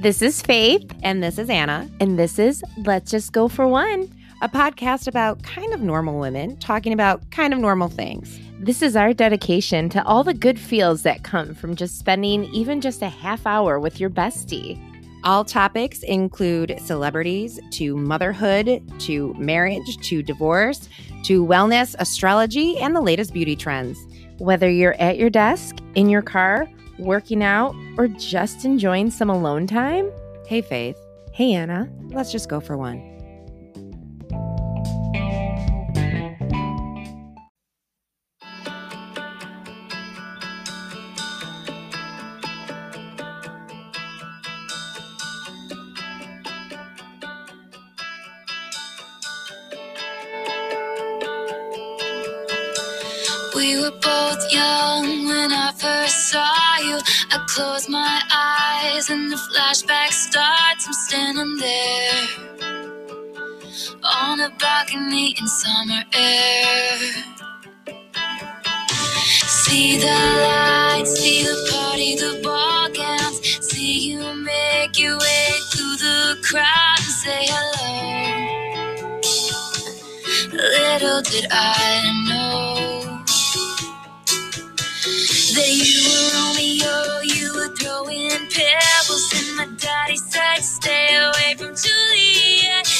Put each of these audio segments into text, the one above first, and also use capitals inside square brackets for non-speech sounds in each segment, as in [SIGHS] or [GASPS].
This is Faith, And this is Anna, and this is Let's Just Go for One. a podcast about kind of normal women talking about kind of normal things. This is our dedication to all the good feels that come from just spending even just a half hour with your bestie. All topics include celebrities to motherhood to marriage to divorce to wellness, astrology, and the latest beauty trends. Whether you're at your desk, in your car, working out, or just enjoying some alone time. Hey, Faith, Hey, Anna. let's just go for one. A balcony in summer air. See the lights, see the party, the ball gowns. See you make your way through the crowd and say hello. Little did I know that you were Romeo, you were throwing pebbles, and my daddy said, Stay away from Juliet.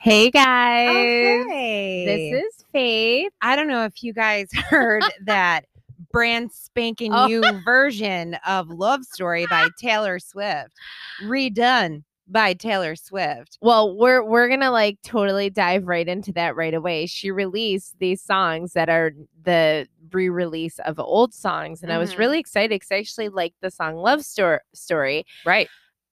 Hey, guys. Okay. This is Faith. I don't know if you guys [LAUGHS] heard that brand spanking Oh. new version of Love Story by [GASPS] Taylor Swift, redone by Taylor Swift. Well, we're we're gonna like totally dive right into that right away. She released these songs that are the re-release of old songs, and I was Mhm. really excited because I actually liked the song "Love Story." Right.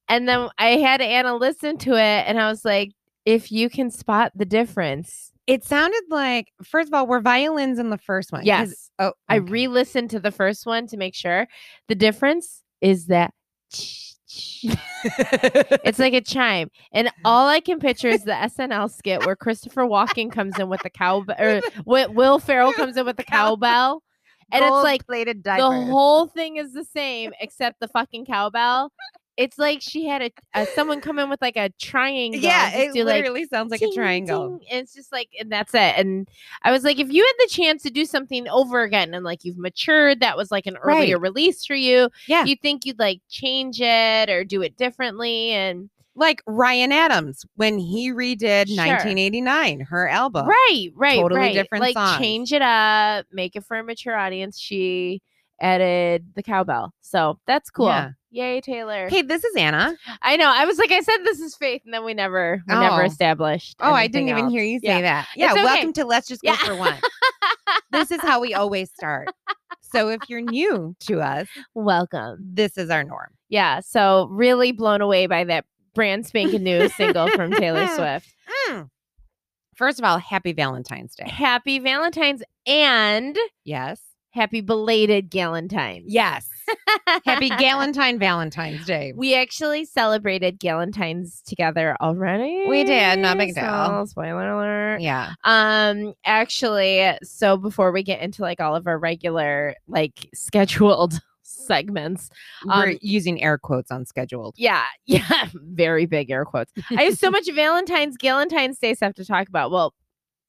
And then I had Anna listen to it, and I was like, "If you can spot the difference." It sounded like, first of all, were violins in the first one? Yes. Oh, I re-listened to the first one to make sure. The difference is that it's like a chime, and [LAUGHS] all I can picture is the SNL skit where Christopher Walken comes in with the cowbell, [LAUGHS] or Wi- Will Ferrell comes in with the cowbell, and it's like the whole thing is the same except the fucking cowbell. It's like she had a, a someone come in with like a triangle. Yeah, it do, like, literally sounds like a triangle. ting, and it's just like, and that's it. And I was like, if you had the chance to do something over again, and like you've matured, that was like an earlier release for you. Yeah. you think you'd like change it or do it differently, and Like Ryan Adams when he redid Sure. 1989, her album. right, right, Totally right. different Like songs. change it up, make it for a mature audience. She added the cowbell, so that's cool. Yeah. Yay, Taylor! Hey, this is Anna. I know. I was like, I said this is faith, and then we never, we never Oh. established. Oh, I didn't anything even hear you say Yeah. that. Yeah, okay. welcome to Let's Just Go Yeah. for One. this is how we always start. So if you're new to us, Welcome. this is our norm. Yeah. So really blown away by that brand spanking new single from Taylor [LAUGHS] Swift. Mm. First of all, happy Valentine's Day. Happy Valentine's and Yes. happy belated Galentine's. Yes. Happy [LAUGHS] Galentine Valentine's Day. We actually celebrated Galentine's together already. We did, no big So, deal. spoiler alert. Yeah. Um, actually, so before we get into like all of our regular, like scheduled [LAUGHS] segments, We're Um, using air quotes on scheduled. yeah, [LAUGHS] yeah, very big air quotes. I have so much Valentine's, Galentine's Day stuff to talk about. Well,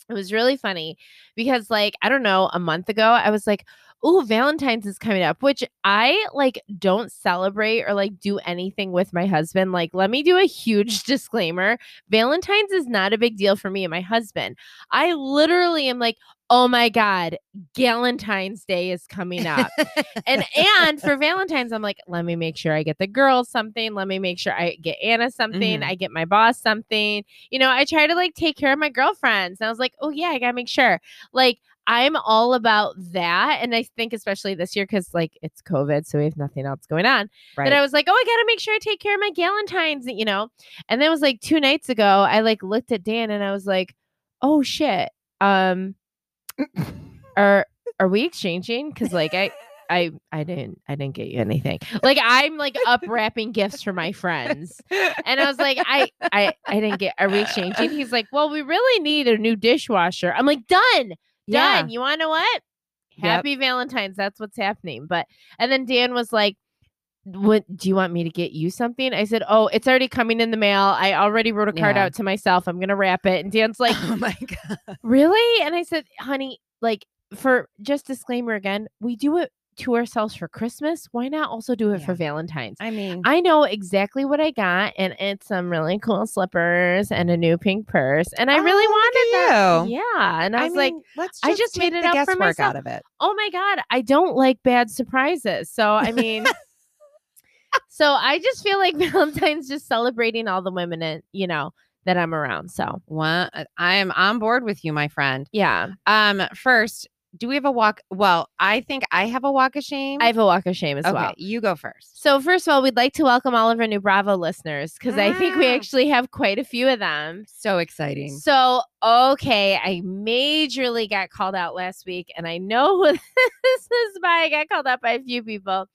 it was really funny because, like, I don't know, a month ago, I was like, oh, Valentine's is coming up, which I like don't celebrate or like do anything with my husband. Like, let me do a huge [LAUGHS] disclaimer Valentine's is not a big deal for me and my husband. I literally am like, oh my God, Galentine's Day is coming up and and for Valentine's, I'm like, let me make sure I get the girls something. Let me make sure I get Anna something. Mhm. I get my boss something. You know, I try to like take care of my girlfriends. And I was like, oh yeah, I gotta make sure. Like I'm all about that. And I think especially this year, because like it's COVID, so we have nothing else going on. right. That I was like, oh, I gotta make sure I take care of my Galentine's, you know. And then it was like two nights ago, I like looked at Dan and I was like, oh shit. Um, [LAUGHS] are are we exchanging? Because like I. I I didn't I didn't get you anything. Like I'm like up wrapping gifts for my friends. And I was like, I I I didn't get are we exchanging? He's like, Well, we really need a new dishwasher. I'm like, done. Yeah. Done. You wanna know what? Yep. Happy Valentine's. That's what's happening. But and then Dan was like, what do you want me to get you something? I said, Oh, it's already coming in the mail. I already wrote a card Yeah. out to myself. I'm gonna wrap it. And Dan's like, oh my [LAUGHS] god. Really? And I said, honey, like for just disclaimer again, we do it to ourselves for Christmas. Why not also do it for Valentine's? I mean, I know exactly what I got, and it's some really cool slippers and a new pink purse. And I Oh, really wanted at that. Yeah. And I was like, let's I just, just made it up for guesswork myself. out of it. oh my God, I don't like bad surprises. So, I mean, so I just feel like [LAUGHS] Valentine's just celebrating all the women, and you know, that I'm around. So, One, uh, I am on board with you, my friend. yeah, Um, first, do we have a walk? Well, I think I have a walk of shame. I have a walk of shame as okay, well. you go first. So, first of all, we'd like to welcome all of our new Bravo listeners because I think we Mm. actually have quite a few of them. So exciting. So, okay, I majorly got called out last week, and I know [LAUGHS] who this is by. I got called out by a few people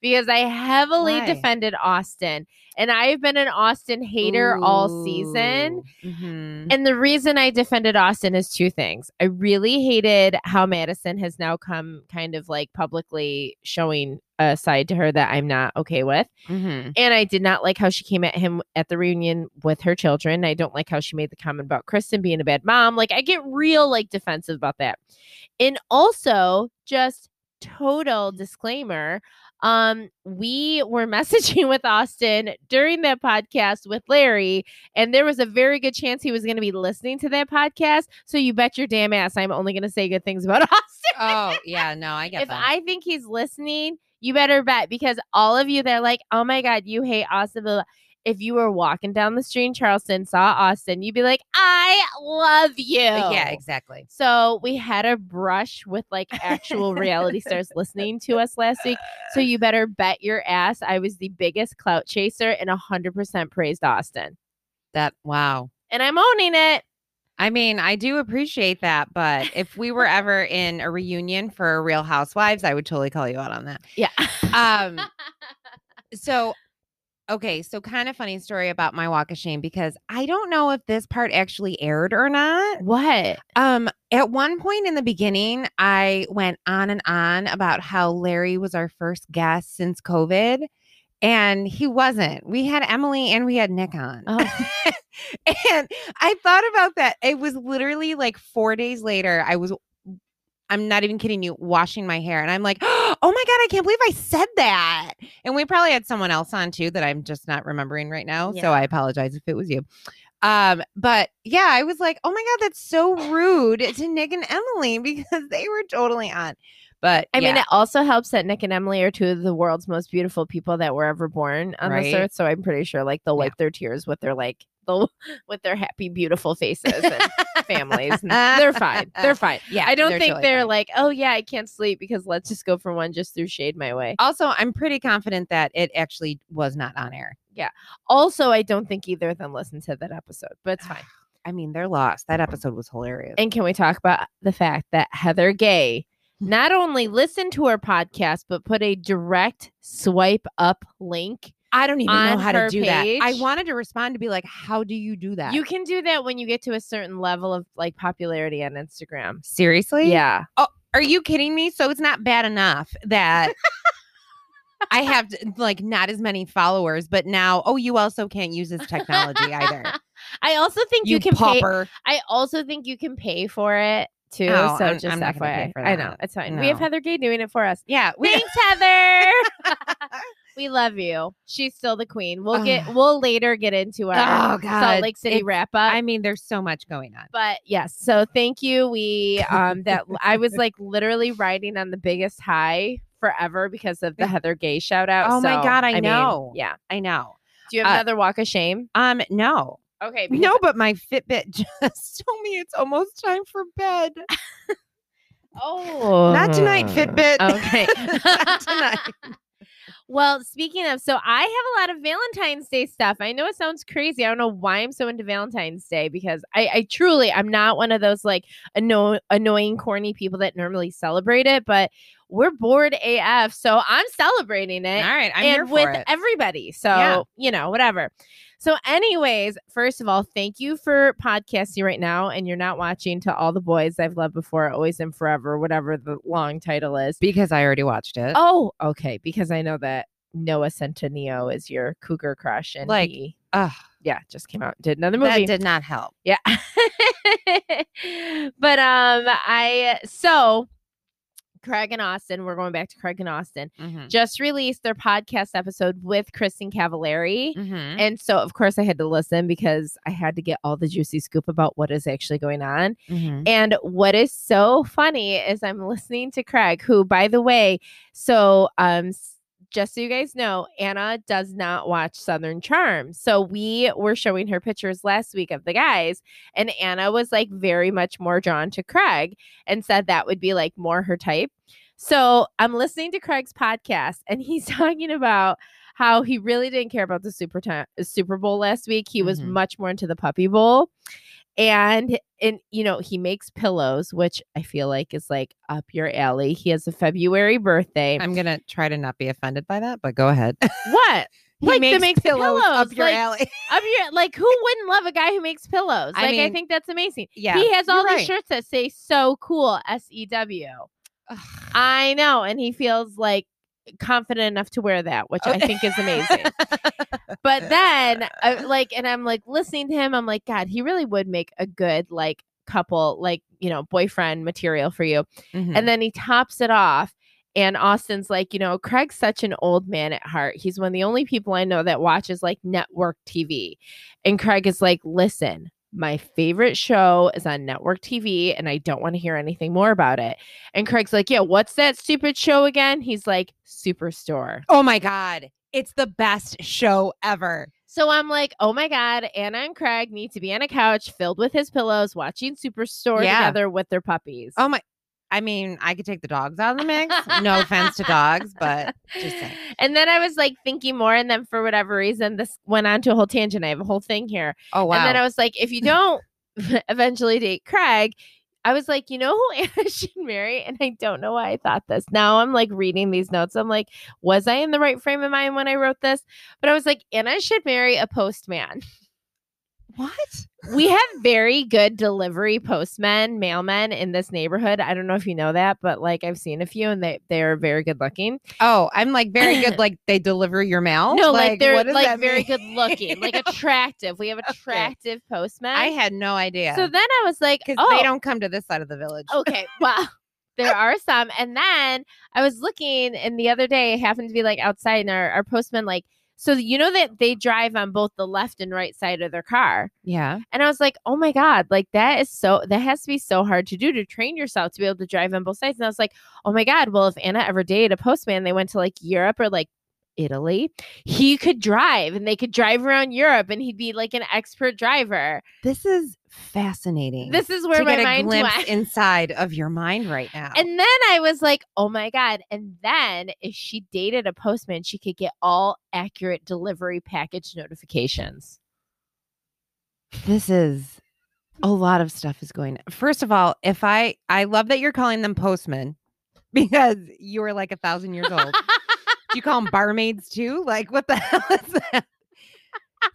because I heavily Why? defended Austin, and I've been an Austin hater all season. Mhm. And the reason I defended Austin is two things. I really hated how Madison has now come kind of like publicly showing a side to her that I'm not okay with. Mhm. And I did not like how she came at him at the reunion with her children. I don't like how she made the comment about Kristen being a bad mom. Like I get real like defensive about that. And also just total disclaimer um we were [LAUGHS] messaging with Austin during that podcast with Larry and there was a very good chance he was going to be listening to that podcast so you bet your damn ass I'm only going to say good things about [LAUGHS] Austin Oh yeah, no, I get that. if that. I think he's listening, you better bet because all of you they're like, oh my God, you hate Austin. blah, blah," If you were walking down the street in Charleston, saw Austin, you'd be like, I love you. yeah, exactly. So we had a brush with like actual reality stars listening to us last week. So you better bet your ass I was the biggest clout chaser and 100% praised Austin. That wow. And I'm owning it. I mean, I do appreciate that, but if we were ever in a reunion for Real Housewives, I would totally call you out on that. Yeah. Um, [LAUGHS] so okay, so kind of funny story about my walk of shame because I don't know if this part actually aired or not. what? Um, at one point in the beginning, I went on and on about how Larry was our first guest since COVID. And he wasn't. We had Emily and we had Nick on. Oh. [LAUGHS] and I thought about that. It was literally like four days later. I was, I'm not even kidding you, washing my hair. And I'm like, [GASPS] oh my God, I can't believe I said that. And we probably had someone else on too that I'm just not remembering right now. So I apologize if it was you. Um, but yeah, I was like, oh my God, that's so rude to Nick and Emily [LAUGHS] because they were totally on. But I mean, it also helps that Nick and Emily are two of the world's most beautiful people that were ever born on this earth. So I'm pretty sure like they'll Yeah. wipe their tears with their like they'll [LAUGHS] with their happy, beautiful faces and [LAUGHS] families. and they're fine. They're fine. yeah, I don't they're think totally they're fine. like, oh yeah, I can't sleep because let's just go for one just through shade my way. also, I'm pretty confident that it actually was not on air. Yeah. Also, I don't think either of them listened to that episode, but it's fine. [SIGHS] I mean, they're lost. That episode was hilarious. And can we talk about the fact that Heather Gay. Not only listen to her podcast, but put a direct swipe up link I don't even know how to do that. I wanted to respond to be like, how do you do that? You can do that when you get to a certain level of like popularity on Instagram. seriously? Yeah. Oh, Are you kidding me? So it's not bad enough that [LAUGHS] I have like not as many followers, but now, oh, you also can't use this technology either. [LAUGHS] I also think you, You, can pay. I also think you can pay for it too. Oh, so I'm- just I'm FYI. I know it's fine. We have Heather Gay doing it for us. Yeah. we- Thanks, [LAUGHS] Heather. [LAUGHS] we love you. She's still the queen. We'll get. We'll later get into our Oh, God. Salt Lake City It's- wrap up. I mean, there's so much going on. but yes, so thank you. We um that I was like literally riding on the biggest high forever because of the Heather Gay shout out. Oh my God, I mean, know. yeah. I know. Do you have Uh, another walk of shame? Um, no. Okay. [LAUGHS] No, but my Fitbit [LAUGHS] just told me it's almost time for bed. Oh, Not tonight, oh. Fitbit. Okay. [LAUGHS] Not tonight. Well, speaking of, so I have a lot of Valentine's Day stuff. I know it sounds crazy. I don't know why I'm so into Valentine's Day because I, I truly, I'm not one of those like anno- annoying, corny people that normally celebrate it, but we're bored AF. So I'm celebrating it. All right, I'm and here for with it. everybody. So, Yeah. you know, whatever. So, anyways, first of all, thank you for podcasting right now. And you're not watching to all the boys I've loved before, always and forever, whatever the long title is. because I already watched it. Oh, okay. Because I know that Noah Centineo is your cougar crush. And Like, he, ugh. yeah, just came out did another movie that did not help. yeah. [LAUGHS] but um, I so Craig and Austin, we're going back to Craig and Austin, Mhm. just released their podcast episode with Kristin Cavallari. Mhm. And so, of course, I had to listen because I had to get all the juicy scoop about what is actually going on. Mhm. And what is so funny is I'm listening to Craig, who, by the way, so um, just so you guys know, Anna does not watch Southern Charm. So we were showing her pictures last week of the guys, and Anna was like very much more drawn to Craig and said that would be like more her type. So I'm listening to Craig's podcast, and [LAUGHS] he's talking about how he really didn't care about the Super Ti- Super Bowl last week. He was Mhm. much more into the Puppy Bowl and and you know he makes pillows which i feel like is like up your alley he has a february birthday I'm gonna try to not be offended by that, but go ahead. what [LAUGHS] He like makes makes pillows, up your like, alley. [LAUGHS] up your like who wouldn't love a guy who makes pillows like i mean, think that's amazing Yeah, he has all these right. shirts that say so cool s-e-w Ugh. i know and he feels like confident enough to wear that which i think is amazing. [LAUGHS] But then I, like and i'm like listening to him i'm like god he really would make a good like couple like you know boyfriend material for you. Mhm. and then he tops it off and austin's like you know craig's such an old man at heart. He's one of the only people i know that watches like network tv and craig is like listen my favorite show is on network TV and I don't want to hear anything more about it. And Craig's like, Yeah, what's that stupid show again? He's like, Superstore. oh my god, it's the best show ever. So I'm like, oh my God, Anna and Craig need to be on a couch filled with his pillows, watching Superstore Yeah. together with their puppies. Oh my, I mean, I could take the dogs out of the mix. no offense to dogs, but just saying. [LAUGHS] And then I was like thinking more, and then for whatever reason, this went on to a whole tangent. I have a whole thing here. Oh wow. And then I was like, if you don't [LAUGHS] eventually date Craig, I was like, you know who [LAUGHS] Anna should marry? And I don't know why I thought this. Now I'm like reading these notes. I'm like, was I in the right frame of mind when I wrote this? But I was like, Anna should marry a postman. What? we have very good delivery postmen, mailmen in this neighborhood. I don't know if you know that, but like I've seen a few and they they're very good looking. Oh, I'm like very good. [LAUGHS] Like they deliver your mail. No, like, they're what like very mean? good looking, like [LAUGHS] attractive. We have Okay. attractive postmen. I had no idea. So then I was like, because oh, they don't come to this side of the village. okay, well, [LAUGHS] there are some. And then I was looking, and the other day happened to be like outside, and our, our postman, like, so you know that they drive on both the left and right side of their car. Yeah. And I was like, oh my God, like that is so, that has to be so hard to do to train yourself to be able to drive on both sides. And I was like, oh my God, well, if Anna ever dated a postman, they went to like Europe or like Italy, he could drive and they could drive around Europe and he'd be like an expert driver. This is fascinating. This is where to my get a mind glimpse went. inside of your mind right now. And then I was like, oh my God. And then if she dated a postman, she could get all accurate delivery package notifications. this is a lot of stuff is going. First of all, if I I love that you're calling them postmen [LAUGHS] because you are like a thousand years old. [LAUGHS] Do you call them barmaids too? Like what the [LAUGHS] hell is that?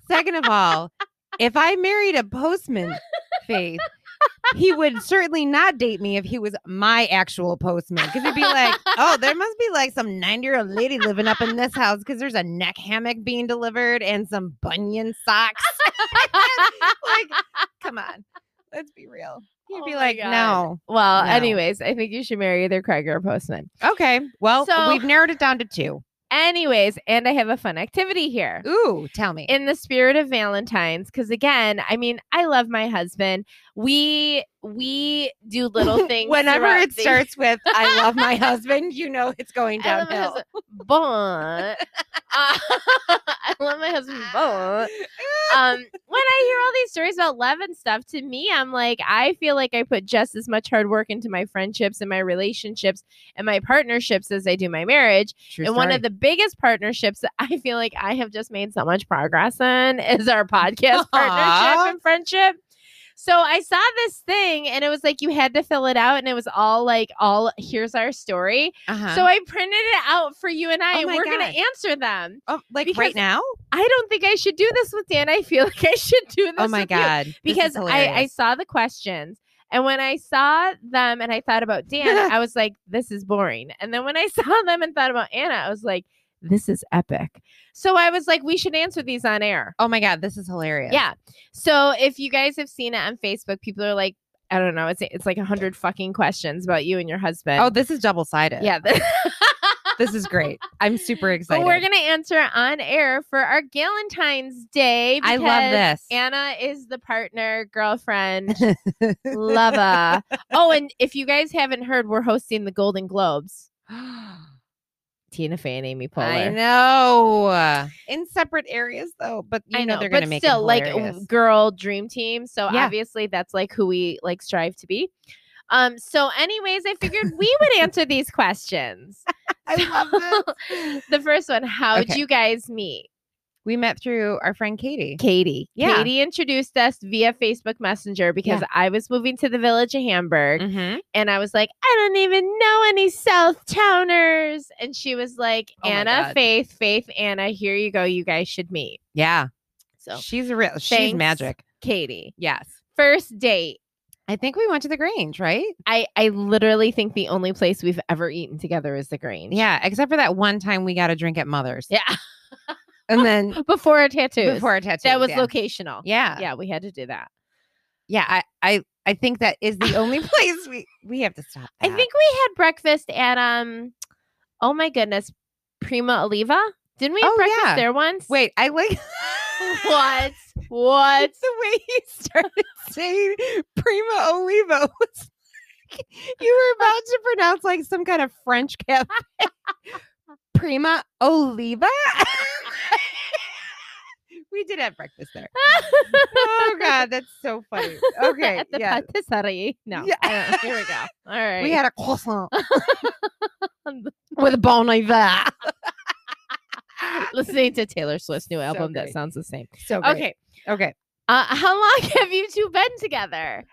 Second of all, if I married a postman, Faith, he would certainly not date me if he was my actual postman. Because he'd be like, oh, there must be like some 90 year old lady living up in this house because there's a neck hammock being delivered and some bunion socks. [LAUGHS] like, come on, let's be real. Oh be my like, no. Well, No. anyways, I think you should marry either Craig or postman. Okay, well, So- we've narrowed it down to two. Anyways, and I have a fun activity here. Ooh, tell me. In the spirit of Valentine's, because again, I mean, I love my husband. We we do [LAUGHS] little things. Whenever it the- starts [LAUGHS] with "I love my husband," you know it's going I love my downhill. but [LAUGHS] uh, I love my husband, but um, when I hear all these stories about love and stuff, to me, I'm like, I feel like I put just as much hard work into my friendships and my relationships and my partnerships as I do my marriage. True and one of the biggest partnerships that I feel like I have just made so much progress in is our podcast Aw. partnership and friendship. So I saw this thing and it was like you had to fill it out and it was all like all here's our story. uh-huh. So I printed it out for you and I Oh we're gonna answer them. oh, like right now? I don't think I should do this with Dan. I feel [LAUGHS] like I should do this Oh my with god. Because I, I saw the questions and when I saw them and I thought about Dan, [LAUGHS] I was like, this is boring. And then when I [LAUGHS] saw them and thought about Anna, I was like, this is epic. So I was like, we should answer these on air. Oh my god, this is hilarious. Yeah. So if you guys have seen it on Facebook, people are like, I don't know, it's it's like a hundred fucking questions about you and your husband. Oh, this is double sided. yeah. [LAUGHS] This is great. I'm super But excited. we're gonna answer on air for our Galentine's Day. I love this. Anna is the partner, girlfriend, [LAUGHS] lover. Oh, and if you guys haven't heard, we're hosting the Golden Globes. [GASPS] [GASPS] Tina Fey and Amy Poehler. I know. In separate areas though, but you I know, know, they're but gonna make still, like girl dream team. So Yeah. obviously, that's like who we like strive to be. Um. So, anyways, I figured we would [LAUGHS] answer these questions. I love [LAUGHS] this. the first one: How'd Okay. you guys meet? We met through our friend Katie. Katie. Yeah. Katie introduced us via Facebook Messenger because Yeah. I was moving to the village of Hamburg. Mm-hmm. And I was like, I don't even know any South Towners. And she was like, Oh Anna, Faith, Faith, Anna, here you go. You guys should meet. Yeah. So, She's a real she's magic. Katie, Yes. first date. I think we went to the Grange, right? I, I literally think the only place we've ever eaten together is the Grange. Yeah, except for that one time we got a drink at Mother's. Yeah. [LAUGHS] And [LAUGHS] then Before our tattoos. before our tattoos. that was yeah. locational. Yeah. Yeah, we had to do that. Yeah. I, I I think that is the only [LAUGHS] place we we have to stop. I think we had breakfast at um oh my goodness, Prima Oliva. Didn't we have Oh, breakfast yeah. there once? Wait, I like [LAUGHS] What? What? The way you started saying Prima Oliva was like you were about to pronounce like some kind of French cafe. Prima Oliva. [LAUGHS] we did have breakfast there. Oh [LAUGHS] God, that's so funny. Okay, At the yeah. patisserie. No. Yeah. Here we go. [LAUGHS] All right. We had a croissant with a bon iver. listening to Taylor Swift's new So album that sounds the same. So great. Okay. okay. Uh, how long have you two been together?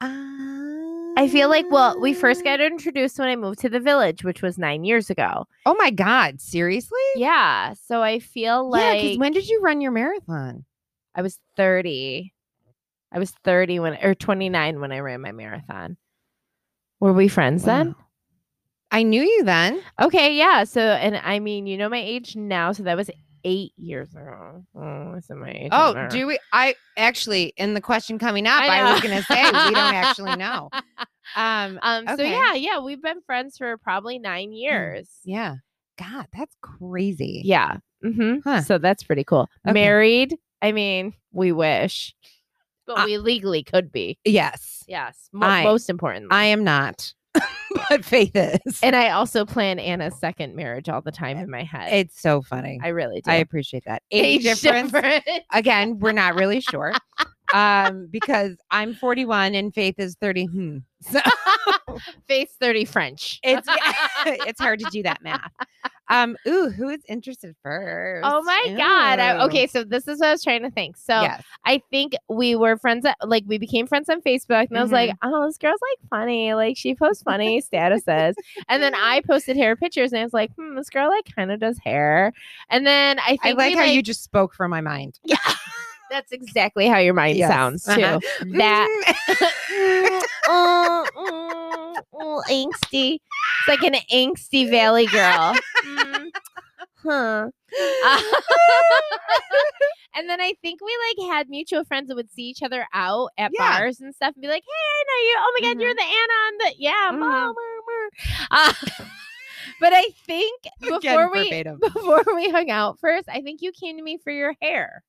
I feel like, well, we first got ah. introduced when I moved to the village, which was nine years ago. Oh my God! Seriously? Yeah. So I feel Yeah. like Because when did you run your marathon? I was 30. I was 30 when, or 29 when I ran my marathon. Were we friends then? I knew you then. Okay. Yeah. So, and I mean, you know my age now. So that was eight years ago. Oh, it's it my age? Oh, do we? I actually, in the question coming up, I I, was going to say we don't actually know. [LAUGHS] Um, Um, so yeah, yeah, we've been friends for probably nine years. yeah. God, that's crazy. Yeah. Mm-hmm. Huh. So that's pretty cool. Okay. Married. I mean, we wish, but Uh, we legally could be. Yes, Yes. Mo- I- most importantly. I am not, [LAUGHS] but Faith is. and I also plan Anna's second marriage all the time eh, in my head. it's so funny. I really do. I appreciate that. [LAUGHS] Age, difference. difference. Again, we're not really sure. [LAUGHS] um, because I'm 41 and Faith is 30. Hmm. So [LAUGHS] Face 30 French. it's [LAUGHS] [LAUGHS] it's hard to do that math. Um, ooh, who is interested first? Oh my god. I- okay, so this is what I was trying to think. So yes. I think we were friends at like we became friends on Facebook and I was like, Mm-hmm. oh, this girl's like funny. Like she posts funny statuses. And then I posted hair pictures and I was like, hmm, this girl like kind of does hair. And then I think I like we, how you just spoke from my mind. Yeah. That's exactly how your mind Yes. sounds too. Uh-huh. That [LAUGHS] mm, mm, mm, angsty. It's like an angsty valley girl. Mm, huh. [LAUGHS] and then I think we like had mutual friends that would see each other out at Yeah. bars and stuff and be like, "Hey, I know you. Oh my god, you're the Anna on the yeah." Mhm. mom, mom, mom." Uh, [LAUGHS] but I think Again, before we verbatim. before we hung out first, I think you came to me for your hair.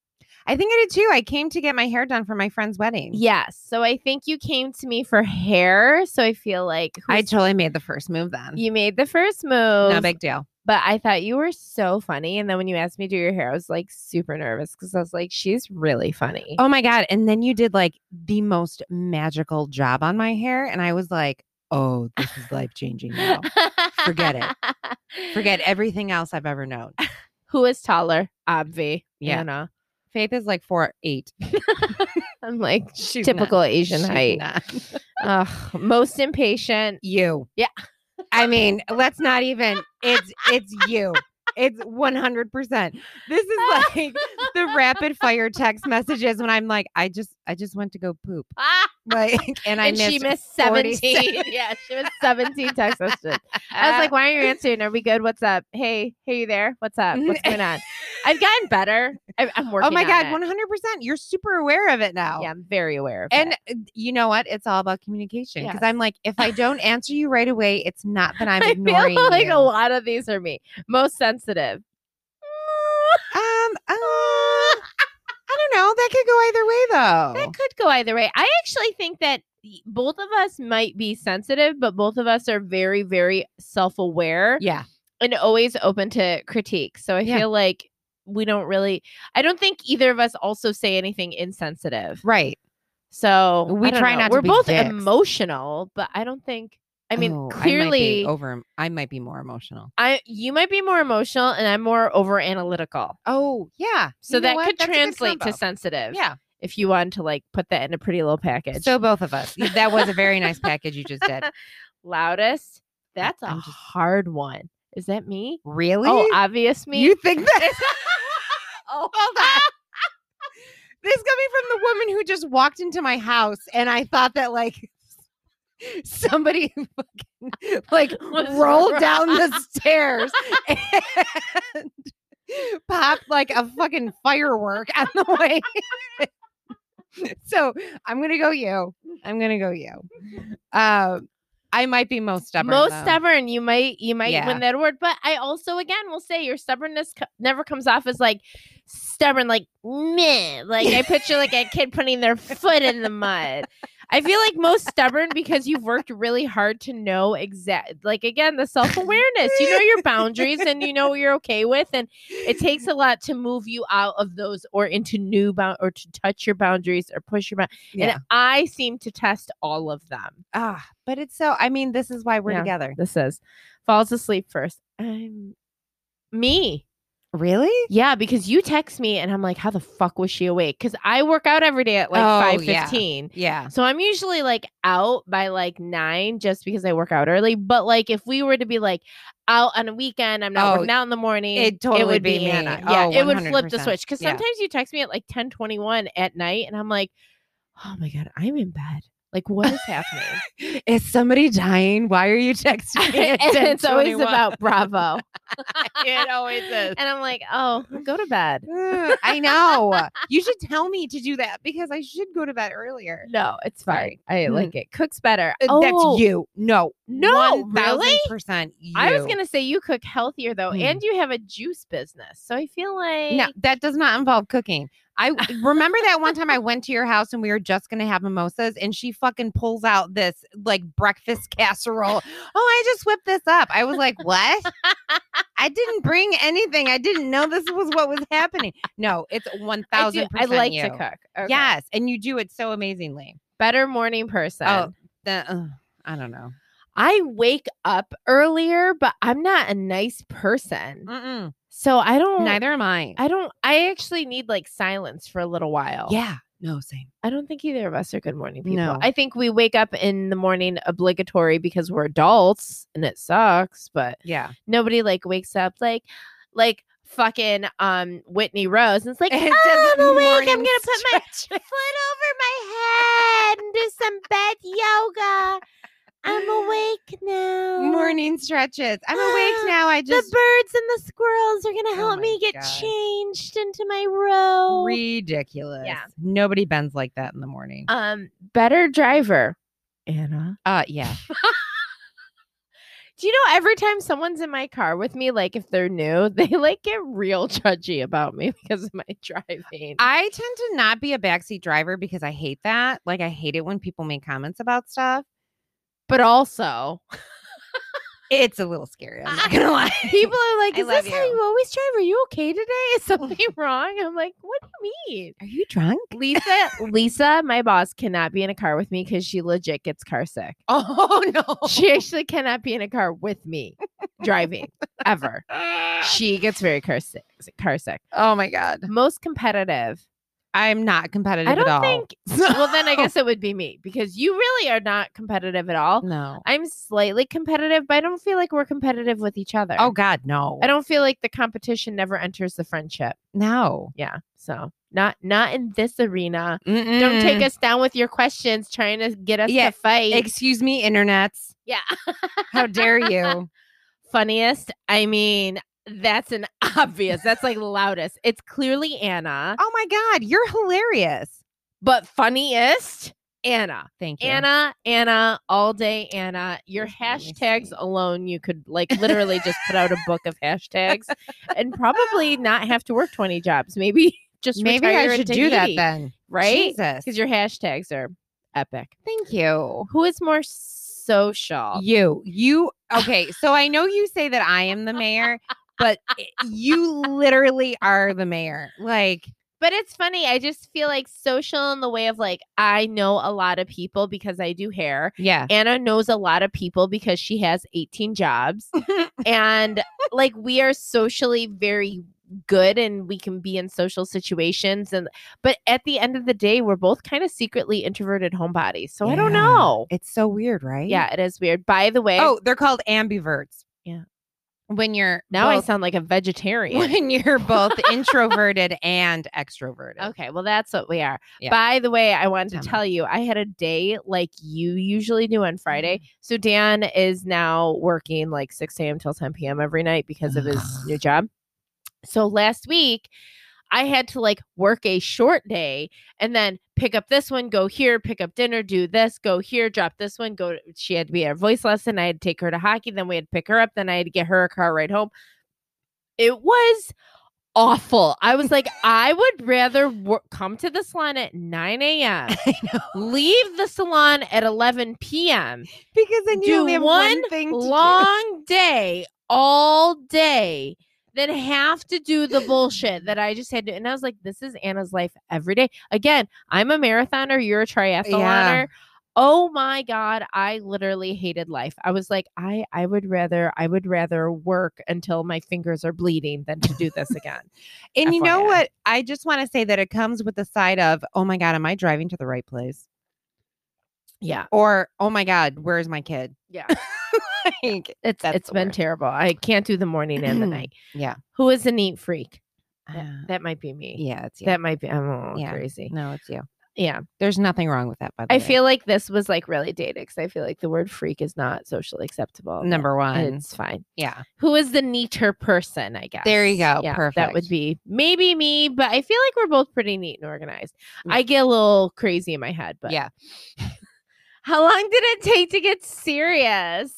I think I did too. I came to get my hair done for my friend's wedding. Yes, so I think you came to me for hair. So I feel like I totally made the first move then. you made the first move. no big deal. But I thought you were so funny. And then when you asked me to do your hair, I was like super nervous because I was like, she's really funny. Oh my god! And then you did like the most magical job on my hair, and I was like, "Oh, this is life changing now. forget it. Forget [LAUGHS] everything else I've ever known." Who is taller? Obvi. Yeah. Anna. Faith is like four eight. [LAUGHS] I'm like She's not- typical Asian she's height. [LAUGHS] Ugh, most impatient. You. Yeah. I mean, let's not even. It's it's you. It's one hundred percent. This is like the rapid fire text messages when I'm like, I just I just went to go poop. [LAUGHS] Like, and I and she missed 47. 17. yeah, she missed 17 text messages. I was like, why aren't you answering? Are we good? What's up? Hey, hey, you there? What's up? What's going on? I've gotten better. I, I'm working. oh my god, one hundred percent. You're super aware of it now. Yeah, I'm very aware of And it. uh, you know what? It's all about communication. Because Yes. I'm like, if I don't [LAUGHS] answer you right away, it's not that I'm ignoring. I feel like you. a lot of these are me. Most sensitive. Um, uh, [LAUGHS] I don't know. That could go either way, though. That could go either way. I actually think that both of us might be sensitive, but both of us are very, very self aware yeah. and always open to critique. So I Yeah. feel like we don't really, I don't think either of us also say anything insensitive. Right. So we try know. not to we're both dicks. emotional, but I don't think, I mean, Oh, clearly. be over. I might be more emotional. I you might be more emotional and I'm more over analytical. Oh yeah. So You that could That's translate to sensitive. Yeah. If you wanted to like put that in a pretty little package. So both of us. That was a very nice [LAUGHS] package you just did. loudest. That's a I'm just- hard one. Is that me? Really? Oh, obvious me. you think that? [LAUGHS] [LAUGHS] oh, Hold on. This coming from the woman who just walked into my house, and I thought that like [LAUGHS] somebody fucking like rolled down the stairs and popped like a fucking firework on the way. so I'm gonna go you. I'm gonna go you. Um, I might be most stubborn. most though. stubborn. You might you might Yeah. win that award, but I also again will say your stubbornness co- never comes off as like stubborn, like meh. Like I picture like a kid putting their foot in the mud. I feel like most stubborn because you've worked really hard to know exact like again the self awareness. You know your boundaries and you know what you're okay with, and it takes a lot to move you out of those or into new bound or to touch your boundaries or push your bound. Yeah. And I seem to test all of them. Ah, but it's so. I mean, this is why we're Yeah. together. This is falls asleep first. I'm me. Really? Yeah, because you text me and I'm like, how the fuck was she awake? Because I work out every day at like Oh, five yeah. fifteen. Yeah. So I'm usually like out by like nine just because I work out early. But like if we were to be like out on a weekend, I'm not Oh, working out in the morning. it totally would would be me. Anna. Yeah, Oh, it would flip the switch. Because Yeah. sometimes you text me at like ten twenty one at night and I'm like, oh my God, I'm in bed. Like what is happening? [LAUGHS] Is somebody dying? Why are you [LAUGHS] texting me? [LAUGHS] and it's always about Bravo. it always is. And I'm like, oh, go to bed. I know. You should tell me to do that because I should go to bed earlier. No, it's fine. I Mm. like it. Cooks better. Uh, Oh, That's you. No. No, really? Percent. You. I was gonna say you cook healthier though, Mm. and you have a juice business. So I feel like No, that does not involve cooking. I remember that one time I went to your house and we were just gonna have mimosas, and she fucking pulls out this like breakfast [LAUGHS] casserole. Oh, I just whipped this up. I was like, what? I didn't bring anything. I didn't know this was what was happening. No, it's one I, thousand I like you. to cook. Okay. Yes, and you do it so amazingly. better morning person. Oh, the, uh, I don't know. I wake up earlier, but I'm not a nice person, Mm-mm. So I don't. Neither am I. I don't. I actually need like silence for a little while. yeah. No, same. I don't think either of us are good morning people. No. I think we wake up in the morning obligatory because we're adults and it sucks, but Yeah. nobody like wakes up like like fucking um Whitney Rose and it's like [LAUGHS] "Oh, I'm awake. I'm gonna put my foot over my head and do some bed yoga. I'm awake now. Morning stretches. I'm awake now. I just The birds and the squirrels are gonna Oh help my me get God. changed into my row. ridiculous. Yeah. Nobody bends like that in the morning. um, better driver, Anna. Uh yeah. [LAUGHS] Do you know every time someone's in my car with me, like if they're new, [LAUGHS] they like get real judgy about me [LAUGHS] because of my driving. I tend to not be a backseat driver because I hate that. Like I hate it when people make comments about stuff. But also, It's a little scary. I'm not [LAUGHS] gonna lie. People are like, "Is this how you. you always drive? Are you okay today? [LAUGHS] Is [LAUGHS] something wrong?" I'm like, "What do you mean?" Are you drunk? Lisa, Lisa, my boss cannot be in a car with me because she legit gets car sick. Oh no. She actually cannot be in a car with me driving ever. She gets very car sick. Car sick. oh my god. Most competitive. I'm not competitive I don't at all. think. Well, then I guess [LAUGHS] it would be me because you really are not competitive at all. no. I'm slightly competitive, but I don't feel like we're competitive with each other. Oh god, no. I don't feel like the competition never enters the friendship. no. Yeah. So not not in this arena. Don't take us down with your questions trying to get us Yeah, to fight. Excuse me, internets. yeah. How dare you? [LAUGHS] Funniest. I mean, that's an [LAUGHS] obvious. That's like loudest. It's clearly Anna. oh my god, you're hilarious. But funniest, Anna. Thank you. Anna, Anna, all day Anna. Your hashtags alone, you could like literally just put out a book of hashtags and probably [LAUGHS] not have to work 20 jobs. Maybe [LAUGHS] just Maybe I should do that then. right? Jesus. Because your hashtags are epic. Thank you. Who is more social? You, you, okay. So I know you say that I am the mayor, but you literally are the mayor. Like, But it's funny. I just feel like social in the way of like, I know a lot of people because I do hair. yeah. Anna knows a lot of people because she has 18 jobs. [LAUGHS] and like, we are socially very good and we can be in social situations. And, but at the end of the day, we're both kind of secretly introverted homebodies. So I don't know. It's so weird, right? Yeah, it is weird. By the way, Oh, they're called ambiverts. Yeah. When you're now I sound like a vegetarian. when you're both [LAUGHS] introverted and extroverted. Okay, well, that's what we are. Yeah. By the way, I wanted to tell you, I had a day like you usually do on Friday. Mm-hmm. So Dan is now working like 6 a.m. till 10 p.m. every night because of his new [SIGHS] job. So last week, I had to like work a short day and then pick up this one, go here, pick up dinner, do this, go here, drop this one, go. She had to be at a voice lesson. I had to take her to hockey. Then we had to pick her up. Then I had to get her a car ride home. It was awful. I was like, [LAUGHS] I would rather wor- come to the salon at 9 [LAUGHS] a.m., leave the salon at 11 p.m., Because then you do only have one one thing to do. long day all day, then have to do the bullshit that I just had to. And I was like, this is Anna's life every day. Again, I'm a marathoner, you're a triathloner. Yeah. Oh my god, I literally hated life. I was like, I I would rather I would rather work until my fingers are bleeding than to do this again. [LAUGHS] And you know what? I just want to say that it comes with the side of, oh my God, am I driving to the right place? Yeah. Or, oh my God, where's my kid? Yeah. [LAUGHS] [LAUGHS] [LAUGHS] like, It's it's been worst. terrible. I can't do the morning and the [CLEARS THROAT] night. yeah. Who is a neat freak? That, Uh, that might be me. yeah, it's you. That might be I'm a little Yeah. crazy. no, it's you. Yeah. There's nothing wrong with that, by the I way. feel like this was like really dated because I feel like the word freak is not socially acceptable. number one. It's fine. yeah. Who is the neater person, I guess? There you go. Yeah, That would be maybe me, but I feel like we're both pretty neat and organized. Mm. I get a little crazy in my head, but Yeah. [LAUGHS] How long did it take to get serious?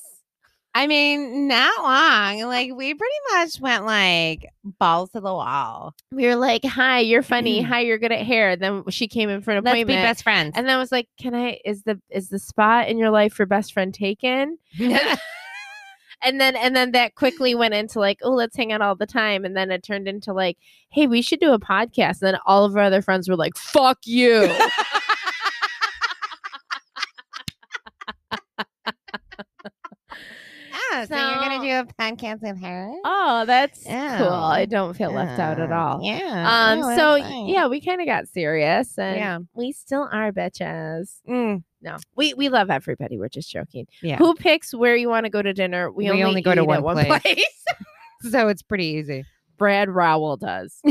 I mean, not long. Like, we pretty much went like balls to the wall. We were like, "Hi, you're funny. Hi, you're good at hair." Then she came in for an Mm. Let's be best friends. and then I was like, "Can I? Is the is the spot in your life for best friend taken?" [LAUGHS] and then and then that quickly went into like, "Oh, let's hang out all the time," and then it turned into like, "Hey, we should do a podcast." And then all of our other friends were like, "Fuck you." [LAUGHS] [LAUGHS] yeah, so, you're gonna do a podcast with her? oh, that's cool. I don't feel left out at all. Yeah. Um, no, so fine. yeah, we kind of got serious, and Yeah. we still are bitches. Mm, No, we we love everybody. We're just joking. yeah. Who picks where you want to go to dinner? We, We only, only go to one one place. place. [LAUGHS] [LAUGHS] so it's pretty easy. Brad Rowell does. [LAUGHS]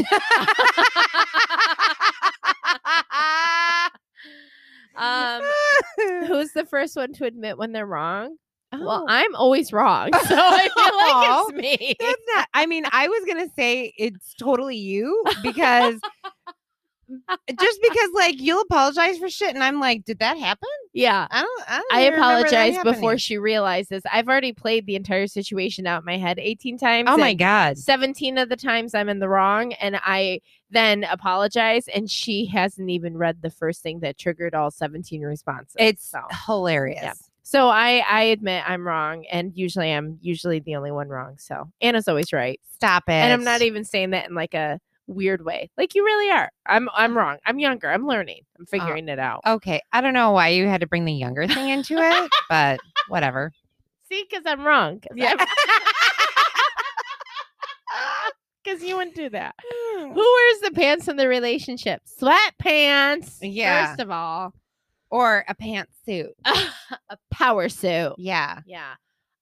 um, who's the first one to admit when they're wrong? Well, Oh. I'm always wrong, [LAUGHS] so I feel like it's me. That's not. I mean, I was gonna say it's totally you because [LAUGHS] just because like you'll apologize for shit, and I'm like, did that happen? yeah. I don't. I, don't I even remember that apologize before she realizes. I've already played the entire situation out in my head 18 times. Oh my god! 17 of the times I'm in the wrong and I then apologize and she hasn't even read the first thing that triggered all 17 responses. It's so hilarious. Yeah. So I I admit I'm wrong, and usually I'm usually the only one wrong. So Anna's always right, Stop it. and I'm not even saying that in like a weird way. Like you really are. I'm I'm wrong. I'm younger. I'm learning. I'm oh, figuring it out. Okay. I don't know why you had to bring the younger thing into it, [LAUGHS] but whatever. See, because I'm wrong. Because Yeah. [LAUGHS] [LAUGHS] you wouldn't do that. [SIGHS] Who wears the pants in the relationship? Sweatpants. Yeah. First of all, or a pantsuit. [LAUGHS] a power suit. Yeah. Yeah.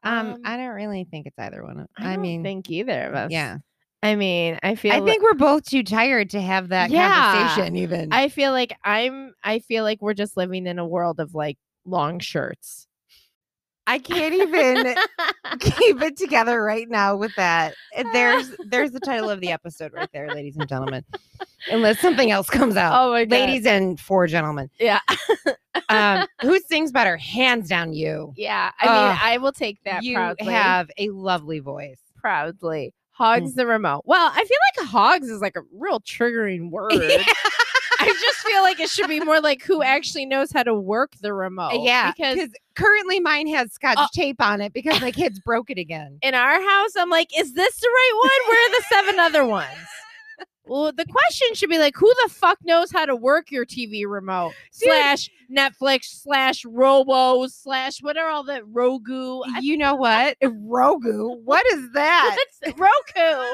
Um, I don't really think it's either one. Of, I, I, mean, think either of us. yeah. I mean, I feel. I think we're both too tired to have that Yeah. conversation. Even I feel like I'm. I feel like we're just living in a world of like long shirts. I can't even [LAUGHS] keep it together right now with that. Uh, There's [LAUGHS] there's the title of the episode right there, ladies and gentlemen. Unless something else comes out. oh my god, ladies and four gentlemen. Yeah, Um, [LAUGHS] who sings better? Hands down, you. yeah. I mean, Ugh, I will take that you proudly. have a lovely voice. proudly. Hogs the remote. Well, I feel like hogs is like a real triggering word. I just feel like it should be more like who actually knows how to work the remote. yeah, because currently mine has scotch Uh, tape on it because my [LAUGHS] kids broke it again. in our house, I'm like, is this the right one? Where are the seven other ones? Well, the question should be like, who the fuck knows how to work your TV remote Dude. slash Netflix slash Robo slash what are all the Rogu? You know what? Rogu. What is [LAUGHS] that? What's Roku?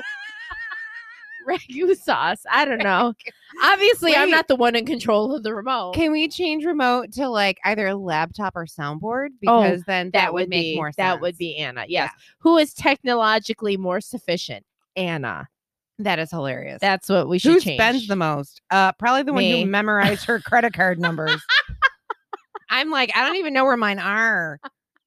Ragu [LAUGHS] sauce. I don't know. Obviously, I'm not the one in control of the remote. Can we change remote to like either a laptop or soundboard? Oh, Because then that, would, make be more sense. that would be Anna. Yes. Who is technologically more sufficient? Anna. that is hilarious. That's what we should Who change. spends the most? Uh, probably the one Me. who memorized her credit card numbers. [LAUGHS] I'm like, I don't even know where mine are,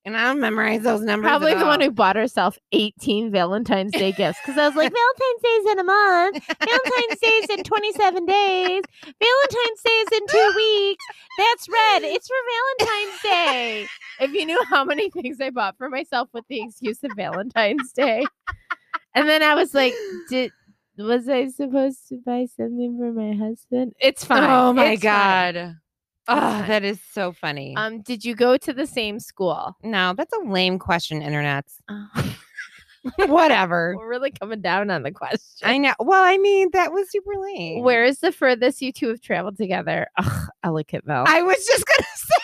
and I don't memorize those numbers. Probably the one who bought herself 18 Valentine's Day gifts because I was like, [LAUGHS] Valentine's Day's in a month. [LAUGHS] Valentine's Day's in 27 days. Valentine's Day's in two weeks. That's red. It's for Valentine's Day. If you knew how many things I bought for myself with the excuse of Valentine's Day. And then I was like, did was I supposed to buy something for my husband? It's fine. Oh my It's fine. Oh, that is so funny. Um, did you go to the same school? no, that's a lame question, internets. Oh, [LAUGHS] Whatever. we're really coming down on the question. I know. Well, I mean, that was super lame. Where is the furthest you two have traveled together? Ugh, Ellicottville. I was just gonna [LAUGHS] say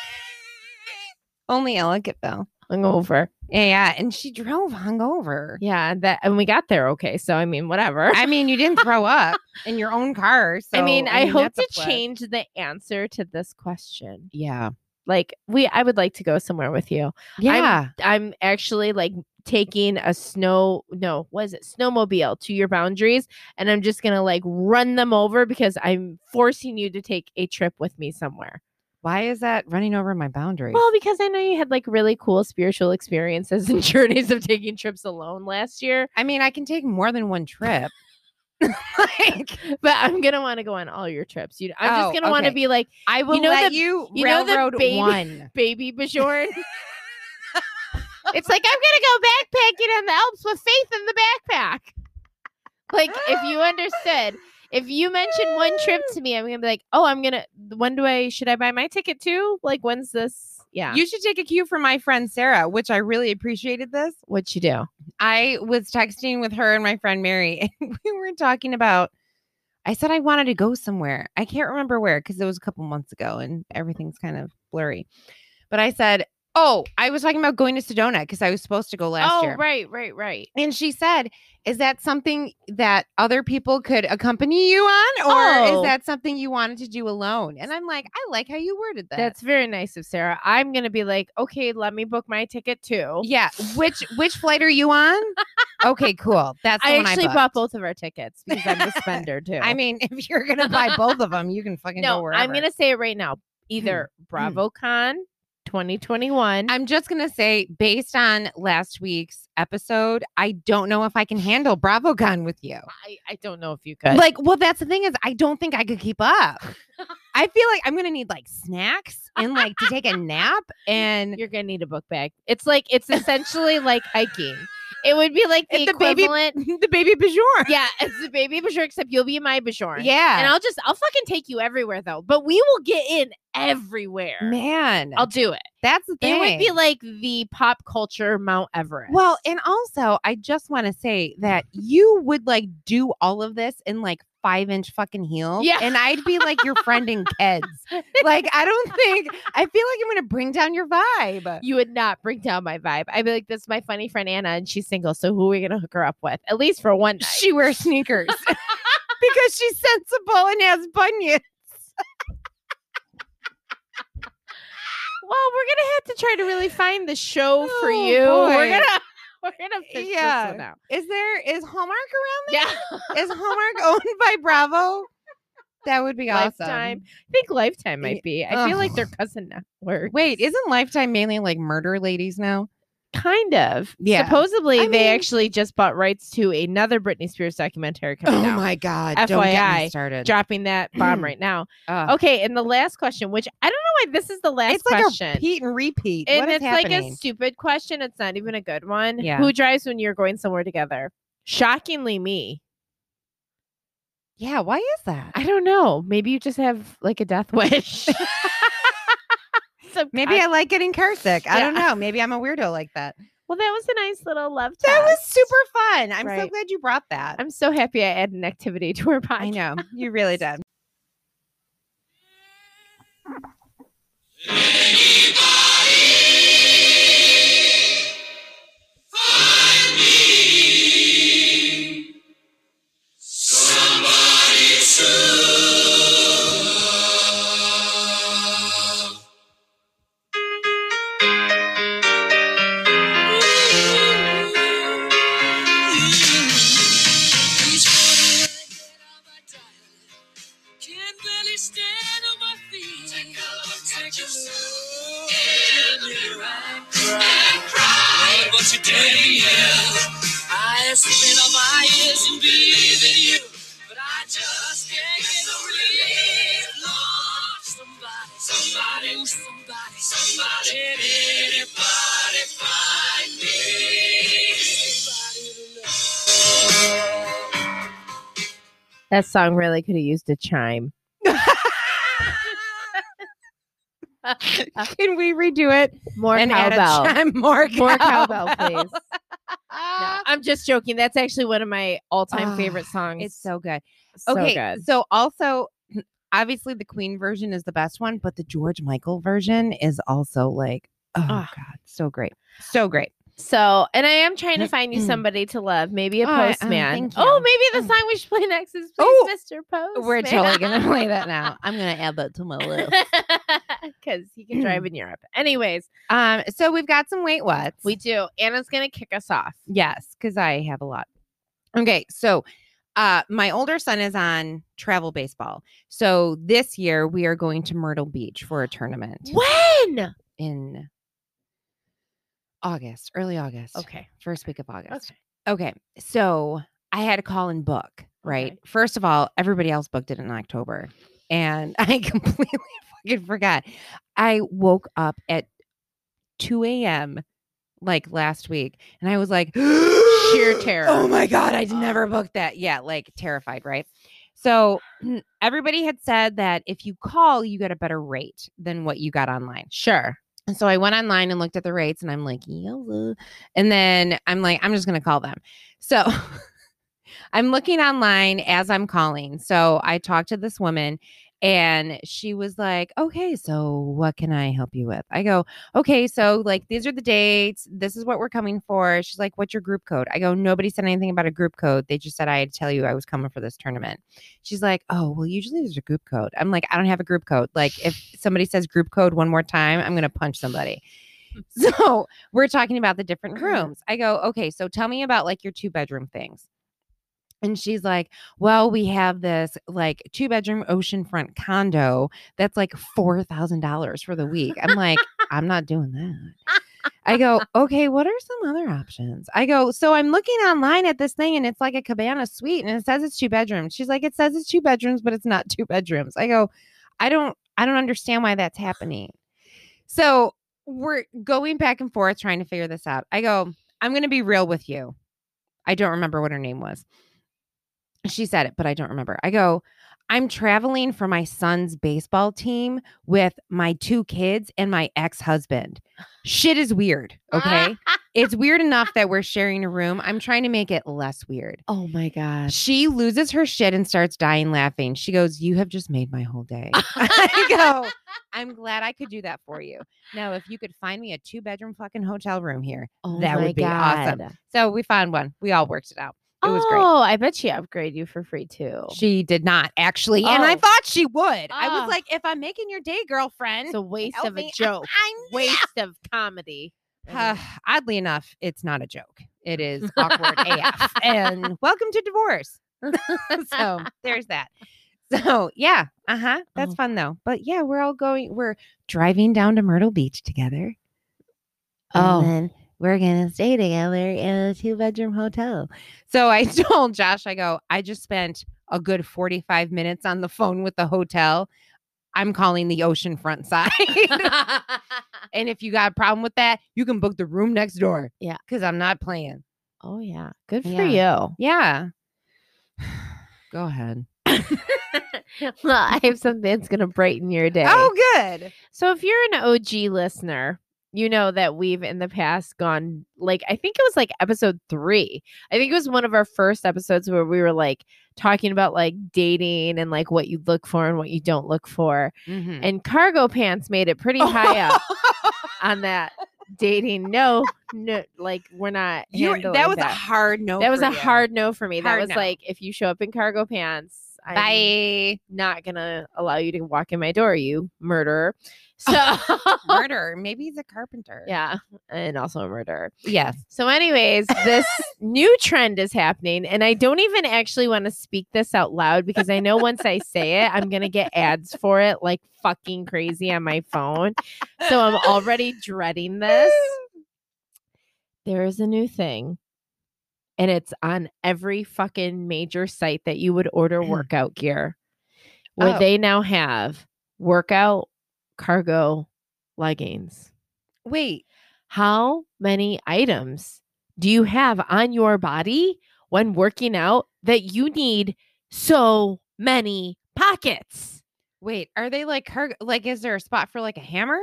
only Ellicottville. Hungover. Yeah, yeah, and she drove hungover. Yeah, that and we got there okay. So I mean, whatever. I mean, you didn't throw up [LAUGHS] in your own car. So I mean, I, hope that's a to change the answer to this question. Yeah, Like we, I would like to go somewhere with you. yeah. I'm actually like taking a snow, no, was it, snowmobile to your boundaries, and I'm just gonna like run them over because I'm forcing you to take a trip with me somewhere. Why is that running over my boundaries? Well, because I know you had like really cool spiritual experiences [LAUGHS] and journeys of taking trips alone last year. I mean, I can take more than one trip. [LAUGHS] like, But I'm gonna want to go on all your trips. You, I'm Oh, just gonna want to be like I will know let the- you, you know the baby- one. baby Bajorn. [LAUGHS] it's like I'm gonna go backpacking in the Alps with Faith in the backpack. Like if you understood, if you mention one trip to me, I'm gonna be like, oh, I'm gonna. When do I? Should I buy my ticket too? Like when's this? Yeah. You should take a cue from my friend Sarah, which I really appreciated this. What'd you do? I was texting with her and my friend Mary, [LAUGHS] and we were talking about. I said I wanted to go somewhere. I can't remember where because it was a couple months ago and everything's kind of blurry. But I said, Oh, I was talking about going to Sedona because I was supposed to go last oh, year. right, right, right. And she said, Is that something that other people could accompany you on? Or Oh. is that something you wanted to do alone? And I'm like, I like how you worded that. That's very nice of Sarah. I'm gonna be like, okay, let me book my ticket too. yeah. Which which flight are you on? okay, cool. That's the I one actually I bought both of our tickets because I'm the spender [LAUGHS] too. I mean, if you're gonna buy both of [LAUGHS] them, you can fucking go no, wherever. I'm gonna say it right now. Either hmm. Hmm. BravoCon 2021. I'm just gonna say, based on last week's episode, I don't know if I can handle BravoCon with you. I, I don't know if you could. Like, well, that's the thing is, I don't think I could keep up. [LAUGHS] I feel like I'm gonna need like snacks and like to take a nap [LAUGHS] and you're gonna need a book bag. It's like it's essentially like hiking. It would be like the, the baby- equivalent. [LAUGHS] the baby Bajorn. yeah, it's the baby Bajorn, except you'll be my Bajorn. Yeah, And I'll just I'll fucking take you everywhere though. But we will get in everywhere. man, I'll do it. That's the thing. It would be like the pop culture Mount Everest. Well, and also, I just want to say that you would like do all of this in like five inch fucking heel. Yeah. And I'd be like your friend and kids. [LAUGHS] Like, I don't think, I feel like I'm going to bring down your vibe. you would not bring down my vibe. I'd be like, this is my funny friend Anna, and she's single. So who are we gonna hook her up with? At least for one night. She wears sneakers [LAUGHS] because she's sensible and has bunions. well, we're gonna have to try to really find the show for Oh, you. We're gonna we're gonna fish Yeah. this one out. Is there, is Hallmark around there? Yeah. Is [LAUGHS] Hallmark owned by Bravo? That would be awesome. Lifetime. I think Lifetime might be. I feel like their Ugh. cousin network. Wait, isn't Lifetime mainly like murder ladies now? Kind of. Yeah. Supposedly, I they mean- actually just bought rights to another Britney Spears documentary coming oh out. Oh my god! Don't get FYI, me started. Dropping that [CLEARS THROAT] bomb right now. Ugh. Okay, and the last question, which I don't know why this is the last it's like a repeat and repeat. and what is it's like a stupid question. It's not even a good one. Yeah. Who drives when you're going somewhere together? Shockingly, me. yeah, why is that? I don't know. Maybe you just have like a death [LAUGHS] wish. Some Maybe kind- I like getting car sick. I don't know. Maybe I'm a weirdo like that. well, that was a nice little love test. That was super fun. I'm so glad you brought that. I'm so happy I added an activity to our podcast. I know you really did. Each my years in you, but I just can't get a relief. Lord, somebody, somebody, somebody, somebody, can anybody find me? Somebody to love. That song really could have used a chime. [LAUGHS] [LAUGHS] Can we redo it? More and add a cowbell. chime- more More cowbell, cowbell, please. [LAUGHS] No, [LAUGHS] I'm just joking. That's actually one of my all-time Ah, favorite songs. It's so good. so okay, good. so also obviously the Queen version is the best one, but the George Michael version is also like oh Ah. god, so great. So great. So, and I am trying to find you somebody to love, maybe a Oh, oh, postman. thank oh, maybe the song we should play next is Please, Oh, Mr. Postman. We're totally gonna [LAUGHS] play that now. I'm gonna add that to my list. [LAUGHS] because he can drive [CLEARS THROAT] in Europe. Anyways, Um, so we've got some wait whats. we do. Anna's gonna kick us off. yes, because I have a lot. Okay, so uh my older son is on travel baseball. So this year we are going to Myrtle Beach for a tournament When? in August, early August. Okay. First week of August. Okay. Okay. So I had to call and book, right? Okay. First of all, everybody else booked it in October. And [LAUGHS] I completely fucking forgot. I woke up at 2 a.m. like last week and I was like, Sheer [GASPS] terror. Oh my God, I'd uh, never booked that. Yeah, like terrified, right? So [SIGHS] [CLEARS THROAT] everybody had said that if you call, you get a better rate than what you got online. Sure. And so I went online and looked at the rates and I'm like, yellow. And then I'm like, I'm just going to call them. So [LAUGHS] I'm looking online as I'm calling. So I talked to this woman and she was like, okay, so what can I help you with? I go, okay, so like these are the dates. This is what we're coming for. She's like, what's your group code? I go, nobody said anything about a group code. They just said I had to tell you I was coming for this tournament. She's like, oh, well, usually there's a group code. I'm like, I don't have a group code. Like, if somebody says group code one more time, I'm going to punch somebody. [LAUGHS] So we're talking about the different rooms. I go, okay, so tell me about like your two bedroom things. And she's like, well, we have this like two bedroom oceanfront condo that's like $4,000 for the week. I'm like, I'm not doing that. I go, [LAUGHS] okay, what are some other options? I go, so I'm looking online at this thing and it's like a cabana suite and it says it's two bedrooms. She's like, it says it's two bedrooms, but it's not two bedrooms. I go, I don't, I don't understand why that's happening. So we're going back and forth trying to figure this out. I go, I'm going to be real with you. I don't remember what her name was. She said it, but I don't remember. I go, I'm traveling for my son's baseball team with my two kids and my ex husband. Shit is weird. Okay. [LAUGHS] it's weird enough that we're sharing a room. I'm trying to make it less weird. oh my gosh. She loses her shit and starts dying laughing. She goes, You have just made my whole day. [LAUGHS] I go, I'm glad I could do that for you. Now, if you could find me a two bedroom fucking hotel room here, Oh that would be awesome. So we found one. We all worked it out. It was oh, great. I bet she upgrade you for free too. She did not actually. And I Oh. thought she would. I Oh. was like, if I'm making your day, girlfriend. It's a waste of a me. joke. I know. Waste of comedy. [SIGHS] Uh, oddly enough, it's not a joke. It [LAUGHS] is awkward AF. And welcome to divorce. [LAUGHS] so there's that. So yeah, uh huh. That's Oh. fun though. But yeah, we're all going. We're driving down to Myrtle Beach together. Oh. We're gonna stay together in a two bedroom hotel. So I [LAUGHS] told Josh, I go, I just spent a good 45 minutes on the phone with the hotel. I'm calling the oceanfront side. [LAUGHS] [LAUGHS] and if you got a problem with that, you can book the room next door. Yeah. Because I'm not playing. oh yeah. Good for Yeah. you. Yeah. [SIGHS] Go ahead. well, I have something that's gonna brighten your oh, day. Oh, good. So if you're an OG listener, you know that we've in the past gone like I think it was like episode 3. I think it was one of our first episodes where we were like talking about like dating and like what you look for and what you don't look for. Mhm. And cargo pants made it pretty high up [LAUGHS] on that dating. No, no like we're not You, that was a hard no. that was a you. hard no for me. that was no. like if you show up in cargo pants, I'm Bye. not gonna allow you to walk in my door, you murderer. So [LAUGHS] [LAUGHS] Murder. Maybe he's a carpenter. yeah, and also a murderer. Yes. So, anyways, this [LAUGHS] new trend is happening, and I don't even actually want to speak this out loud because I know once I say it, I'm gonna get ads for it like fucking crazy on my phone. So I'm already dreading this. There is a new thing, and it's on every fucking major site that you would order mm. workout gear, where Oh. they now have workout cargo leggings. Wait. How many items do you have on your body when working out that you need so many pockets? Wait. Are they like cargo? Like, is there a spot for like a hammer?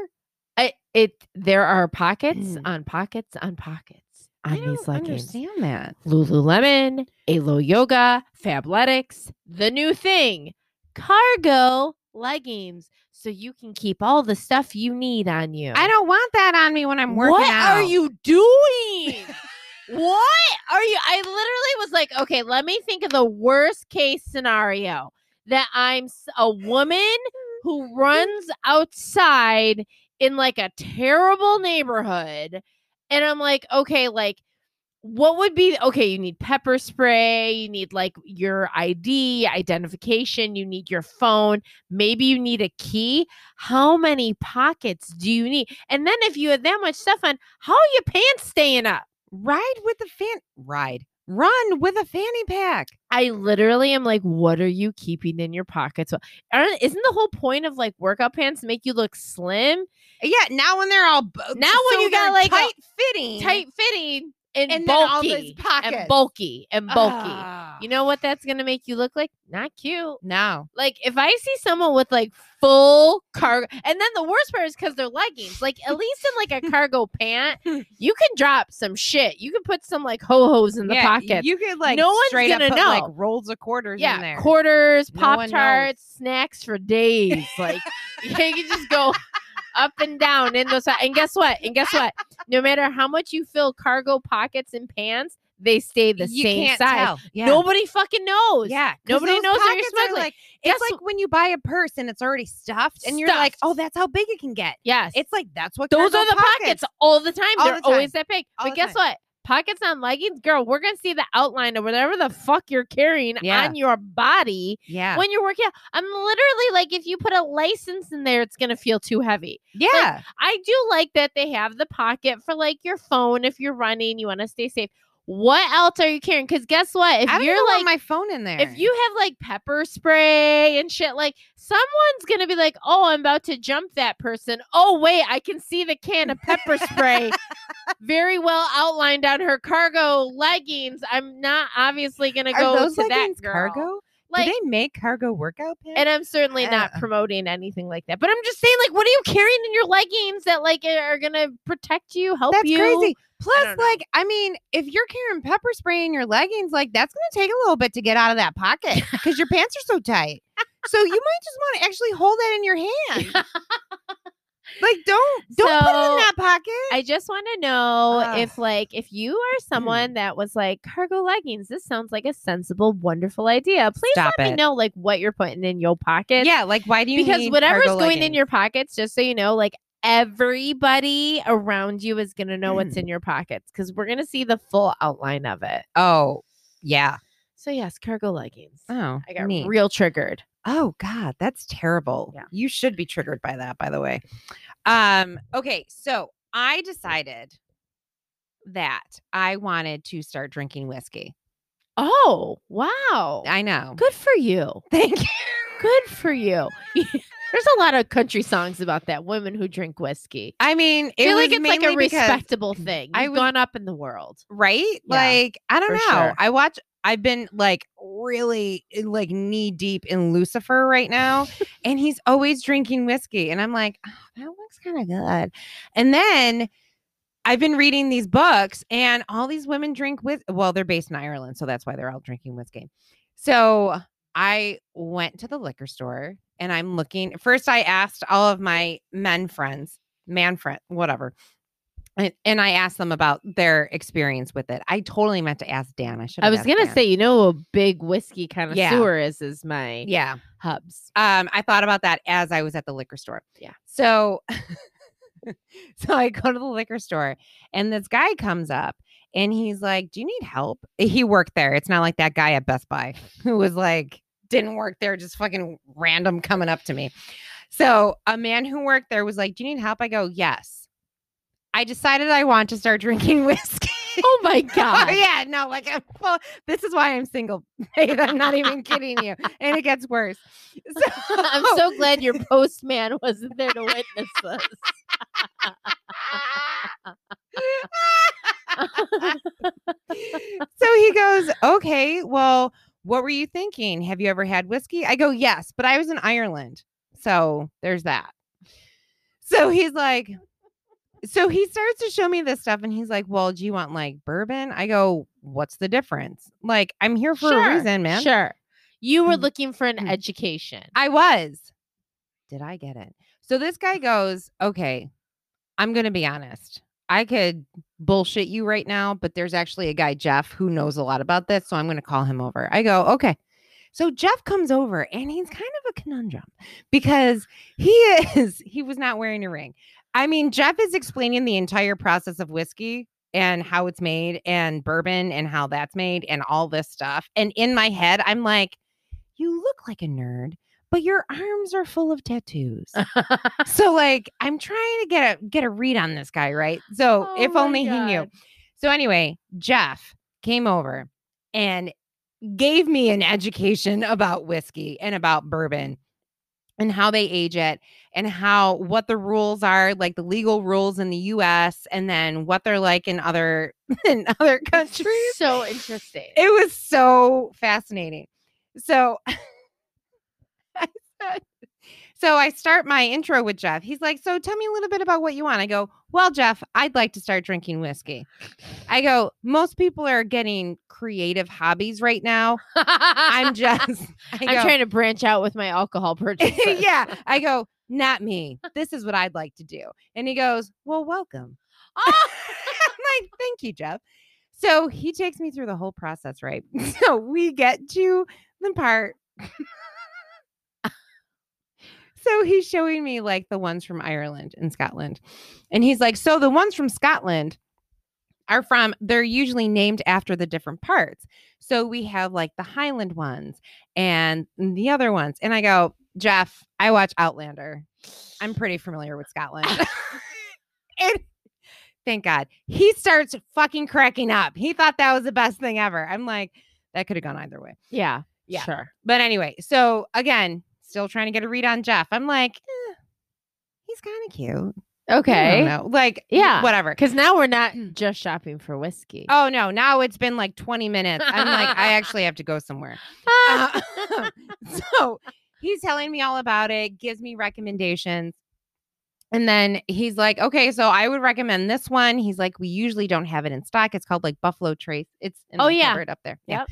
I, it there are pockets Mm. on pockets on pockets I on these don't leggings. understand that. Lululemon, Alo Yoga, Fabletics, the new thing, cargo leggings, so you can keep all the stuff you need on you. I don't want that on me when I'm working what out. are you doing? [LAUGHS] what are you? I literally was like, okay, let me think of the worst case scenario that I'm a woman who runs outside in like a terrible neighborhood. And I'm like, okay, like, what would be okay? You need pepper spray, you need like your ID, identification, you need your phone, maybe you need a key. How many pockets do you need? And then if you have that much stuff on, how are your pants staying up? Ride with the fan. Ride. Run with a fanny pack. I literally am like, what are you keeping in your pockets? Isn't the whole point of like workout pants make you look slim, Yeah. Now when they're all Now when you got, like, tight fitting, tight fitting, and, And bulky, and bulky, and bulky? Ah. You know what that's gonna make you look like? Not cute. no. Like if I see someone with like full cargo, and then the worst part is because they're leggings. Like at least in like a [LAUGHS] cargo pant, [LAUGHS] you can drop some shit. You can put some like ho hos in the yeah, pockets. You could like No one's straight gonna put, know. like rolls of quarters in yeah, there. quarters, No pop tarts, snacks for days. Like [LAUGHS] you can just go up and down in those. And guess what? And guess what? No matter how much you fill cargo pockets and pants, they stay the you same size. Yeah. Nobody fucking knows. Yeah. Nobody knows that you're smuggling. Like, it's like when you buy a purse and it's already stuffed, and you're like, "Oh, that's how big it can get." Yes. It's like that's what Those are the pockets. all the time. All They're the time. always that big. All but guess time. what? Pockets on leggings, girl, we're gonna see the outline of whatever the fuck you're carrying Yeah. on your body Yeah, when you're working out. I'm literally like, if you put a license in there, it's gonna feel too heavy. yeah. I do like that they have the pocket for like your phone if you're running, you want to stay safe. What else are you carrying? Because guess what? If I you're like my phone in there. if you have like pepper spray and shit, like someone's gonna be like, "Oh, I'm about to jump that person." Oh, wait, I can see the can of pepper spray [LAUGHS] very well outlined on her cargo leggings. I'm not obviously gonna are go to that girl. cargo? Like, Do they make cargo workout pants? and I'm certainly not promoting anything like that. But I'm just saying, like, what are you carrying in your leggings that like are gonna protect you, help you. That's you? crazy. Plus, don't like, I mean, if you're carrying pepper spray in your leggings, like that's gonna take a little bit to get out of that pocket [LAUGHS] because your pants are so tight. So you might just want to actually hold that in your [LAUGHS] hand. Like, don't don't put it in that pocket. I just want to know Ugh. if, like, if you are mm. someone that was like cargo leggings, this sounds like a sensible, wonderful idea. Please Stop let it. me know, like, what you're putting in your pocket. yeah, like why do you because whatever's going in your pockets, just so you know, like everybody around you is gonna know what's in mm. your pockets because we're gonna see the full outline of it. Oh, yeah. So yes, cargo leggings. Oh, I got neat. real triggered. Oh God, that's terrible. Yeah. You should be triggered by that, by the way. Um, okay, so I decided that I wanted to start drinking whiskey. Oh wow! I know. Good for you. [LAUGHS] Thank you. Good for you. [LAUGHS] There's a lot of country songs about that. Women who drink whiskey. I mean, I feel like it's like a respectable thing. I You've was- gone up in the world. right? Yeah, like, I don't know. sure. I watch I've been like really eh, like knee deep in Lucifer right now, and he's always drinking whiskey. And I'm like, oh, that looks kind of good. And then I've been reading these books, and all these women drink with well, they're based in Ireland, so that's why they're all drinking whiskey. So I went to the liquor store and I'm looking. First, I asked all of my men friends, man friend, whatever. And, and I asked them about their experience with it. I totally meant to ask Dan. I should. I was gonna say, you know, a big whiskey kind connoisseur Yeah. is is my yeah. hubs. Um, I thought about that as I was at the liquor store. Yeah. So, [LAUGHS] so I go to the liquor store, and this guy comes up, and he's like, "Do you need help?" He worked there. It's not like that guy at Best Buy [LAUGHS] who was like didn't work there, just fucking random coming up to me. So a man who worked there was like, "Do you need help?" I go, "Yes." I decided I want to start drinking [LAUGHS] whiskey. Oh my [LAUGHS] oh, god! Oh, yeah, no, like, well, this is why I'm single, [LAUGHS] babe. I'm not even kidding you. And it gets worse. So, I'm so glad your postman wasn't there to witness this. so he goes, Okay, well, what were you thinking? Have you ever had whiskey? I go, Yes, but I was in Ireland. So there's that. So he's like, So he starts to show me this stuff and he's like, Well, do you want like bourbon? I go, What's the difference? Like, I'm here for a reason, man. Sure. You were Mm. looking for an Mm. education. I was. Did I get it? So this guy goes, Okay, I'm going to be honest. I could bullshit you right now, but there's actually a guy, Jeff, who knows a lot about this. So I'm going to call him over. I go, Okay. So Jeff comes over and he's kind of a conundrum because he [LAUGHS] is, he was not wearing a ring. I mean, Jeff is explaining the entire process of whiskey and how it's made and bourbon and how that's made and all this stuff. And in my head, I'm like, you look like a nerd, but your arms are full of tattoos. [LAUGHS] so like I'm trying to get a get a read on this guy, right? So Oh if only he knew. So anyway, Jeff came over and gave me an education about whiskey and about bourbon and how they age it and how what the rules are like the legal rules in the US and then what they're like in other [LAUGHS] in other countries so interesting. it was so fascinating. So [LAUGHS] so I start my intro with Jeff. He's like, So tell me a little bit about what you want. I go, Well, Jeff, I'd like to start drinking whiskey. I go, Most people are getting creative hobbies right now. I'm [LAUGHS] just, [LAUGHS] I I'm trying to branch out with my alcohol [LAUGHS] purchase. yeah. I go, Not me. This is what I'd like to do. And he goes, Well, welcome. Oh, I'm like, thank you, Jeff. So he takes me through the whole process, right? So we get to the part. So he's showing me like the ones from Ireland and Scotland. And he's like, so the ones from Scotland are from, they're usually named after the different parts. So we have like the Highland ones and the other ones. And I go, Jeff, I watch Outlander. I'm pretty familiar with Scotland. [LAUGHS] [LAUGHS] and thank God. He starts fucking cracking up. He thought that was the best thing ever. I'm like, that could have gone either way. yeah. Yeah. Sure. But anyway, so again, still trying to get a read on Jeff. I'm like, eh, he's kind of cute. Okay. Like, Yeah. whatever. Because now we're not just shopping for whiskey. Oh no, now it's been like 20 minutes. I'm like, I [LAUGHS] actually have to go somewhere. Uh, [LAUGHS] [LAUGHS] so he's telling me all about it, gives me recommendations. And then he's like, okay, so I would recommend this one. He's like, we usually don't have it in stock. It's called like Buffalo Trace. It's in Oh, yeah. cupboard up there. Yeah.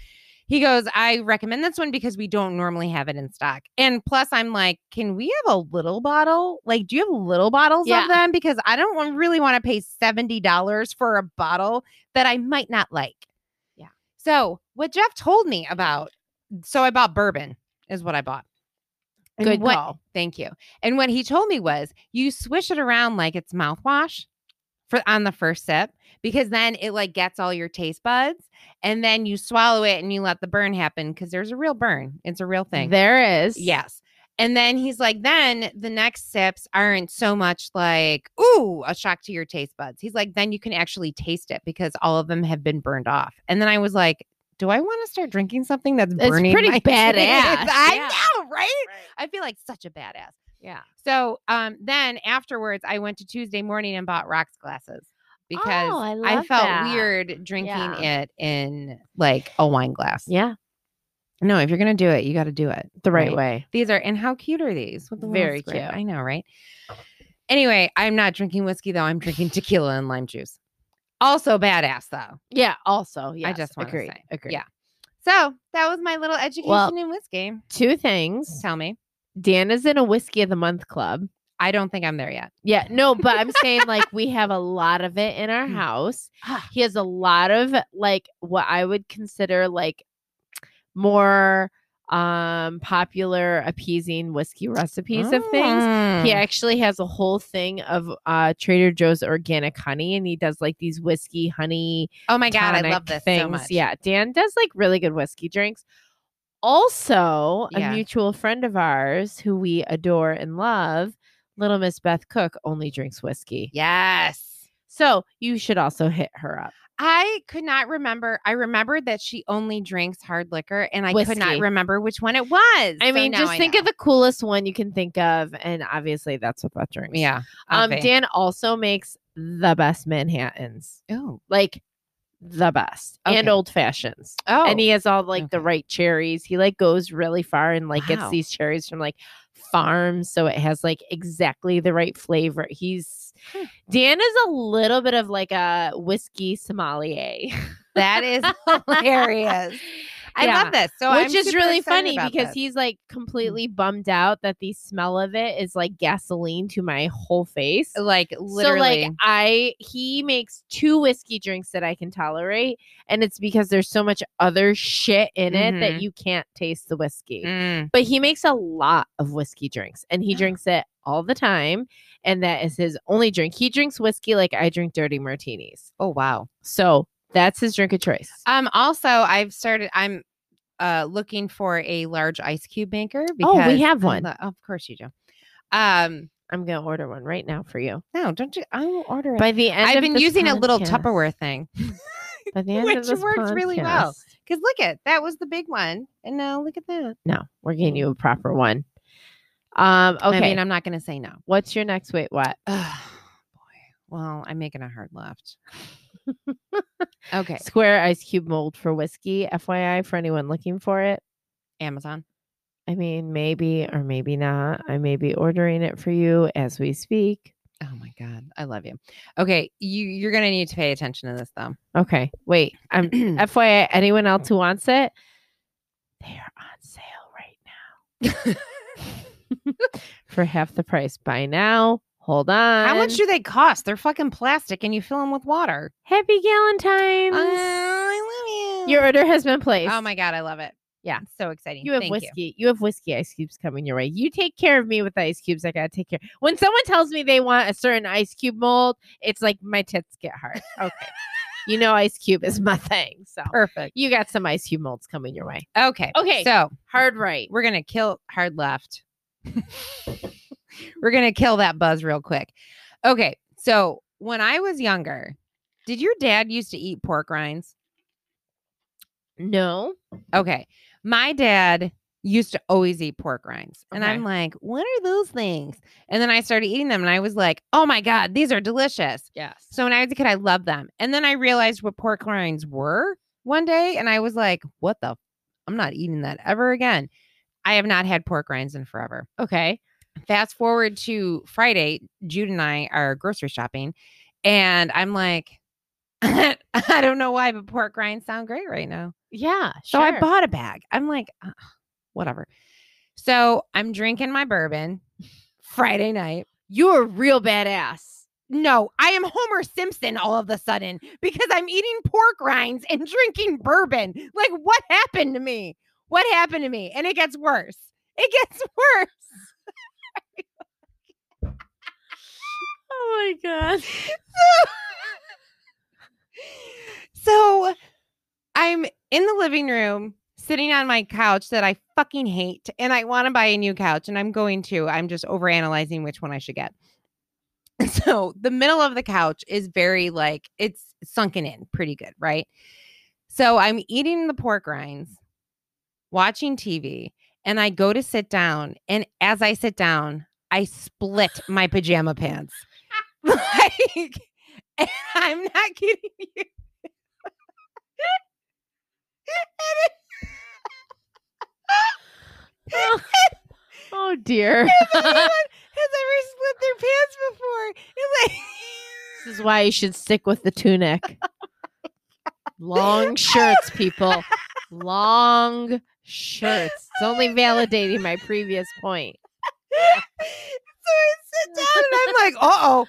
He goes, I recommend this one because we don't normally have it in stock. And plus, I'm like, can we have a little bottle? Like, do you have little bottles Yeah. of them? Because I don't want, really want to pay $70 for a bottle that I might not like. Yeah. So, what Jeff told me about, so I bought bourbon, is what I bought. And Good what- call. Thank you. And what he told me was you swish it around like it's mouthwash for on the first sip because then it like gets all your taste buds and then you swallow it and you let the burn happen because there's a real burn. It's a real thing. There is. Yes. And then he's like, then the next sips aren't so much like, ooh, a shock to your taste buds. He's like, then you can actually taste it because all of them have been burned off. And then I was like, do I want to start drinking something that's It's burning? pretty my [LAUGHS] badass. I yeah. know, right? I feel like such a badass. Yeah. So um, then afterwards, I went to Tuesday morning and bought rocks glasses because Oh, I I, felt that. weird drinking Yeah. it in like a wine glass. Yeah. No, if you're gonna do it, you got to do it The right, right. way. These are and how cute are these? With the Very cute. I know, right? Anyway, I'm not drinking whiskey though. I'm drinking tequila and lime juice. Also badass though. Yeah. Also, I just wanna agreed. say, Agreed. yeah. So that was my little education Well- in whiskey. Two things. Tell me. Dan is in a whiskey of the month club. I don't think I'm there yet. Yeah, no, but I'm saying like we have a lot of it in our Mm. house. Ah. He has a lot of like what I would consider like more um popular appeasing whiskey recipes of things. He Mm. actually has a whole thing of uh Trader Joe's organic honey and he does like these whiskey honey Oh my god, I love this things. so much. Yeah, Dan does like really good whiskey drinks. Also, Yeah. a mutual friend of ours who we adore and love, Little Miss Beth Cook, only drinks whiskey. Yes. So you should also hit her up. I could not remember. I remembered that she only drinks hard liquor, and I could not remember which one it was. I So mean, just I think know. of the coolest one you can think of, and obviously that's what Beth drinks. yeah. Um. Dan also makes the best Manhattans, Oh. like the best, and old fashions. Oh. and he has all like the right cherries. He like goes really far and like gets these cherries from like farms, so it has like exactly the right flavor. He's. Dan is a little bit of like a whiskey sommelier, that is [LAUGHS] hilarious. I Yeah. love this. So which I'm is really funny because this. he's like completely bummed out that the smell of it is like gasoline to my whole face. like literally. So like I he makes two whiskey drinks that I can tolerate and it's because there's so much other shit in it Mhm. that you can't taste the whiskey. Mm. But he makes a lot of whiskey drinks and he Yeah. [GASPS] drinks it all the time and that is his only drink. He drinks whiskey like I drink dirty martinis. Oh wow. So that's his drink of choice. Um. Also, I've started. I'm uh looking for a large ice cube maker. Oh, we have one. lo- of course you do. Um. I'm gonna order one right now for you. No, don't you? I will order it. By the end I've been using a little Tupperware thing. [LAUGHS] By the [LAUGHS] end which of this works really well. Because look at that was the big one, and now look at that. No, we're getting you a proper one. Um, okay. I mean, I'm not going to say no. What's your next wait what? Oh, boy. Well, I'm making a hard left. Okay. Square ice cube mold for whiskey, FYI, for anyone looking for it. Amazon. I mean, maybe or maybe not. I may be ordering it for you as we speak. Oh my god, I love you. Okay, you you're gonna need to pay attention to this though. Okay, wait. I'm [CLEARS THROAT] FYI, anyone else who wants it, they are on sale right now [LAUGHS] [LAUGHS] for half the price. Buy now. Hold on. How much do they cost? They're fucking plastic, and you fill them with water. Happy Galentine's. Oh, I love you. Your order has been placed. oh my god, I love it. Yeah. It's so exciting. You have Thank whiskey. You. have whiskey ice cubes coming your way. You take care of me with the ice cubes. I gotta take care. When someone tells me they want a certain ice cube mold, it's like my tits get hard. Okay. you know ice cube is my thing. So Perfect. you got some ice cube molds coming your way. Okay. Okay. So Hard right. we're gonna kill hard left. [LAUGHS] we're gonna kill that buzz real quick. Okay. So when I was younger, did your dad used to eat pork rinds? No. Okay. My dad used to always eat pork rinds. And Okay. I'm like, what are those things? And then I started eating them and I was like, oh my God, these are delicious. Yes. So when I was a kid, I loved them. And then I realized what pork rinds were one day. And I was like, what the? f- I'm not eating that ever again. I have not had pork rinds in forever. Okay. Fast forward to Friday, Jude and I are grocery shopping. And I'm like, [LAUGHS] I don't know why, but pork rinds sound great right now. Yeah. So I bought a bag. I'm like, "Ugh, whatever. So I'm drinking my bourbon [LAUGHS] Friday night. You're a real badass. No, I am Homer Simpson all of a sudden because I'm eating pork rinds and drinking bourbon. Like, what happened to me? What happened to me? And it gets worse. It gets [LAUGHS] worse. Oh my god. [LAUGHS] So I'm in the living room sitting on my couch that I fucking hate and I want to buy a new couch and I'm going to. I'm just overanalyzing which one I should get. [LAUGHS] So the middle of the couch is very like it's sunken in pretty good, right? So I'm eating the pork rinds, watching TV, and I go to sit down and as I sit down, I split my pajama pants. [LAUGHS] like and I'm not kidding [LAUGHS] you. [LAUGHS] Oh dear. Has ever split their pants before, like This is why you should stick with the tunic. Long shirts, people. Long shirts. It's only validating my previous point. Sit down and I'm like, uh oh.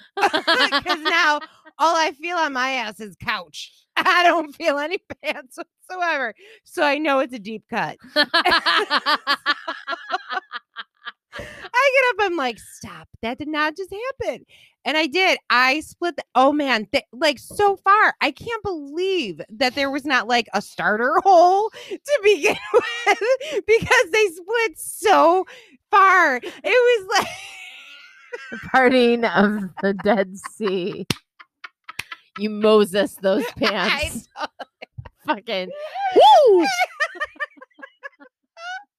Because [LAUGHS] now all I feel on my ass is couch. [LAUGHS] I don't feel any [LAUGHS] pants whatsoever. So I know it's a deep cut. I get up, I'm like, stop. That did not just happen. And I did. I split the oh man, th- like so far. I can't believe that there was not like a starter hole to begin with because they split so far. It was like the [LAUGHS] parting of the Dead Sea. You Moses those [LAUGHS] pants. [LAUGHS] Fucking woo!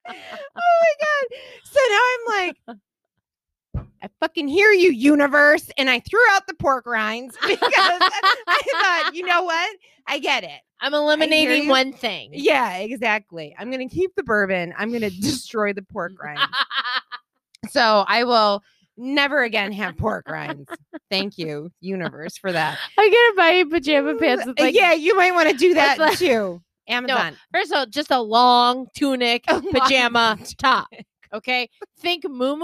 oh my god. So now I'm like I fucking hear you, universe. And I threw out the pork rinds because I thought, you know what? I get it. I'm eliminating one thing. Yeah, exactly. I'm gonna keep the bourbon. I'm gonna destroy the pork rinds. So I will never again have pork rinds. Thank you, universe, for that. I'm gonna buy you pajama pants with Uh, like yeah, you might want to do that like- too. Amazon. First of all, just a long tunic, [LAUGHS] A long pajama [LAUGHS] top. Okay. Think moo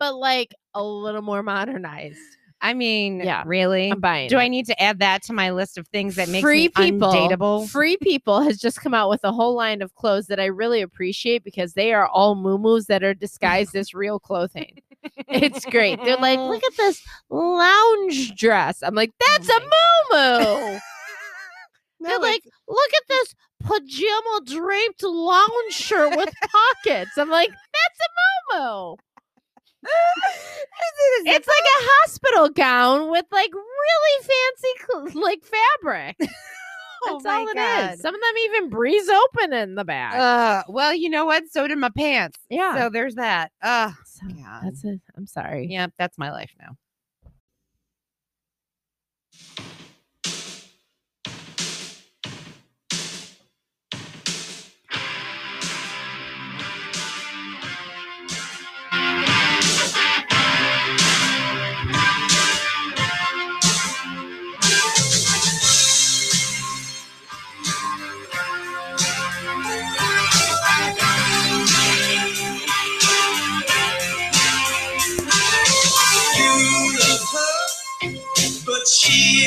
but like a little more modernized. I mean, Yeah, really? I'm buying. Do it. I need to add that to my list of things that makes Free me people, undateable? Free People has just come out with a whole line of clothes that I really appreciate because they are all moo that are disguised as real clothing. It's great. They're like, look [LAUGHS] at this lounge dress. I'm like, that's a moo [LAUGHS] They're No, like, look at this pajama draped lounge shirt with pockets. I'm like, that's a moo it It's like a hospital gown with like really fancy like fabric. [LAUGHS] Oh That's all it God. is. Some of them even breeze open in the back. Uh, well, you know what? So did my pants. yeah. So there's that. Uh, So God. that's it. I'm sorry. yeah, that's my life now.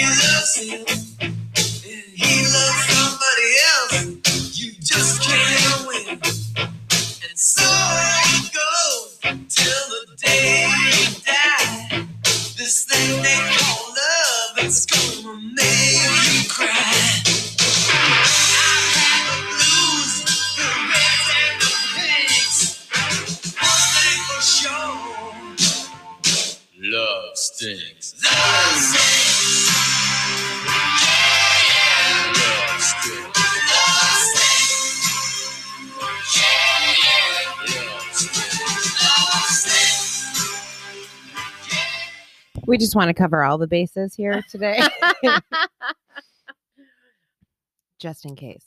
Loves him. He loves somebody else. You just can't win. And so it goes till the day you die. This thing they call love, it's gonna make you cry. I've had We just want to cover all the bases here today, [LAUGHS] just in case.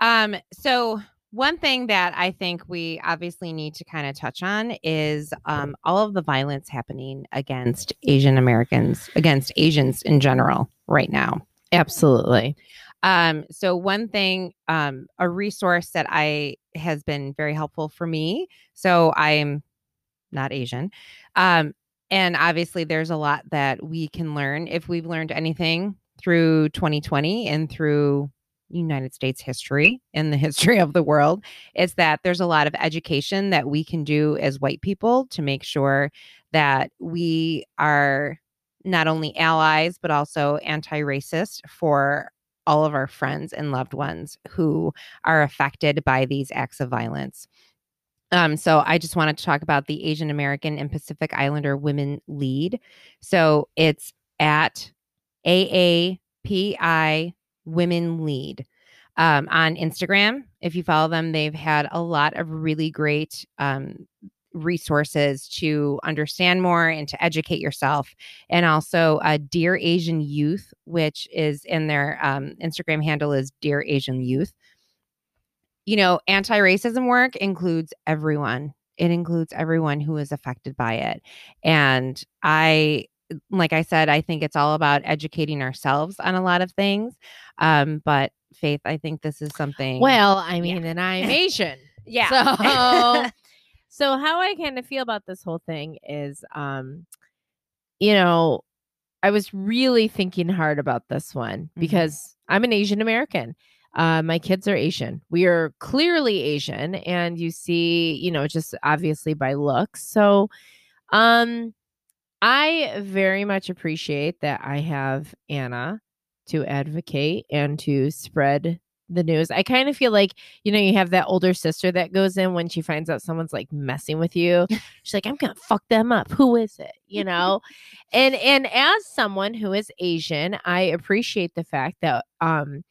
Um, so one thing that I think we obviously need to kind of touch on is um, all of the violence happening against Asian Americans, against Asians in general, right now. Absolutely. Um, so one thing, um, a resource that I has been very helpful for me. So I'm not Asian. Um, and obviously there's a lot that we can learn if we've learned anything through 2020 and through United States history and the [LAUGHS] history of the world is that there's a lot of education that we can do as white people to make sure that we are not only allies but also anti-racist for all of our friends and loved ones who are affected by these acts of violence. Um, so I just wanted to talk about the Asian American and Pacific Islander Women Lead. So it's at AAPI Women Lead um, on Instagram. If you follow them, they've had a lot of really great um, resources to understand more and to educate yourself. And also, uh, Dear Asian Youth, which is in their um, Instagram handle is Dear Asian Youth. You know, anti racism work includes everyone. It includes everyone who is affected by it. And I, like I said, I think it's all about educating ourselves on a lot of things. Um, but Faith, I think this is something. Well, I mean, and [LAUGHS] I'm Asian. yeah. So, [LAUGHS] so how I kind of feel about this whole thing is, um, you know, I was really thinking hard about this one because I'm an Asian American. Uh, my kids are Asian. We are clearly Asian, and you see, you know, just obviously by looks. So, um, I very much appreciate that I have Anna to advocate and to spread the news. I kind of feel like, you know, you have that older sister that goes in when she finds out someone's like messing with you. [LAUGHS] She's like, I'm gonna fuck them up. Who is it? You [LAUGHS] know? and and as someone who is Asian, I appreciate the fact that um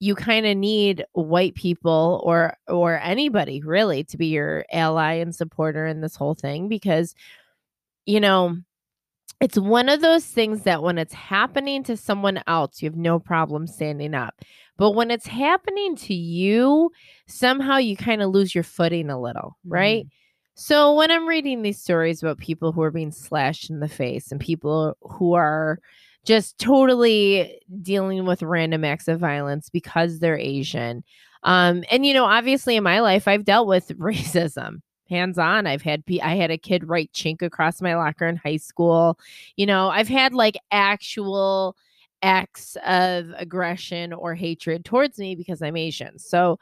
you kind of need white people or or anybody really to be your ally and supporter in this whole thing because you know it's one of those things that when it's happening to someone else, you have no problem standing up. But when it's happening to you, somehow you kind of lose your footing a little, right? Mm-hmm. So when I'm reading these stories about people who are being slashed in the face and people who are just totally dealing with random acts of violence because they're Asian. Um, and you know, obviously in my life, I've dealt with [LAUGHS] racism hands on. I've had I had a kid write chink across my locker in high school. You know, I've had like actual acts of aggression or hatred towards me because I'm Asian. So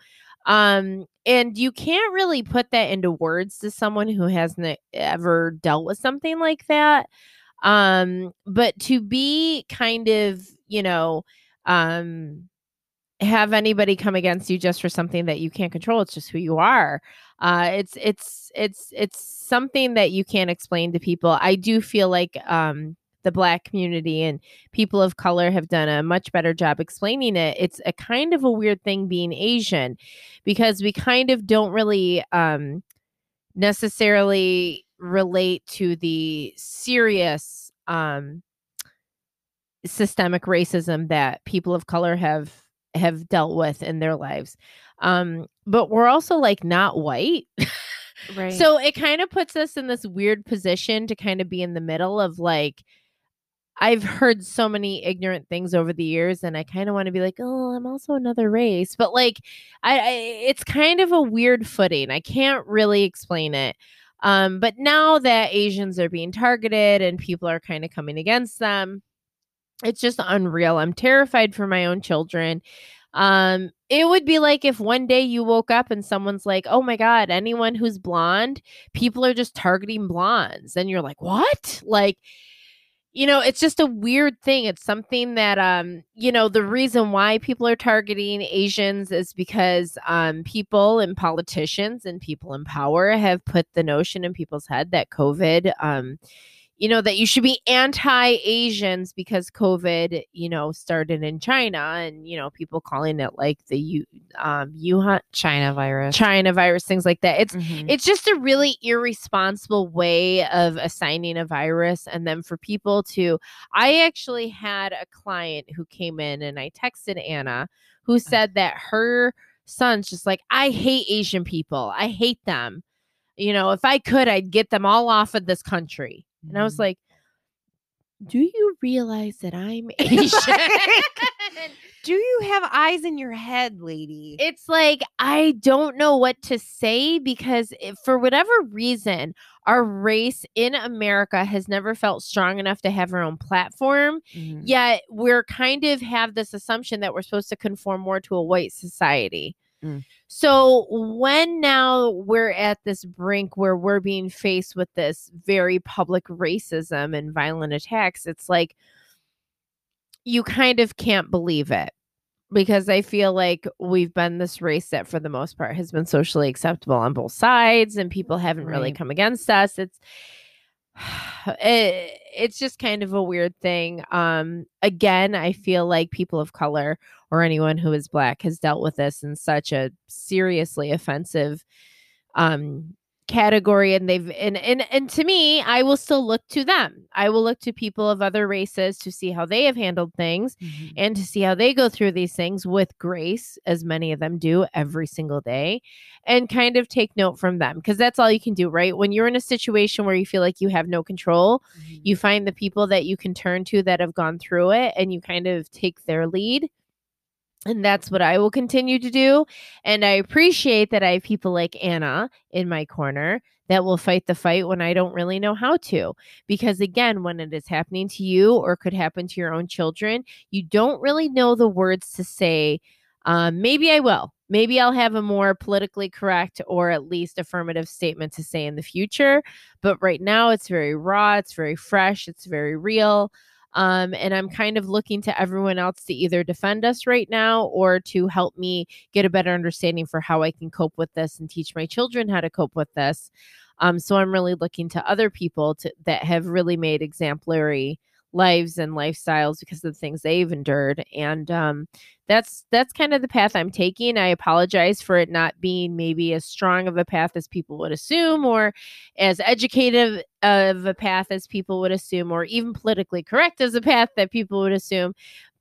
um and you can't really put that into words to someone who hasn't ever dealt with something like that. Um but to be kind of, you know, um have anybody come against you just for something that you can't control it's just who you are uh it's it's it's it's something that you can't explain to people. I do feel like um the black community and people of color have done a much better job explaining it. It's a kind of a weird thing being asian because we kind of don't really um necessarily relate to the serious um systemic racism that people of color have have dealt with in their lives um but we're also like not white [LAUGHS] Right. so it kind of puts us in this weird position to kind of be in the middle of like I've heard so many ignorant things over the years and I kind of want to be like, "Oh, I'm also another race." But like I, I it's kind of a weird footing. I can't really explain it. Um but now that Asians are being targeted and people are kind of coming against them, it's just unreal. I'm terrified for my own children. Um, it would be like if one day you woke up and someone's like, "Oh my god, anyone who's blonde, people are just targeting blondes." And you're like, "What?" Like you know, it's just a weird thing. It's something that um, you know, the reason why people are targeting Asians is because um people and politicians and people in power have put the notion in people's head that COVID um you know that you should be anti-asians because covid you know started in china and you know people calling it like the U, um Wuhan China virus. China virus things like that. It's Mhm. it's just a really irresponsible way of assigning a virus and then for people to i actually had a client who came in and i texted anna who said that her son's just like i hate asian people. I hate them. You know if i could i'd get them all off of this country and i was Mhm. like do you realize that i'm [LAUGHS] asian [LAUGHS] Do you have eyes in your head, lady? it's like I don't know what to say because if, for whatever reason, our race in America has never felt strong enough to have our own platform. Mhm. Yet we're kind of have this assumption that we're supposed to conform more to a white society. Mm. So when now we're at this brink where we're being faced with this very public racism and violent attacks, it's like you kind of can't believe it because I feel like we've been this race that for the most part has been socially acceptable on both sides and people haven't really come against us. It's [SIGHS] it, it's just kind of a weird thing. Um again, I feel like people of color or anyone who is black has dealt with this in such a seriously offensive um category and they've and, and and to me i will still look to them i will look to people of other races to see how they have handled things Mhm. and to see how they go through these things with grace, as many of them do every single day, and kind of take note from them because that's all you can do, right? When you're in a situation where you feel like you have no control, Mhm. you find the people that you can turn to that have gone through it and you kind of take their lead. And that's what I will continue to do. And I appreciate that I have people like Anna in my corner that will fight the fight when I don't really know how to. Because again, when it is happening to you or could happen to your own children, you don't really know the words to say. Um, maybe I will. Maybe I'll have a more politically correct or at least affirmative statement to say in the future. But right now, it's very raw, it's very fresh, it's very real. Um, and I'm kind of looking to everyone else to either defend us right now or to help me get a better understanding for how I can cope with this and teach my children how to cope with this. Um, so I'm really looking to other people to, that have really made exemplary lives and lifestyles because of the things they've endured and um, that's that's kind of the path i'm taking i apologize for it not being maybe as strong of a path as people would assume or as educative of a path as people would assume or even politically correct as a path that people would assume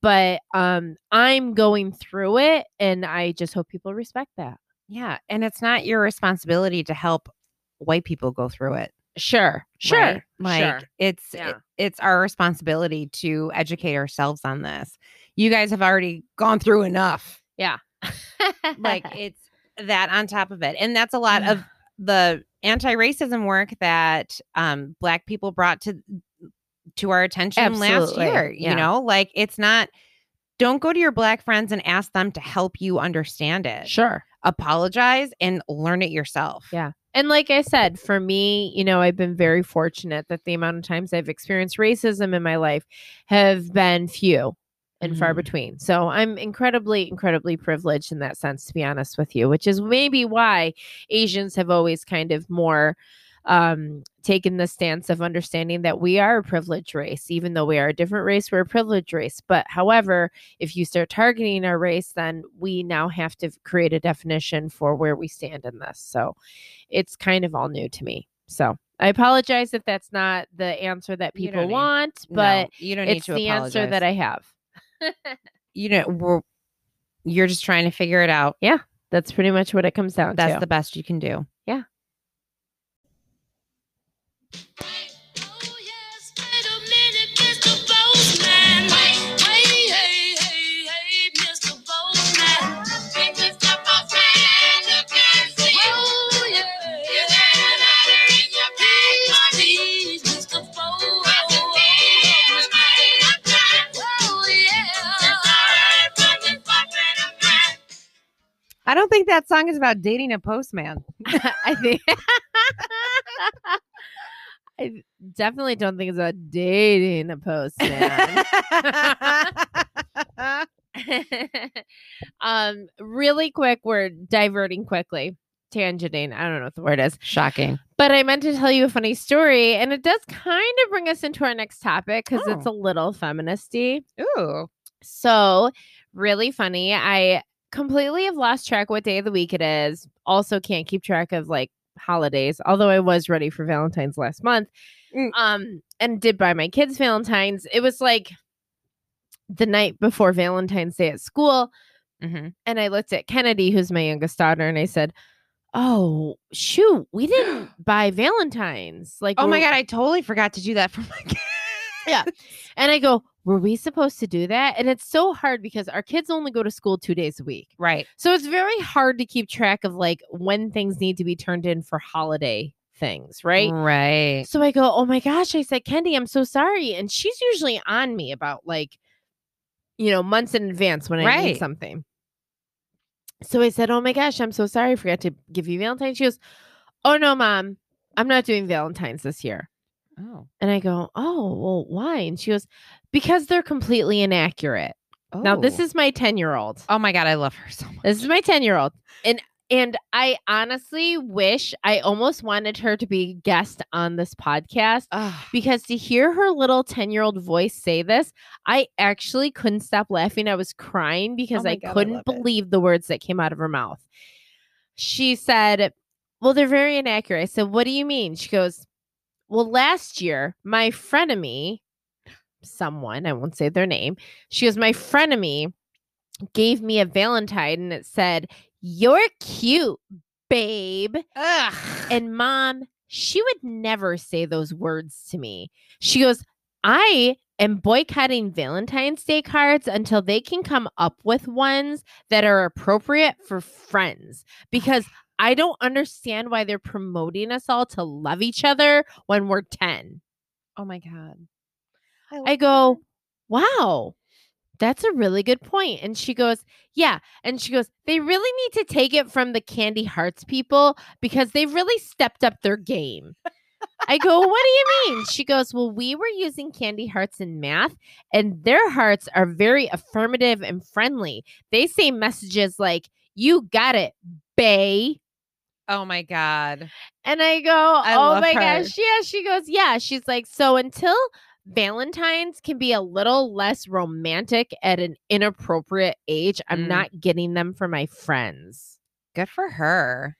but um, i'm going through it and i just hope people respect that Yeah, and it's not your responsibility to help white people go through it. Sure sure right? Like sure. it's Yeah. it- it's our responsibility to educate ourselves on this. You guys have already gone through enough. Yeah, like [LAUGHS] it's that on top of it. And that's a lot of the anti-racism work that um black people brought to to our attention last Absolutely, year. yeah. You know, like it's not don't go to your black friends and ask them to help you understand it. sure Apologize and learn it yourself. Yeah. And like I said, for me, you know, I've been very fortunate that the amount of times I've experienced racism in my life have been few and far Mhm. between. So I'm incredibly, incredibly privileged in that sense, to be honest with you, which is maybe why Asians have always kind of more um taken the stance of understanding that we are a privileged race even though we are a different race we're a privileged race. But however if you start targeting our race then we now have to create a definition for where we stand in this. So it's kind of all new to me. So i apologize if that's not the answer that people don't need- want No, but you don't need it's to the answer that i have. [LAUGHS] You know we're you're just trying to figure it out. Yeah, that's pretty much what it comes down That's to. the best you can do. I don't think that song is about dating a postman. [LAUGHS] I think [LAUGHS] I definitely don't think it's about dating a postman. [LAUGHS] um, really quick, we're diverting quickly. tangenting. I don't know what the word is. Shocking. But I meant to tell you a funny story, and it does kind of bring us into our next topic because it's a little feministy. Ooh. So, really funny. I completely have lost track what day of the week it is. Also, can't keep track of like holidays, although I was ready for Valentine's last month. Mm. Um, and did buy my kids Valentine's. It was like the night before Valentine's Day at school. hmm And I looked at Kennedy, who's my youngest daughter, and I said, Oh, shoot, we didn't [GASPS] buy Valentine's. Like, Oh my god, I totally forgot to do that for my [LAUGHS] kids. Yeah. And I go, Were we supposed to do that? And it's so hard because our kids only go to school two days a week. Right. So it's very hard to keep track of like when things need to be turned in for holiday things, right? Right. So I go, Oh my gosh. I said, Kendi, I'm so sorry. And she's usually on me about like, you know, months in advance when I need Right. something. So I said, Oh my gosh, I'm so sorry. I forgot to give you Valentine's. She goes, Oh no, mom, I'm not doing Valentine's this year. Oh. And I go, Oh, well, why? And she goes, Because they're completely inaccurate. Oh. Now, this Oh. is my 10 year old. Oh my god, I love her so much. This is my 10 year old. And and I honestly wish I almost wanted her to be a guest on this podcast Ugh. because to hear her little 10 year old voice say this, I actually couldn't stop laughing. I was crying oh because my I God, couldn't it. believe the words that came out of her mouth. She said, Well, they're very inaccurate. I said, What do you mean? She goes, Well, last year, my frenemy, someone, I won't say their name, she goes, My frenemy gave me a Valentine and it said, You're cute, babe. Ugh. And mom, she would never say those words to me. She goes, I am boycotting Valentine's Day cards until they can come up with ones that are appropriate for friends because I don't understand why they're promoting us all to love each other when we're 10. oh my god. I go, wow, that's a really good point. And she goes, yeah. And she goes, they really need to take it from the Candy Hearts people because they've really stepped up their game. I go, what do you mean? She goes, well, we were using Candy Hearts in math, and their hearts are very affirmative and friendly. They say messages like, you got it, Bay. Oh my god. And I go, oh love my her. gosh. Yeah. She goes, yeah. She's like, so until Valentine's can be a little less romantic at an inappropriate age, I'm Mm. not getting them for my friends. Good for her.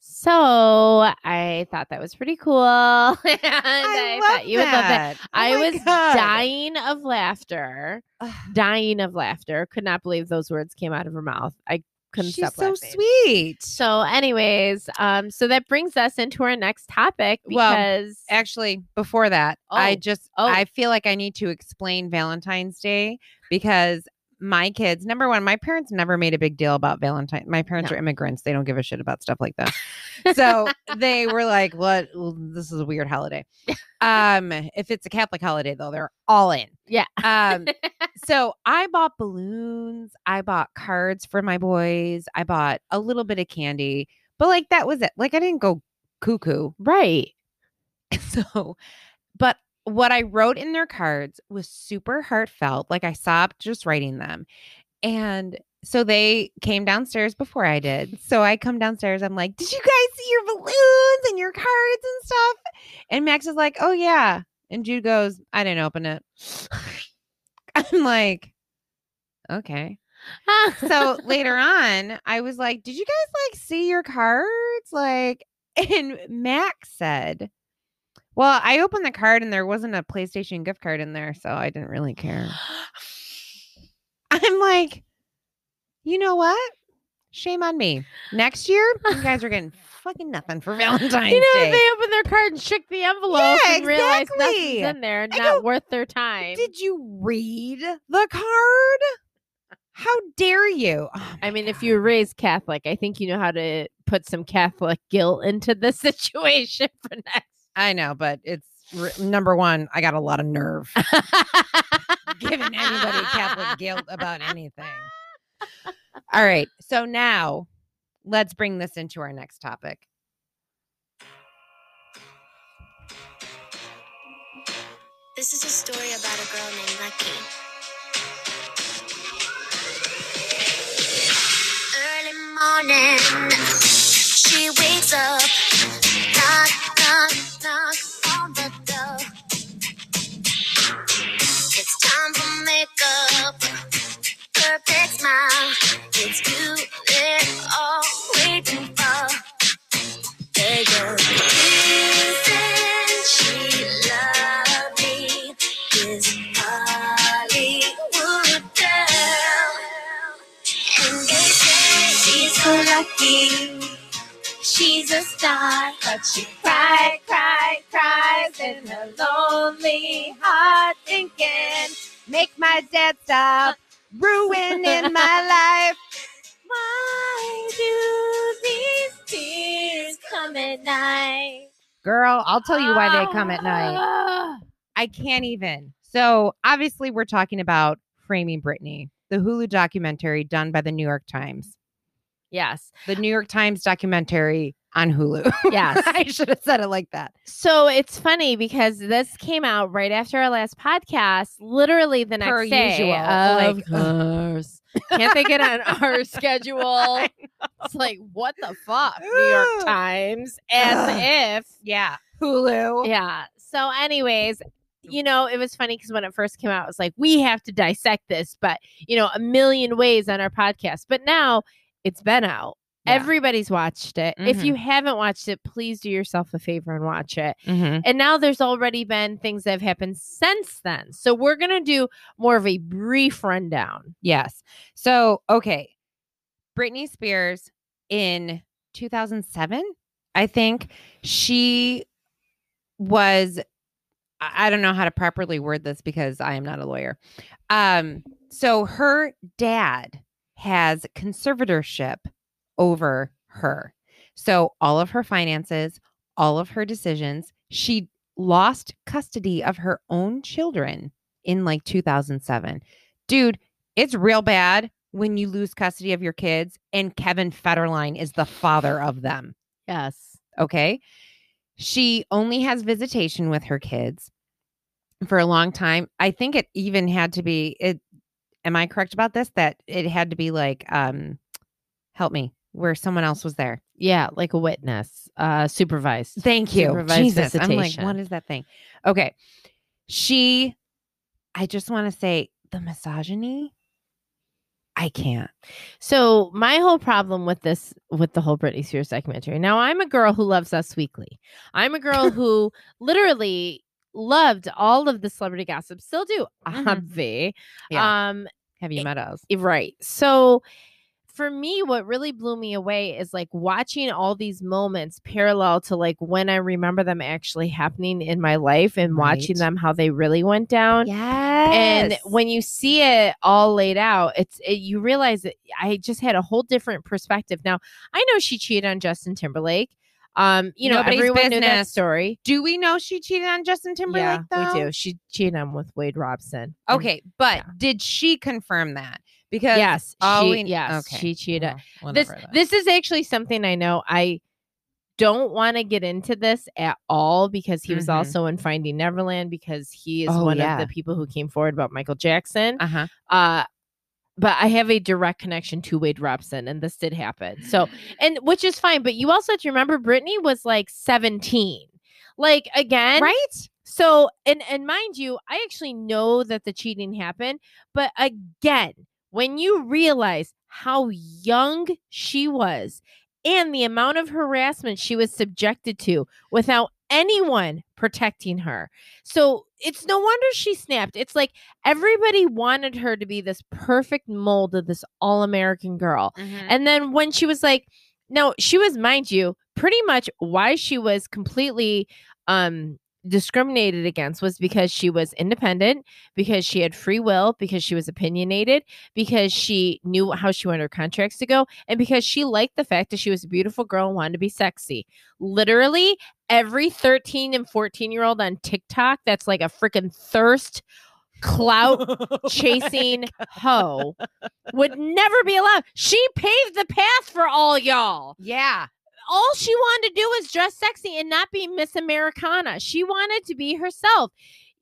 So I thought that was pretty cool. [LAUGHS] and I, thought you would love that. Oh I was God. dying of laughter, Ugh. dying of laughter. Could not believe those words came out of her mouth. I couldn't She's stop so laughing. sweet. So, anyways, um, so that brings us into our next topic Well, Actually, before that, I Oh. just Oh. I feel like I need to explain Valentine's Day because my kids, number one, my parents never made a big deal about Valentine. My parents No. are immigrants; they don't give a shit about stuff like that. [LAUGHS] so they were like, "What? Well, this is a weird holiday." [LAUGHS] Um, if it's a Catholic holiday, though, they're all in. Yeah. Um, [LAUGHS] so I bought balloons. I bought cards for my boys. I bought a little bit of candy, but like that was it. Like I didn't go cuckoo. right. So, but what I wrote in their cards was super heartfelt. Like I sobbed just writing them. And so they came downstairs before I did. So I come downstairs. I'm like, Did you guys see your balloons and your cards and stuff? And Max is like, Oh, yeah. And Jude goes, I didn't open it. [LAUGHS] I'm like, Okay. So [LAUGHS] later on, I was like, Did you guys like see your cards? Like, [LAUGHS] and Max said, Well, I opened the card and there wasn't a PlayStation gift card in there. So I didn't really care. [GASPS] I'm like, You know what? Shame on me. Next year, you guys are getting [LAUGHS] fucking nothing for [LAUGHS] Valentine's you know, Day. they opened their card and shook the envelope Yeah, and realized exactly. nothing's in there and I not go, worth their time. Did you read the card? How dare you? Oh I mean, if you were raised Catholic, I think you know how to put some Catholic guilt into the [LAUGHS] situation for next. I know, but it's r- number one. I got a lot of nerve [LAUGHS] giving anybody Catholic guilt about anything. [LAUGHS] All right. So now let's bring this into our next topic. This is a story about a girl named Lucky. Early morning, she wakes up. Knock, knock, knock on the door. It's time for makeup. Perfect smile. It's you they're all waiting for. They go, She's a star, but she cry, cry, cries in her lonely heart, thinking, Make my dad stop ruining [LAUGHS] my life. Why do these tears come at night? Girl, I'll tell you why they come at night. Ah. I can't even. So obviously, we're talking about Framing Britney, the Hulu documentary done by the New York Times. Yes. The New York Times documentary on Hulu. Yes. [LAUGHS] I should have said it like that. So it's funny because this came out right after our last podcast, literally the next Per day. usual, oh Of [LAUGHS] like- course. Can't they get on [LAUGHS] our schedule? It's like, what the fuck, New York [SIGHS] Times? As if. Yeah. Hulu. Yeah. So, anyways, you know, it was funny because when it first came out, it was like, we have to dissect this, but, you know, a million ways on our podcast. But now it's been out. Yeah. Everybody's watched it. If you haven't watched it, please do yourself a favor and watch it. Mhm. And now there's already been things that have happened since then. So we're going to do more of a brief rundown. Yes. So, okay. Britney Spears in 2007, I think she was I don't know how to properly word this because I am not a lawyer. Um so her dad has conservatorship over her. So all of her finances, all of her decisions, she lost custody of her own children in like 2007. Dude, it's real bad when you lose custody of your kids and Kevin Federline is the father of them. Yes. Okay. She only has visitation with her kids for a long time. I think it even had to be it am I correct about this that it had to be like um help me where someone else was there. Yeah, like a witness, uh supervised. Thank you. Supervised Jesus. I'm like what is that thing? Okay. She I just want to say the misogyny I can't. So my whole problem with this, with the whole Britney Spears documentary. Now I'm a girl who loves Us Weekly. I'm a girl [LAUGHS] who literally loved all of the celebrity gossip. Still do, Mhm. obvi. Yeah. Um, Have you it- met us? right. So for me, what really blew me away is like watching all these moments parallel to like when I remember them actually happening in my life and watching them how they really went down. Yes. And when you see it all laid out, it's it, you realize that I just had a whole different perspective. Now I know she cheated on Justin Timberlake. Um, you know, Nobody's everyone knew that business. story. do we know she cheated on Justin Timberlake yeah, though? we do. She cheated on with Wade Robson. Okay, but Yeah. did she confirm that? Because Yes, all she, we- yes, okay, she cheated. well, this then. this is actually something I know I don't want to get into this at all because he was Mhm. also in Finding Neverland because he is Oh, one yeah. of the people who came forward about Michael Jackson. uh-huh. Uh but I have a direct connection to Wade Robson and this did happen. So [SIGHS] and which is fine, but you also have to remember Britney was like 17. Like again, right? so, and and mind you, I actually know that the cheating happened, but again, when you realize how young she was and the amount of harassment she was subjected to without anyone protecting her. So, it's no wonder she snapped. It's like everybody wanted her to be this perfect mold of this all-American girl. Mm-hmm. And then when she was like, no, she was, mind you, pretty much why she was completely um discriminated against was because she was independent, because she had free will, because she was opinionated, because she knew how she wanted her contracts to go, and because she liked the fact that she was a beautiful girl and wanted to be sexy. Literally, every 13 and 14 year old on TikTok that's like a freaking thirst clout [LAUGHS] oh chasing hoe would never be allowed. She paved the path for all y'all. yeah. All she wanted to do was dress sexy and not be Miss Americana. She wanted to be herself.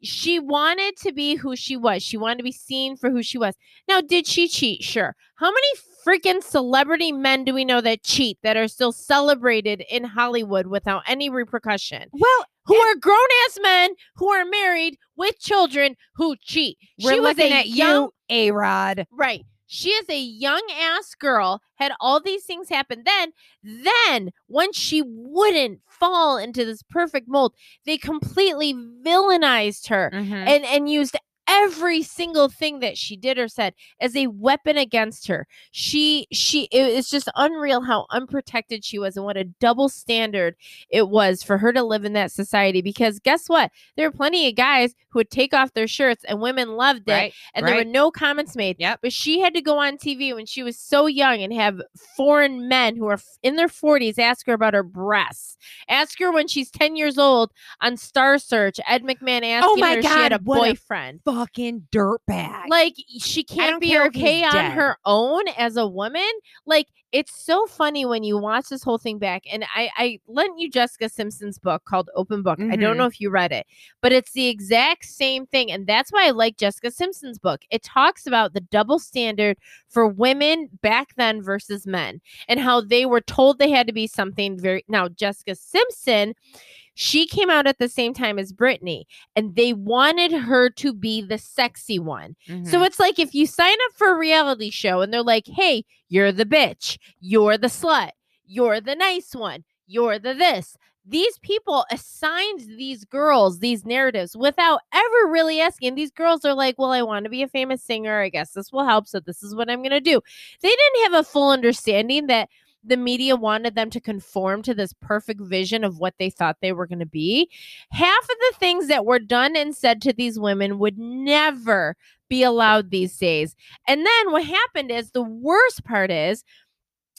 She wanted to be who she was. She wanted to be seen for who she was. Now, did she cheat? Sure. How many freaking celebrity men do we know that cheat that are still celebrated in Hollywood without any repercussion? Well, Who are grown ass men who are married with children who cheat. we're she was a at young you, A Rod. Right. She is a young ass girl, had all these things happen. Then, then once she wouldn't fall into this perfect mold, they completely villainized her mm-hmm. and and used every single thing that she did or said as a weapon against her. She she it's just unreal how unprotected she was and what a double standard it was for her to live in that society because guess what? There are plenty of guys who would take off their shirts and women loved it Right. and there were no comments made. Yep. But she had to go on TV when she was so young and have foreign men who are in their 40s ask her about her breasts. Ask her when she's 10 years old on Star Search, Ed McMahon oh asking Oh my her if she had a God, what a boyfriend. Fucking dirtbag. like she can't be care if he's okay on dead. her own as a woman. Like it's so funny when you watch this whole thing back. And I, I lent you Jessica Simpson's book called Open Book. I don't know mm-hmm. if you read it, but it's the exact same thing. And that's why I like Jessica Simpson's book. It talks about the double standard for women back then versus men and how they were told they had to be something very now Jessica Simpson she came out at the same time as Britney and they wanted her to be the sexy one. So Mhm. it's like if you sign up for a reality show and they're like, "Hey, you're the bitch, you're the slut, you're the nice one, you're the this." These people assigned these girls these narratives without ever really asking. These girls are like, "Well, I want to be a famous singer. I guess this will help, so this is what I'm going to do." They didn't have a full understanding that the media wanted them to conform to this perfect vision of what they thought they were going to be. Half of the things that were done and said to these women would never be allowed these days. And then what happened is the worst part is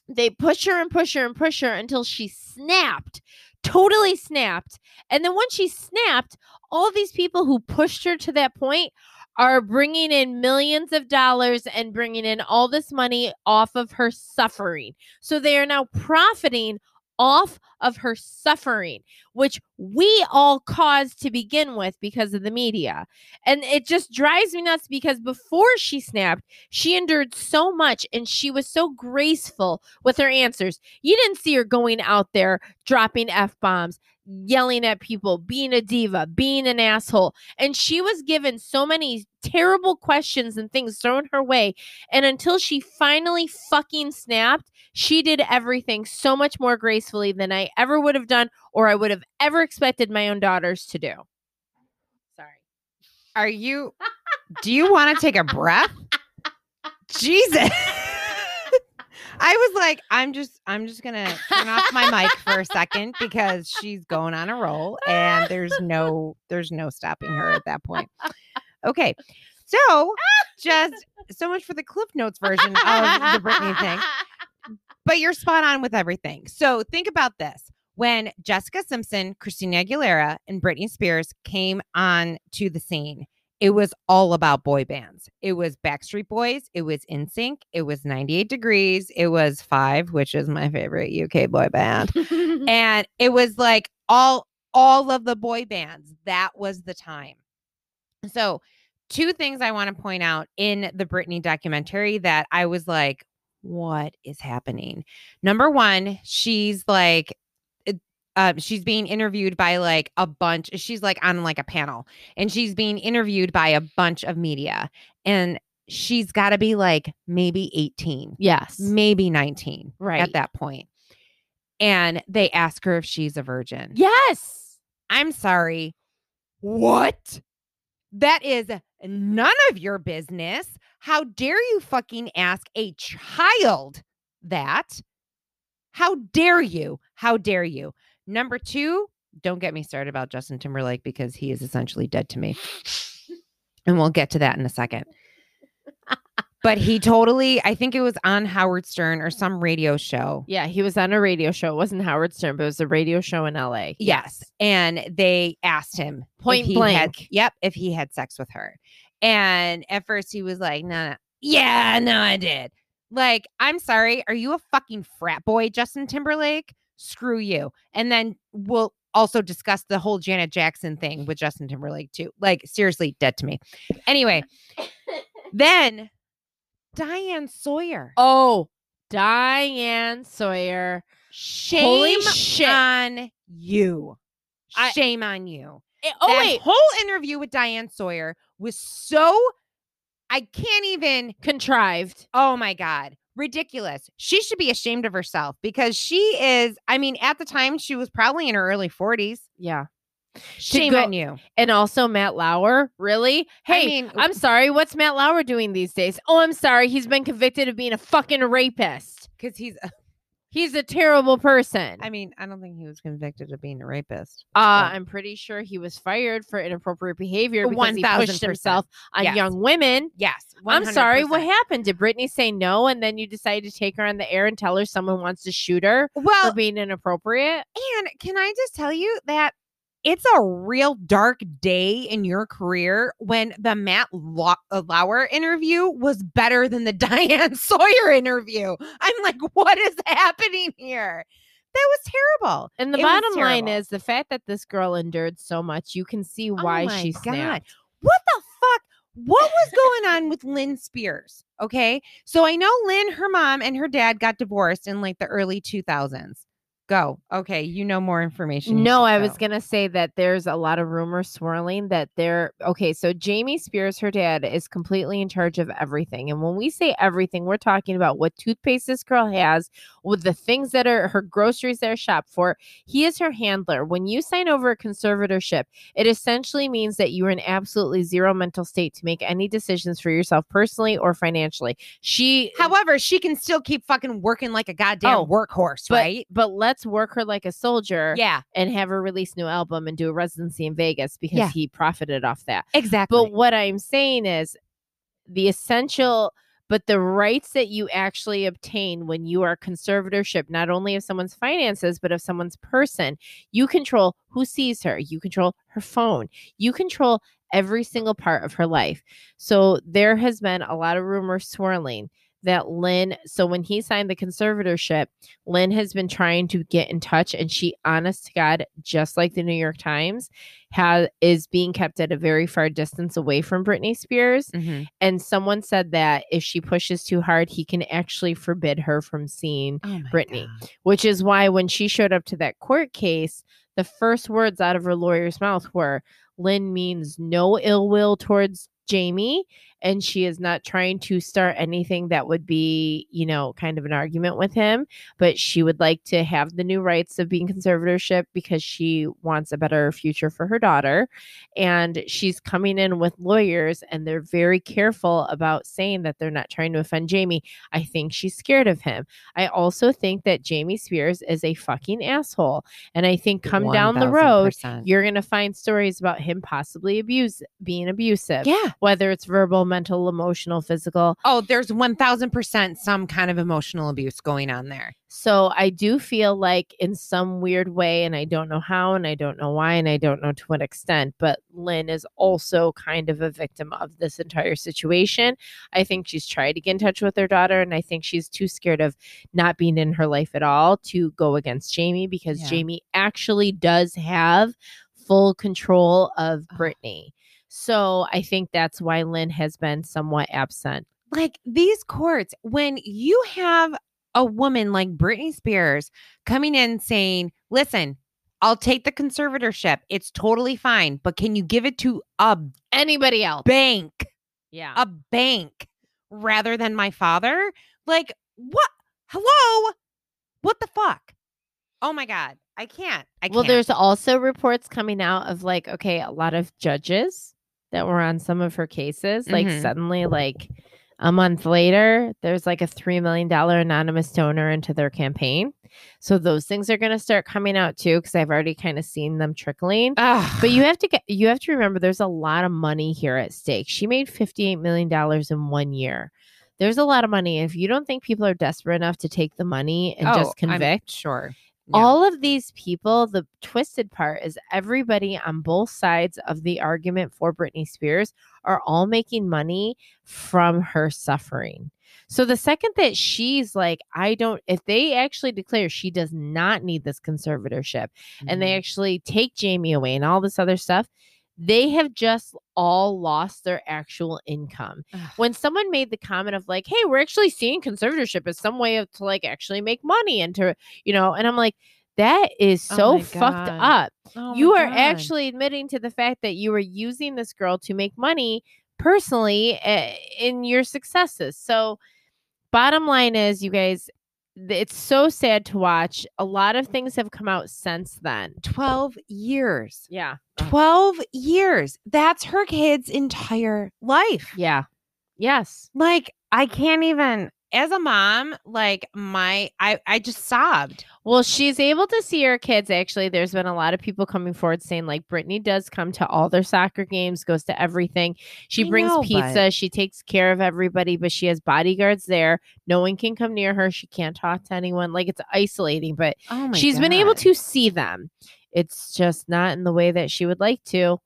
they push her and push her and push her until she snapped, totally snapped. And then once she snapped, all these people who pushed her to that point are bringing in millions of dollars and bringing in all this money off of her suffering. So they are now profiting off of her suffering, which we all caused to begin with because of the media. And it just drives me nuts because before she snapped, she endured so much and she was so graceful with her answers. You didn't see her going out there dropping F bombs, yelling at people, being a diva, being an asshole. And she was given so many terrible questions and things thrown her way. And until she finally fucking snapped, she did everything so much more gracefully than I ever would have done or I would have ever expected my own daughters to do. Sorry. Are you? do you want to take a breath? [LAUGHS] Jesus. I was like, I'm just, I'm just gonna turn off my mic for a second because she's going on a roll, and there's no, there's no stopping her at that point. Okay, so just so much for the Cliff Notes version of the Britney thing but you're spot on with everything. So think about this. When Jessica Simpson, Christina Aguilera, and Britney Spears came on to the scene, it was all about boy bands. It was Backstreet Boys, it was NSYNC, it was 98 Degrees, it was Five, which is my favorite UK boy band. [LAUGHS] and it was like all all of the boy bands. That was the time. So, two things I want to point out in the Britney documentary that I was like, what is happening? Number one, she's like, uh, she's being interviewed by like a bunch. She's like on like a panel, and she's being interviewed by a bunch of media, and she's got to be like maybe eighteen, yes. maybe nineteen, Right. at that point. And they ask her if she's a virgin. Yes. I'm sorry. What? That is none of your business. How dare you fucking ask a child that? How dare you? How dare you? Number two, don't get me started about Justin Timberlake because he is essentially dead to me. And we'll get to that in a second. But he totally, I think it was on Howard Stern or some radio show. Yeah, he was on a radio show. It wasn't Howard Stern, but it was a radio show in LA. Yes. And they asked him Point he had- blank. yep. If he had sex with her. And at first he was like, no, no. Yeah, no, I did. Like, I'm sorry. Are you a fucking frat boy, Justin Timberlake? Screw you. And then we'll also discuss the whole Janet Jackson thing with Justin Timberlake, too. Like, seriously, dead to me. Anyway, then Diane Sawyer. Oh, Diane Sawyer. Shame on you. I- Shame on you. Eh, oh that wait, whole interview with Diane Sawyer was so I can't even contrived. oh my god, ridiculous. She should be ashamed of herself because she is I mean at the time she was probably in her early 40s. Yeah. Shame go- on you. And also Matt Lauer. Really? Hey, I mean I'm sorry. What's Matt Lauer doing these days? Oh, I'm sorry. He's been convicted of being a fucking rapist. cuz he's He's a terrible person. I mean, I don't think he was convicted of being a rapist. Uh, I'm pretty sure he was fired for inappropriate behavior because he 1000%. pushed himself on Yes. young women. yes. I'm sorry. What happened? Did Britney say no, and then you decided to take her on the air and tell her someone wants to shoot her Well, for being inappropriate? And can I just tell you that it's a real dark day in your career when the Matt uh, Lauer interview was better than the [LAUGHS] Diane Sawyer interview. I'm like, what is happening here? That was terrible. And the It bottom line is the fact that this girl endured so much. You can see why oh she God. snapped. What the fuck? What was going on with Lynne Spears? Okay. So I know Lynne, her mom, and her dad got divorced in like the early 2000s. Go. Okay. You know more information. No, I was gonna say that there's a lot of rumors swirling that they're okay. So Jamie Spears, her dad, is completely in charge of everything. And when we say everything, we're talking about what toothpaste this girl has, with the things that are her groceries that are shopped for. He is her handler. When you sign over a conservatorship, it essentially means that you are in absolutely zero mental state to make any decisions for yourself personally or financially. She However, she can still keep fucking working like a goddamn Oh, workhorse, but, right? But let's work her like a soldier Yeah, and have her release new album and do a residency in Vegas because Yeah. he profited off that. exactly. But what I'm saying is the essential but the rights that you actually obtain when you are conservatorship not only of someone's finances but of someone's person you control who sees her you control her phone you control every single part of her life. So there has been a lot of rumors swirling that Lynne, so when he signed the conservatorship, Lynne has been trying to get in touch and she honest to God, just like the New York Times, has is being kept at a very far distance away from Britney Spears. Mhm. And someone said that if she pushes too hard, he can actually forbid her from seeing, oh my Britney. God. which is why when she showed up to that court case, the first words out of her lawyer's mouth were Lynne means no ill will towards Jamie, and she is not trying to start anything that would be, you know, kind of an argument with him. But she would like to have the new rights of being conservatorship because she wants a better future for her daughter. And she's coming in with lawyers, and they're very careful about saying that they're not trying to offend Jamie. I think she's scared of him. I also think that Jamie Spears is a fucking asshole. And I think come down the road, 1000%. you're going to find stories about him possibly abuse being abusive. yeah. Whether it's verbal, mental, emotional, physical. Oh, there's 1000% some kind of emotional abuse going on there. So I do feel like in some weird way, and I don't know how, and I don't know why, and I don't know to what extent, but Lynne is also kind of a victim of this entire situation. I think she's tried to get in touch with her daughter, and I think she's too scared of not being in her life at all to go against Jamie because Yeah. Jamie actually does have full control of. Britney. So I think that's why Lynne has been somewhat absent. Like these courts, when you have a woman like Britney Spears coming in saying, listen, I'll take the conservatorship. It's totally fine. But can you give it to a Anybody else? bank? Yeah. a bank rather than my father. Like, what? Hello? What the fuck? Oh my God. I can't. I can't. Well, there's also reports coming out of like, okay, a lot of judges that were on some of her cases, like Mhm. suddenly, like a month later, there's like a $3 million anonymous donor into their campaign. So those things are going to start coming out too, because I've already kind of seen them trickling. Ugh. But you have to get, you have to remember there's a lot of money here at stake. She made $58 million in one year. There's a lot of money. If you don't think people are desperate enough to take the money and Oh, just I'm convict, sure. Yeah. all of these people, the twisted part is everybody on both sides of the argument for Britney Spears are all making money from her suffering. So the second that she's like, I don't, if they actually declare she does not need this conservatorship and they Mhm. actually take Jamie away and all this other stuff, they have just all lost their actual income. Ugh. When someone made the comment of like, "Hey, we're actually seeing conservatorship as some way of to like actually make money and to, you know," and I'm like, that is Oh so my fucked up. Oh you are God. actually admitting to the fact that you were using this girl to make money personally uh, in your successes. So, bottom line is, you guys, it's so sad to watch. A lot of things have come out since then. 12 years. Yeah. 12 years. That's her kid's entire life. Yeah. Yes. Like, I can't even, as a mom, like, my, I, I just sobbed. Well, she's able to see her kids. Actually, there's been a lot of people coming forward saying, like, Britney does come to all their soccer games, goes to everything. She I brings know, but- pizza. She takes care of everybody, but she has bodyguards there. No one can come near her. She can't talk to anyone. Like, it's isolating, but Oh she's been able to see them. It's just not in the way that she would like to.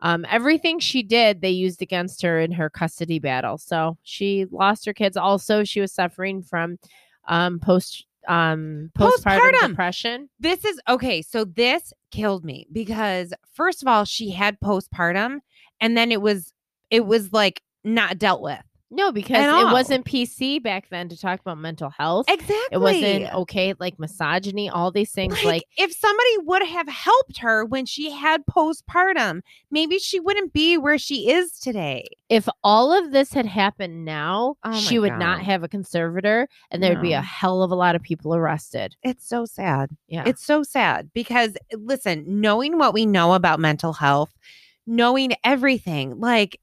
Um, everything she did, they used against her in her custody battle. So she lost her kids. Also, she was suffering from um, post um, postpartum, Postpartum. depression. This is okay. So this killed me because first of all, she had postpartum, and then it was it was like not dealt with. No, because it wasn't PC back then to talk about mental health. Exactly. It wasn't okay, like misogyny, all these things. Like, Like, if somebody would have helped her when she had postpartum, maybe she wouldn't be where she is today. if all of this had happened now, Oh she would not have a conservator, and there would be a hell of a lot of people arrested. It's so sad. Yeah, It's so sad because listen, knowing what we know about mental health, knowing everything, like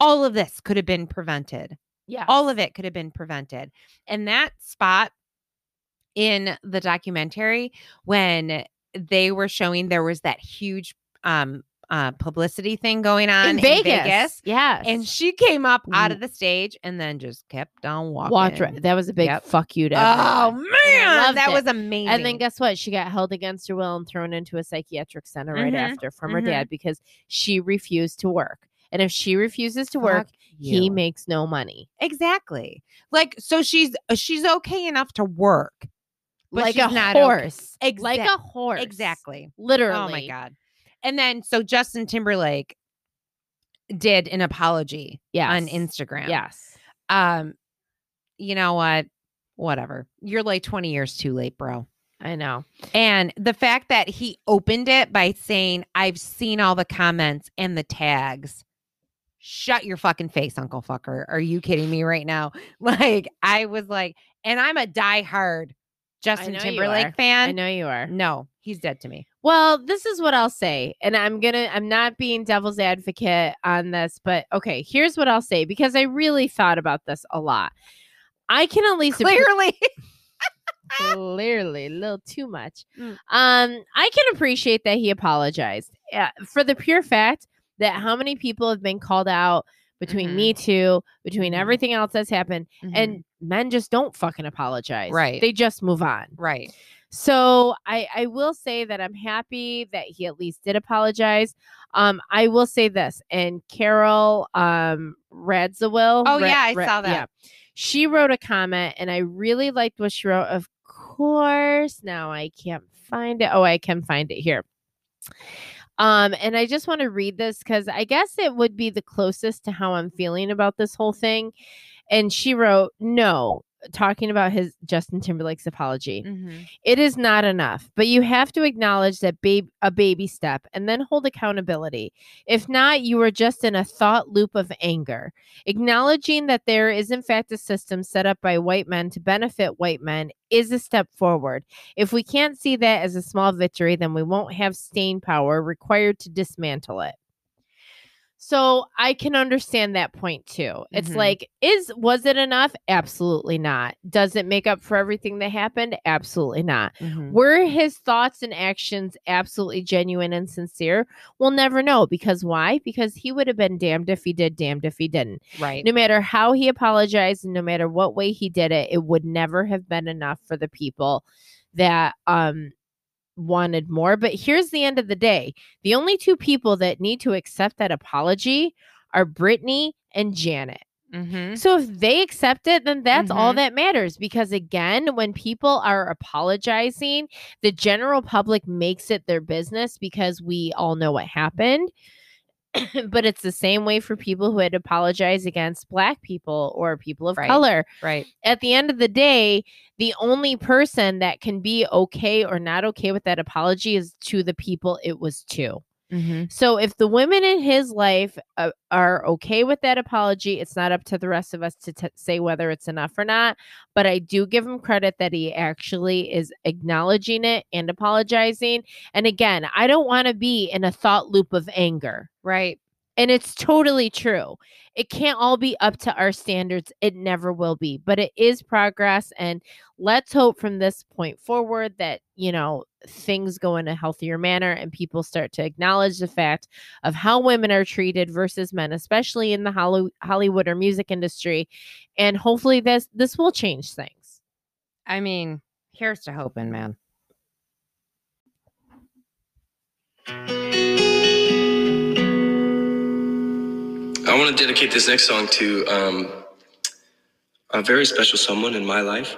all of this could have been prevented. yeah, All of it could have been prevented. And that spot in the documentary when they were showing there was that huge um uh publicity thing going on in in Vegas. Vegas. Yes, And she came up out of the stage and then just kept on walking. walked right. That was a big Yep. fuck you to Oh everyone. man, that it. was amazing. And then guess what? She got held against her will and thrown into a psychiatric center right Mhm, after from her mhm. dad because she refused to work. And if she refuses to work, Fuck he makes no money. Exactly. Like so she's uh, she's okay enough to work. but like she's a not okay. horse. Like a horse. Exactly. Literally. Oh my god. And then so Justin Timberlake did an apology Yes. on Instagram. Yes. Um you know what? Whatever. You're like 20 years too late, bro. I know. And the fact that he opened it by saying, I've seen all the comments and the tags. Shut your fucking face, Uncle Fucker. Are you kidding me right now? [LAUGHS] Like, I was like, and I'm a diehard Justin Timberlake fan. I know you are. No, he's dead to me. Well, this is what I'll say. And I'm going to, I'm not being devil's advocate on this, but okay, here's what I'll say because I really thought about this a lot. I can at least Clearly. [LAUGHS] clearly a little too much. Mm. Um, I can appreciate that he apologized uh, for the pure fact that how many people have been called out between Mhm. Me Too, between Mhm. everything else that's happened, and men just don't fucking apologize. Right. They just move on. right. So I I will say that I'm happy that he at least did apologize. Um, I will say this, and Carole um Radziwill. Oh, Ra- yeah, I Ra- saw that. Yeah, She wrote a comment, and I really liked what she wrote. Of course, now I can't find it. Oh, I can find it here. Um, and I just want to read this because I guess it would be the closest to how I'm feeling about this whole thing. And she wrote, No, talking about his Justin Timberlake's apology. Mhm. It is not enough, but you have to acknowledge that babe a baby step and then hold accountability. If not, you are just in a thought loop of anger. Acknowledging that there is in fact a system set up by white men to benefit white men is a step forward. If we can't see that as a small victory, then we won't have staying power required to dismantle it. So I can understand that point too. It's Mhm. like, is was it enough? Absolutely not. Does it make up for everything that happened? Absolutely not. Mhm. Were his thoughts and actions absolutely genuine and sincere? We'll never know. Because why? Because he would have been damned if he did, damned if he didn't. Right. No matter how he apologized no matter what way he did it, it would never have been enough for the people that um wanted more. But here's the end of the day. The only two people that need to accept that apology are Britney and Janet. Mhm. So if they accept it, then that's all Mhm. that matters. Because again, when people are apologizing, the general public makes it their business because we all know what happened. [LAUGHS] but it's the same way for people who had apologized against black people or people of Right. color. Right. At the end of the day, the only person that can be okay or not okay with that apology is to the people it was to. Mm-hmm. So if the women in his life uh, are okay with that apology, it's not up to the rest of us to t- say whether it's enough or not. But I do give him credit that he actually is acknowledging it and apologizing. And again, I don't want to be in a thought loop of anger. Right. And it's totally true. It can't all be up to our standards. It never will be, but it is progress. And let's hope from this point forward that, you know, things go in a healthier manner and people start to acknowledge the fact of how women are treated versus men, especially in the Hollywood or music industry. And hopefully this this will change things. I mean, here's to hoping, man. Want to dedicate this next song to um, a very special someone in my life,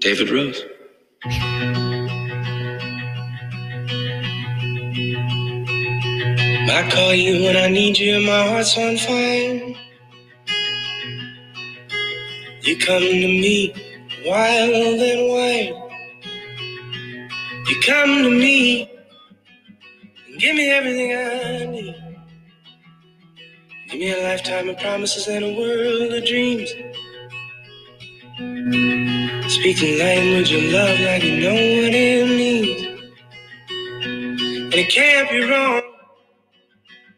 David Rose. I call you when I need you, and my heart's on fire. You come to me wild and wild. You come to me and give me everything I need. Give me a lifetime of promises and a world of dreams. Speak the language of love like you know what it means. And it can't be wrong.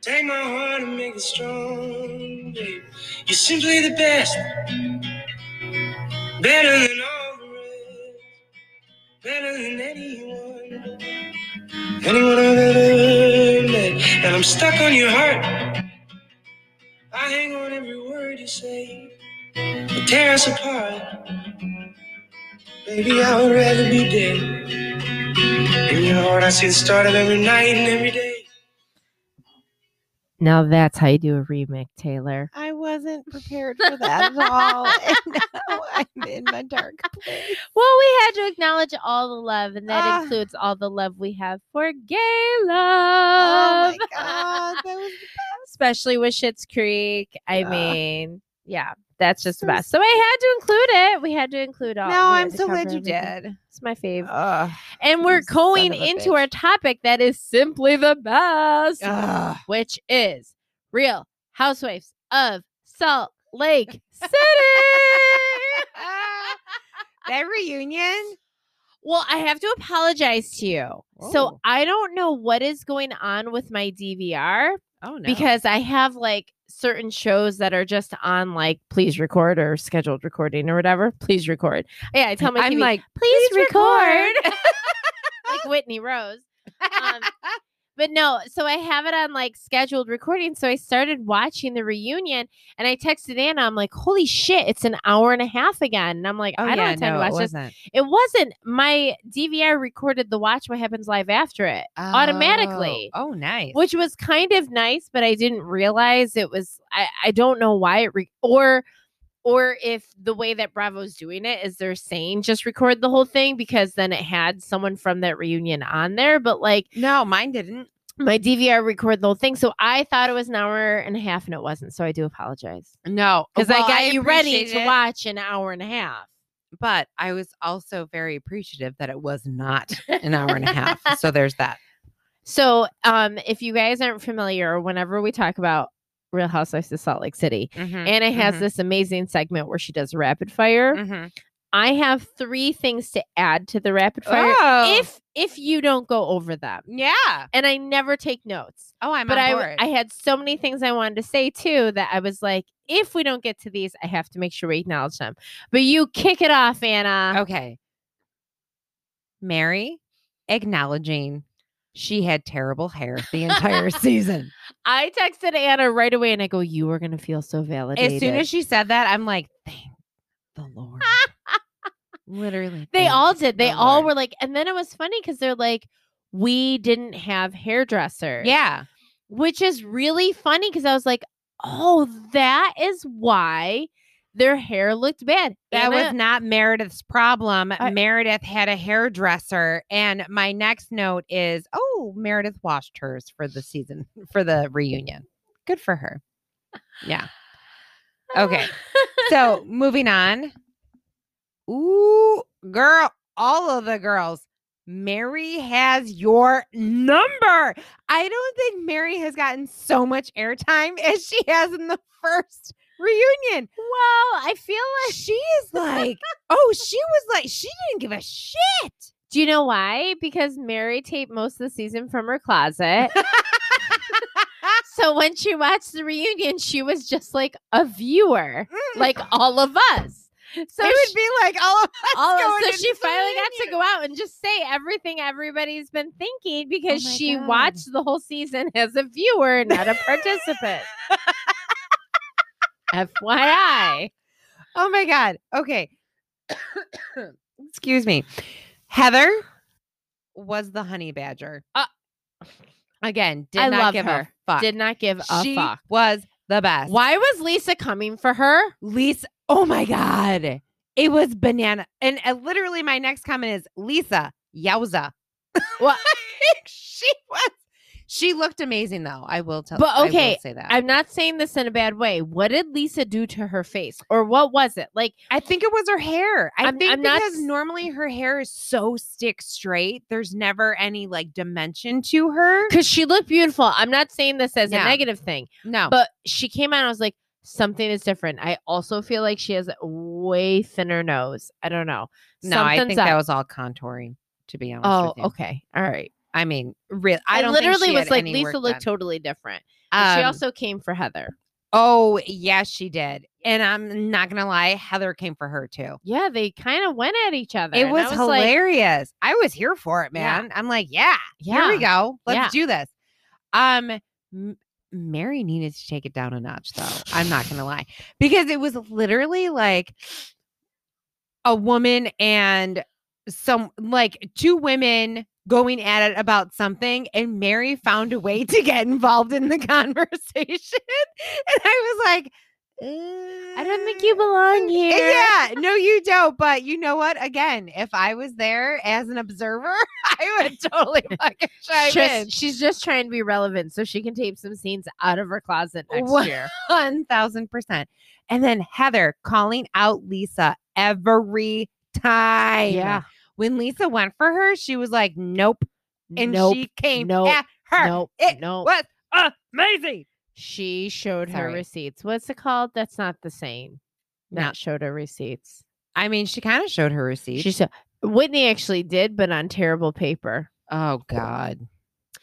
Take my heart and make it strong, babe. You're simply the best. Better than all the rest. Better than anyone. Anyone I've ever met. And I'm stuck on your heart. Us apart. Baby, I would rather be dead. In your heart, I see the start of every night and every day. Now that's how you do a remake, Taylor. I wasn't prepared for that at all. [LAUGHS] And now I'm in my dark place. Well, we had to acknowledge all the love, and that Ah. includes all the love we have for gay love. Oh love. my god, that was Especially with Schitt's Creek. I Ah. mean, yeah, that's just the best. So I had to include it. We had to include all. no. I'm so glad you everything. did. It's my fave. Ugh. and we're going into bitch. our topic that is simply the best, Ugh. which is Real Housewives of Salt Lake City. [LAUGHS] that reunion. Well, I have to apologize to you. So Oh. I don't know what is going on with my DVR Oh no. because I have like certain shows that are just on like please record or scheduled recording or whatever. Please record. Yeah, I tell my I'm TV, like, please, "Please record. record." [LAUGHS] like [LAUGHS] Whitney Rose. Um, [LAUGHS] but no, so I have it on like scheduled recording. So I started watching the reunion and I texted Anna. I'm like, holy shit, it's an hour and a half again. And I'm like, oh I don't yeah, have time no, to it watch this. wasn't. It wasn't. My DVR recorded the Watch What Happens Live after it oh, automatically, Oh, oh, nice. which was kind of nice, but I didn't realize it was. I, I don't know why it re- or or if the way that Bravo's doing it is they're saying just record the whole thing because then it had someone from that reunion on there. But like no, mine didn't. my DVR recorded the whole thing, so I thought it was an hour and a half, and it wasn't. So I do apologize No, because well, I got you ready to it, watch an hour and a half. But I was also very appreciative that it was not an hour and a half. [LAUGHS] So there's that. So, um, if you guys aren't familiar, whenever we talk about Real Housewives of Salt Lake City, Mhm, Anna has mhm, this amazing segment where she does rapid fire. mhm. I have three things to add to the rapid fire Oh, if if you don't go over them. yeah. And I never take notes. Oh, I'm but I. I had so many things I wanted to say too that I was like, if we don't get to these, I have to make sure we acknowledge them. But you kick it off, Anna. okay. Mary acknowledging she had terrible hair the entire [LAUGHS] season. I texted Anna right away and I go, You are gonna feel so validated. As soon as she said that, I'm like, thank the Lord. [LAUGHS] Literally. They all did. They the all Lord. were like, and then it was funny because they're like, we didn't have hairdressers. Yeah. Which is really funny because I was like, oh, that is why their hair looked bad. That was uh, not Meredith's problem. I- Meredith had a hairdresser. And my next note is oh, Meredith washed hers for the season, for the reunion. Good for her. Yeah. Okay. So [LAUGHS] moving on. Ooh, girl, all of the girls. Mary has your number. I don't think Mary has gotten so much airtime as she has in the first reunion. well, I feel like She is like, oh, she was like, she didn't give a shit. Do you know why? Because Mary taped most of the season from her closet. [LAUGHS] so when she watched the reunion, she was just like a viewer, mm. like all of us. So it she, would be like all of us. all going so she finally got to go out and just say everything everybody's been thinking oh because my she God. watched the whole season as a viewer, not a participant. [LAUGHS] FYI. Oh my god. Okay. Excuse me. Heather was the honey badger. Uh, Again, did I not love give her. a fuck. Did not give a she fuck. was the best. Why was Lisa coming for her? Lisa? Oh my god. It was banana. And uh, literally my next comment is Lisa, yowza. Well, [LAUGHS] she was she looked amazing though. I will tell But I okay, say that. I'm not saying this in a bad way. What did Lisa do to her face? Or what was it? Like, I think it was her hair. I I'm- think I'm because s- normally her hair is so stick straight. There's never any like dimension to her. because she looked beautiful. I'm not saying this as Yeah. a negative thing, No, but she came out and I was like, something is different. I also feel like she has a way thinner nose. I don't know. no, I Something's think that was all contouring. To be honest Oh, with you, okay. All right. I mean, real. I I, don't think literally she was like, Lisa looked done. totally different. But she Um, also came for Heather. Oh yes, she did. And I'm not gonna lie, Heather came for her too. Yeah, they kind of went at each other. It I was, like, hilarious. I was here for it, Yeah. man. I'm like, yeah, here we go. Let's Yeah. do this. Um, M- Mary needed to take it down a notch, though. I'm not gonna lie, because it was literally like a woman and some like two women going at it about something, and Mary found a way to get involved in the [LAUGHS] conversation, and I was like. I don't think you "Uh, belong here. yeah, no, you don't. But you know what? Again, if I was there as an observer, [LAUGHS] I would totally [LAUGHS] fucking chime Just- in. she's just trying to be relevant so she can tape some scenes out of her closet next What? year. One thousand percent. And then Heather calling out Lisa every time. Yeah. When Lisa went for her, she was like, "Nope," and nope. she came nope, at her. Nope. It nope. was amazing. She showed her receipts. What's it called? That's not the same. No. Not showed her receipts. I mean, she kind of showed her receipts. She said Whitney actually did, but on terrible paper. oh God,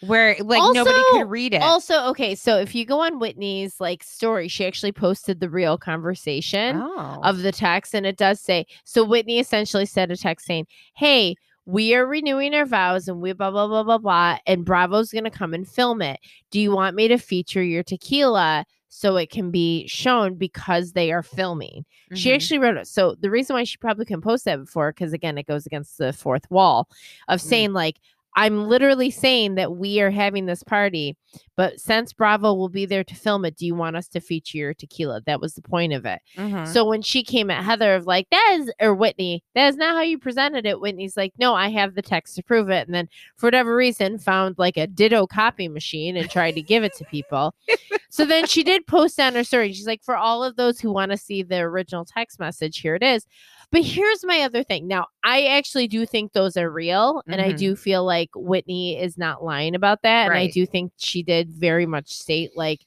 where like nobody could read it. Also, okay, so if you go on Whitney's like story, she actually posted the real conversation. oh. of the text and it does say so whitney essentially said a text saying hey we are renewing our vows and we blah blah blah blah blah and bravo's gonna come and film it do you want me to feature your tequila so it can be shown because they are filming she Mhm. actually wrote it so the reason why she probably can post that before because again it goes against the fourth wall of Mm. saying like i'm literally saying that we are having this party but since bravo will be there to film it do you want us to feature your tequila that was the point of it Mhm. so when she came at Heather of like that is or Whitney, that is not how you presented it. Whitney's like, no, I have the text to prove it. And then for whatever reason found like a ditto copy machine and tried to give it to people. so then she did post on her story. She's like, for all of those who want to see the original text message, here it is. But here's my other thing. Now, I actually do think those are real. And I Mhm. do feel like Whitney is not lying about that. And I do think she did very much state like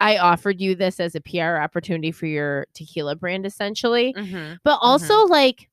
I offered you this as a PR opportunity for your tequila brand, essentially. Mhm. But also, like,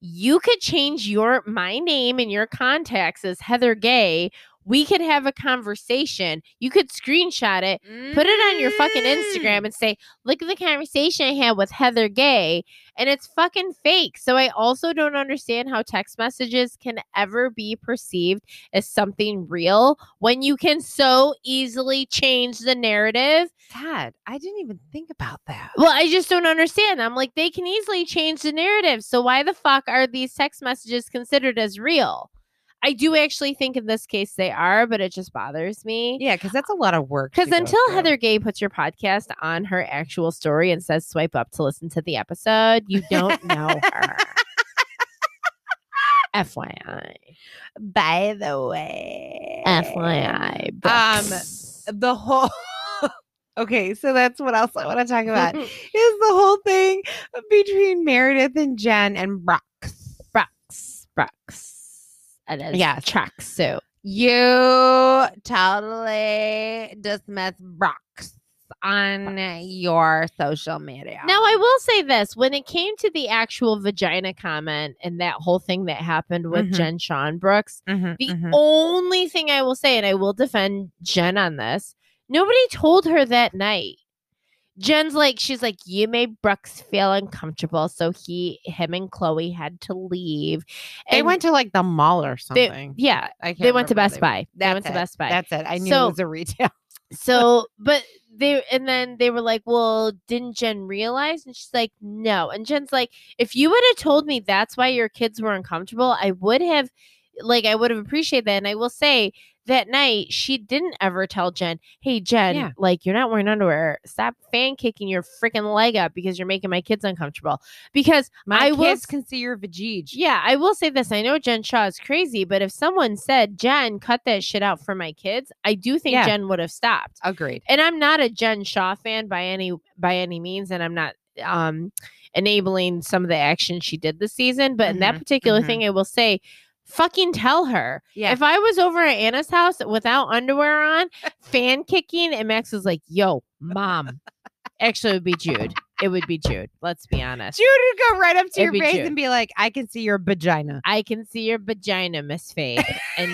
you could change your my name and your contacts as Heather Gay. We could have a conversation. You could screenshot it, put it on your fucking Mm. Instagram, and say, "Look at the conversation I had with Heather Gay," and it's fucking fake. So I also don't understand how text messages can ever be perceived as something real when you can so easily change the narrative God, I didn't even think about that. well, I just don't understand. I'm like, they can easily change the narrative. So why the fuck are these text messages considered as real? I do actually think in this case they are, but it just bothers me. Yeah, because that's a lot of work. Because until. Heather Gay puts your podcast on her actual story and says swipe up to listen to the episode, you don't know [LAUGHS] her. FYI. by the way, FYI. Um, the whole. [LAUGHS] okay, so that's what else I want to talk about [LAUGHS] is the whole thing between Meredith and Jen and Brock. Brooks. Brooks. It is Yes. tracksuit. You totally dismiss Brooks on your social media. Now, I will say this when it came to the actual vagina comment and that whole thing that happened with Mhm. Jen Sean Brooks, Mhm, the mhm. only thing I will say, and I will defend Jen on this, nobody told her that night. Jen's like, she's like, you made Brooks feel uncomfortable, so he, him, and Chloe had to leave. they went to like the mall or they- something. yeah, I can't they went to Best they Buy. They That's went to it. Best Buy. That's it. I knew So- it was a retail. [LAUGHS] So, but they and then they were like, "Well, didn't Jen realize?" And she's like, "No." And Jen's like, "If you would have told me that's why your kids were uncomfortable, I would have like I would have appreciated that." And I will say that night she didn't ever tell Jen, "Hey Jen, Yeah. like you're not wearing underwear. Stop fan kicking your freaking leg up because you're making my kids uncomfortable." Because My I kids s- can see your vajige. yeah, I will say this. I know Jen Shah is crazy, but if someone said, "Jen, cut that shit out for my kids," I do think Yeah. Jen would have stopped Agreed. and I'm not a Jen Shah fan by any by any means, and I'm not um enabling some of the action she did this season. But in that Mhm, particular mhm. thing, I will say, fucking tell her. Yeah. If I was over at Anna's house without underwear on, [LAUGHS] fan kicking, and Max was like, "Yo, mom," actually, it would be Jude. It would be Jude. Let's be honest. Jude would go right up to It'd your face Jude. and be like, I can see your vagina. I can see your vagina, Miss Faith, and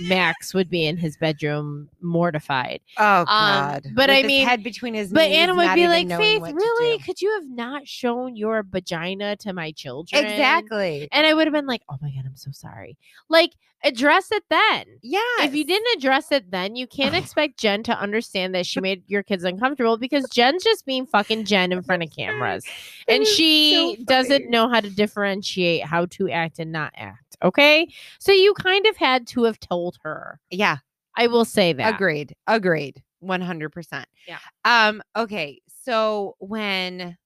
Max would be in his bedroom mortified. Oh um, God. but I his mean- head between his But knees, Anna would be like, Faith, really? Could you have not shown your vagina to my children? Exactly. And I would have been like, oh my God, I'm so sorry. Like, address it then. Yeah. If you didn't address it then, you can't [LAUGHS] expect Jen to understand that she made your kids uncomfortable because Jen's just being fucking Jen in front of cameras. And she so doesn't know how to differentiate how to act and not act. Okay. So you kind of had to have told her. Yeah. I will say that. Agreed. Agreed. 100%. Yeah. Um okay, so when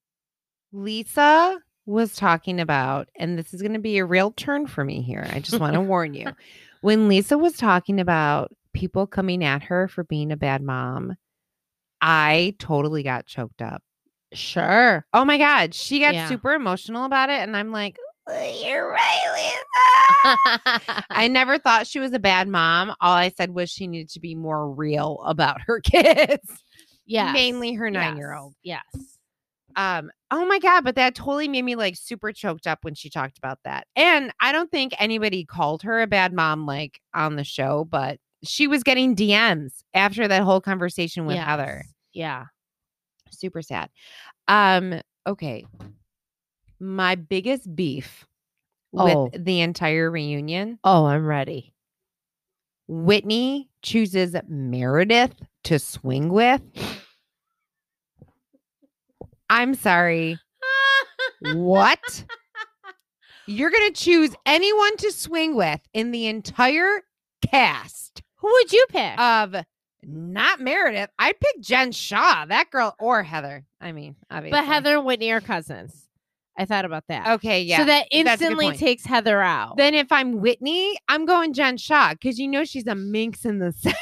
Lisa was talking about and this is going to be a real turn for me here. I just want to [LAUGHS] warn you. When Lisa was talking about people coming at her for being a bad mom, I totally got choked up. Sure. Oh my god, she got Yeah. super emotional about it and I'm like, "You're right, Lisa." I [LAUGHS] never thought she was a bad mom. All I said was she needed to be more real about her [LAUGHS] kids. Yeah. Mainly her nine year old. Yes. Um, oh my god, but that totally made me like super choked up when she talked about that. And I don't think anybody called her a bad mom like on the show, but she was getting DMs after that whole conversation with Heather. Yeah. Super sad. Um, okay. My biggest beef Oh. with the entire reunion Oh, I'm ready. Whitney chooses Meredith to swing with. I'm sorry. [LAUGHS] What? You're going to choose anyone to swing with in the entire cast Who would you pick? of not Meredith. I'd pick Jen Shah, that girl, or Heather. I mean, obviously. but Heather and Whitney are cousins. I thought about that. Okay, yeah. So that that's a good instantly takes Heather out. then if I'm Whitney, I'm going Jen Shah because you know she's a minx in the. [LAUGHS]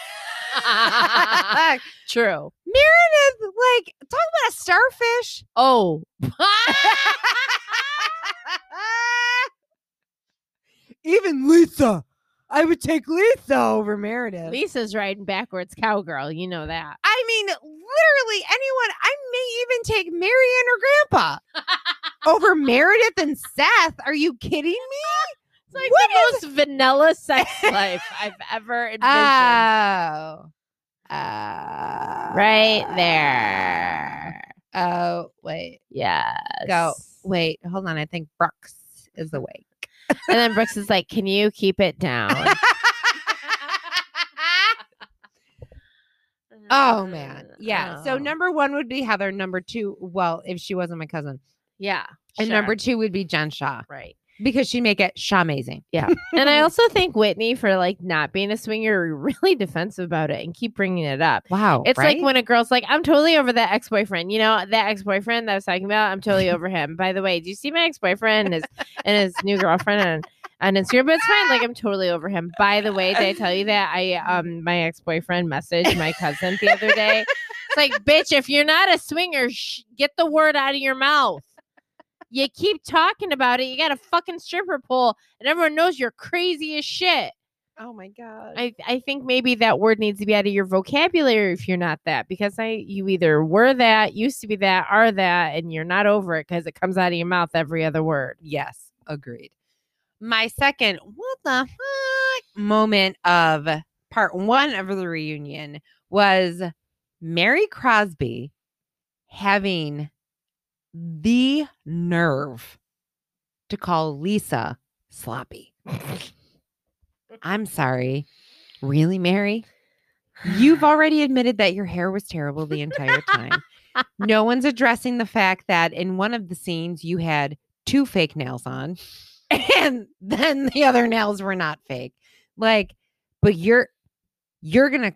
[LAUGHS] True. Meredith, like, talk about a starfish. Oh. [LAUGHS] Even Lisa. I would take Lisa over Meredith. Lisa's riding backwards cowgirl. You know that. I mean, literally anyone. I may even take Mary and her grandpa [LAUGHS] over Meredith and Seth. Are you kidding me? It's like What the most vanilla sex life I've ever [LAUGHS] envisioned. Oh. Uh, right there. Oh, wait. Yes. Go. Wait, hold on. I think Brooks is awake. And then Brooks is like, "Can you keep it down?" [LAUGHS] oh man. Yeah. So Oh. number one would be Heather. Number two, well, if she wasn't my cousin. Yeah. And sure. number two would be Jen Shah. right. Because she'd make it amazing. Yeah. and I also thank Whitney for like not being a swinger, [LAUGHS] really defensive about it and keep bringing it up. Wow. It's right? like when a girl's like, I'm totally over that ex boyfriend. You know, that ex boyfriend that I was talking about, I'm totally [LAUGHS] over him. By the way, do you see my ex boyfriend and his, and his new girlfriend on, on Instagram? But it's fine. Like, I'm totally over him. By the way, did I tell you that I, um, my ex boyfriend messaged my cousin the other day? It's like, bitch, if you're not a swinger, sh- get the word out of your mouth. You keep talking about it. You got a fucking stripper pole, and everyone knows you're crazy as shit. oh my god. I, I think maybe that word needs to be out of your vocabulary if you're not that because I you either were that, used to be that, are that, and you're not over it because it comes out of your mouth every other word. Yes, agreed. My second what the fuck moment of part one of the reunion was Mary Cosby having the nerve to call Lisa sloppy. I'm sorry. Really, Mary? You've already admitted that your hair was terrible the entire time. no [LAUGHS] one's addressing the fact that in one of the scenes you had two fake nails on and then the other nails were not fake. Like, but you're you're gonna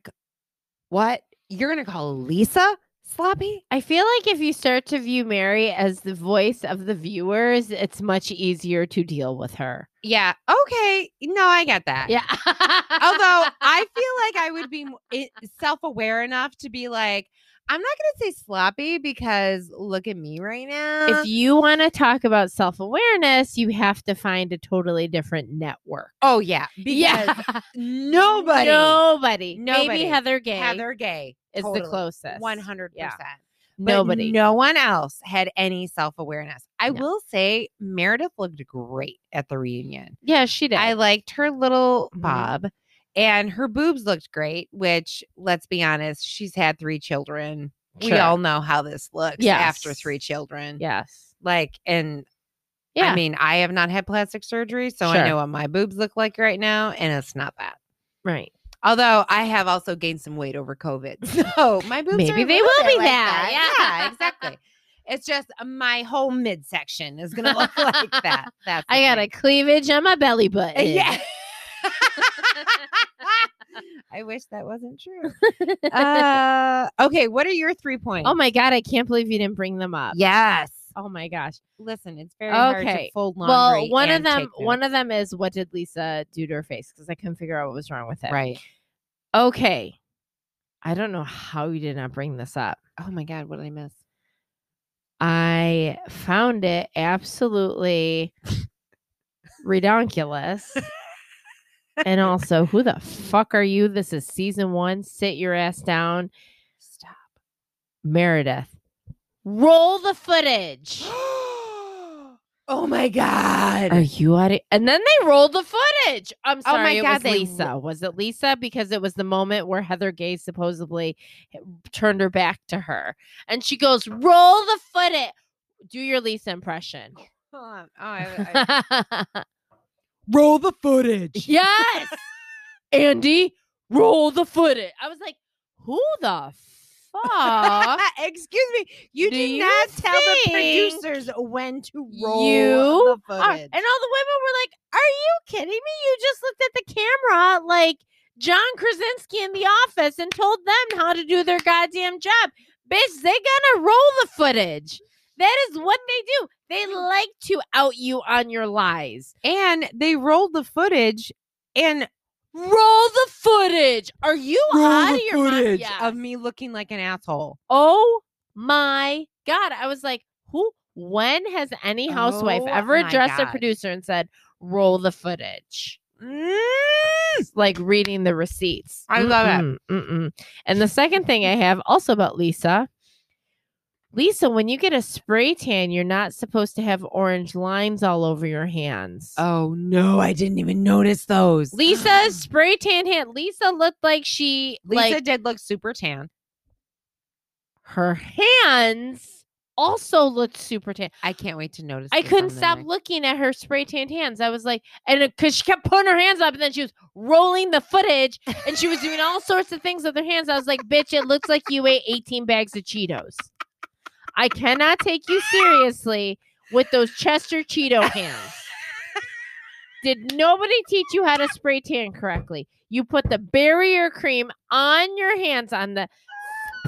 what? You're gonna call Lisa sloppy? I feel like if you start to view Mary as the voice of the viewers, it's much easier to deal with her. Yeah. Okay. No, I get that. Yeah. Although I [LAUGHS] feel like I would be eh, self aware enough to be like, I'm not going to say sloppy because look at me right now. if you want to talk about self awareness, you have to find a totally different network. oh yeah, [LAUGHS] because nobody, Nobody. Nobody. Maybe Heather Gay Heather Gay is the closest. one hundred Yeah. percent. Nobody. no one else had any self awareness. I No. will say Meredith looked great at the reunion. Yeah, she did. I liked her little Mhm. bob. And her boobs looked great, which let's be honest, she's had three children. We all know how this looks after three children. yes. Like, and Yeah. I mean, I have not had plastic surgery, so Sure. I know what my boobs look like right now, and it's not that. right. Although I have also gained some weight over COVID, so my [LAUGHS] boobs Maybe are they will be like that, Yeah, exactly. [LAUGHS] It's just my whole midsection is gonna look [LAUGHS] like that. That's I got a cleavage on my belly button. yeah. [LAUGHS] I wish that wasn't true. Uh, okay, what are your three points? Oh my god, I can't believe you didn't bring them up. yes. Oh my gosh. Listen, it's very hard to Okay. fold laundry. Well, one of them one of them is what did Lisa do to her face? Because I couldn't figure out what was wrong with it. right. Okay. I don't know how you did not bring this up. Oh my god, what did I miss? I found it absolutely [LAUGHS] redonkulous. And also, who the fuck are you? This is season one. Sit your ass down. Stop. Meredith. Roll the footage. [GASPS] oh my god. Are you out of And then they rolled the footage. I'm sorry. Oh my it God, was they Lisa. Was it Lisa? Because it was the moment where Heather Gay supposedly eh, turned her back to her. And she goes, roll the footage. Do your Lisa impression. Hold on. Oh, I, I, [LAUGHS] roll the footage. [LAUGHS] Yes. Andy, roll the footage. I was like, who the fuck? [LAUGHS] Excuse me. You Do did you not tell the producers when to roll you the are- footage. and all the women were like, "Are you kidding me? You just looked at the camera like John Krasinski in The Office and told them how to do their goddamn job. Bitch, they gonna roll the footage. That is what they do. They like to out you on your lies. and they rolled the footage and Roll the footage. Are you out of your mind? Yes. of me looking like an asshole. Oh my god! I was like, who? When has any housewife Oh ever addressed a producer and said, "Roll the footage"? Mm. like reading the receipts. I love it. it. Mm-mm. And the second thing I have also about Lisa. Lisa, when you get a spray tan, you're not supposed to have orange lines all over your hands. Oh no, I didn't even notice those. Lisa's [GASPS] spray tan hand. Lisa looked like she Lisa like did look super tan. her hands also looked super tan. I can't wait to notice. I couldn't stop next- looking at her spray tan hands. I was like, and uh, because she kept putting her hands up, and then she was rolling the footage, and she was doing all sorts of things with her hands. I was like, bitch, it looks like you ate 18 bags of Cheetos. I cannot take you seriously with those Chester Cheeto [LAUGHS] hands. Did nobody teach you how to spray tan correctly? You put the barrier cream on your hands on the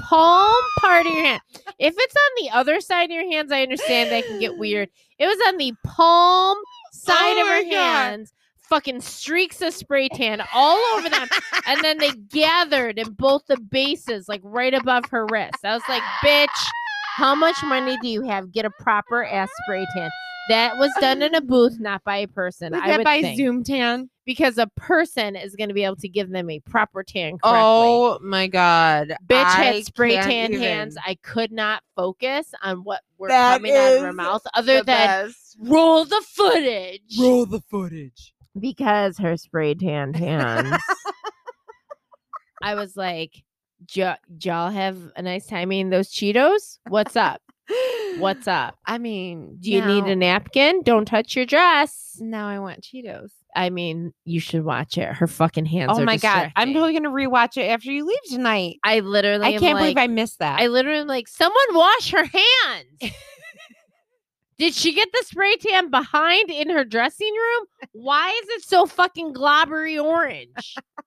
palm part of your hand. If it's on the other side of your hands, I understand that can get weird. It was on the palm side Oh of her God. hands. Fucking streaks of spray tan all over them. and then they [LAUGHS] gathered in both the bases, like right above her wrist. I was like, bitch, how much money do you have? Get a proper ass spray tan. That was done in a booth, not by a person. Was I that would by think. Zoom Tan? because a person is going to be able to give them a proper tan correctly. Oh my god. Bitch I had spray tan even. hands. I could not focus on what were That coming out of her mouth other than best. roll the footage Roll the footage. because her spray tan [LAUGHS] hands. [LAUGHS] I was like, "J- y'all have a nice time eating those Cheetos? What's up? What's [LAUGHS] up? I mean, Do you need a napkin? Don't touch your dress. Now I want Cheetos. I mean, you should watch it. Her fucking hands Oh my god. I'm totally gonna rewatch it after you leave tonight. I literally I can't believe I missed that. I literally am like, someone wash her hands. [LAUGHS] Did she get the spray tan behind in her dressing room? Why is it so fucking globbery orange? [LAUGHS]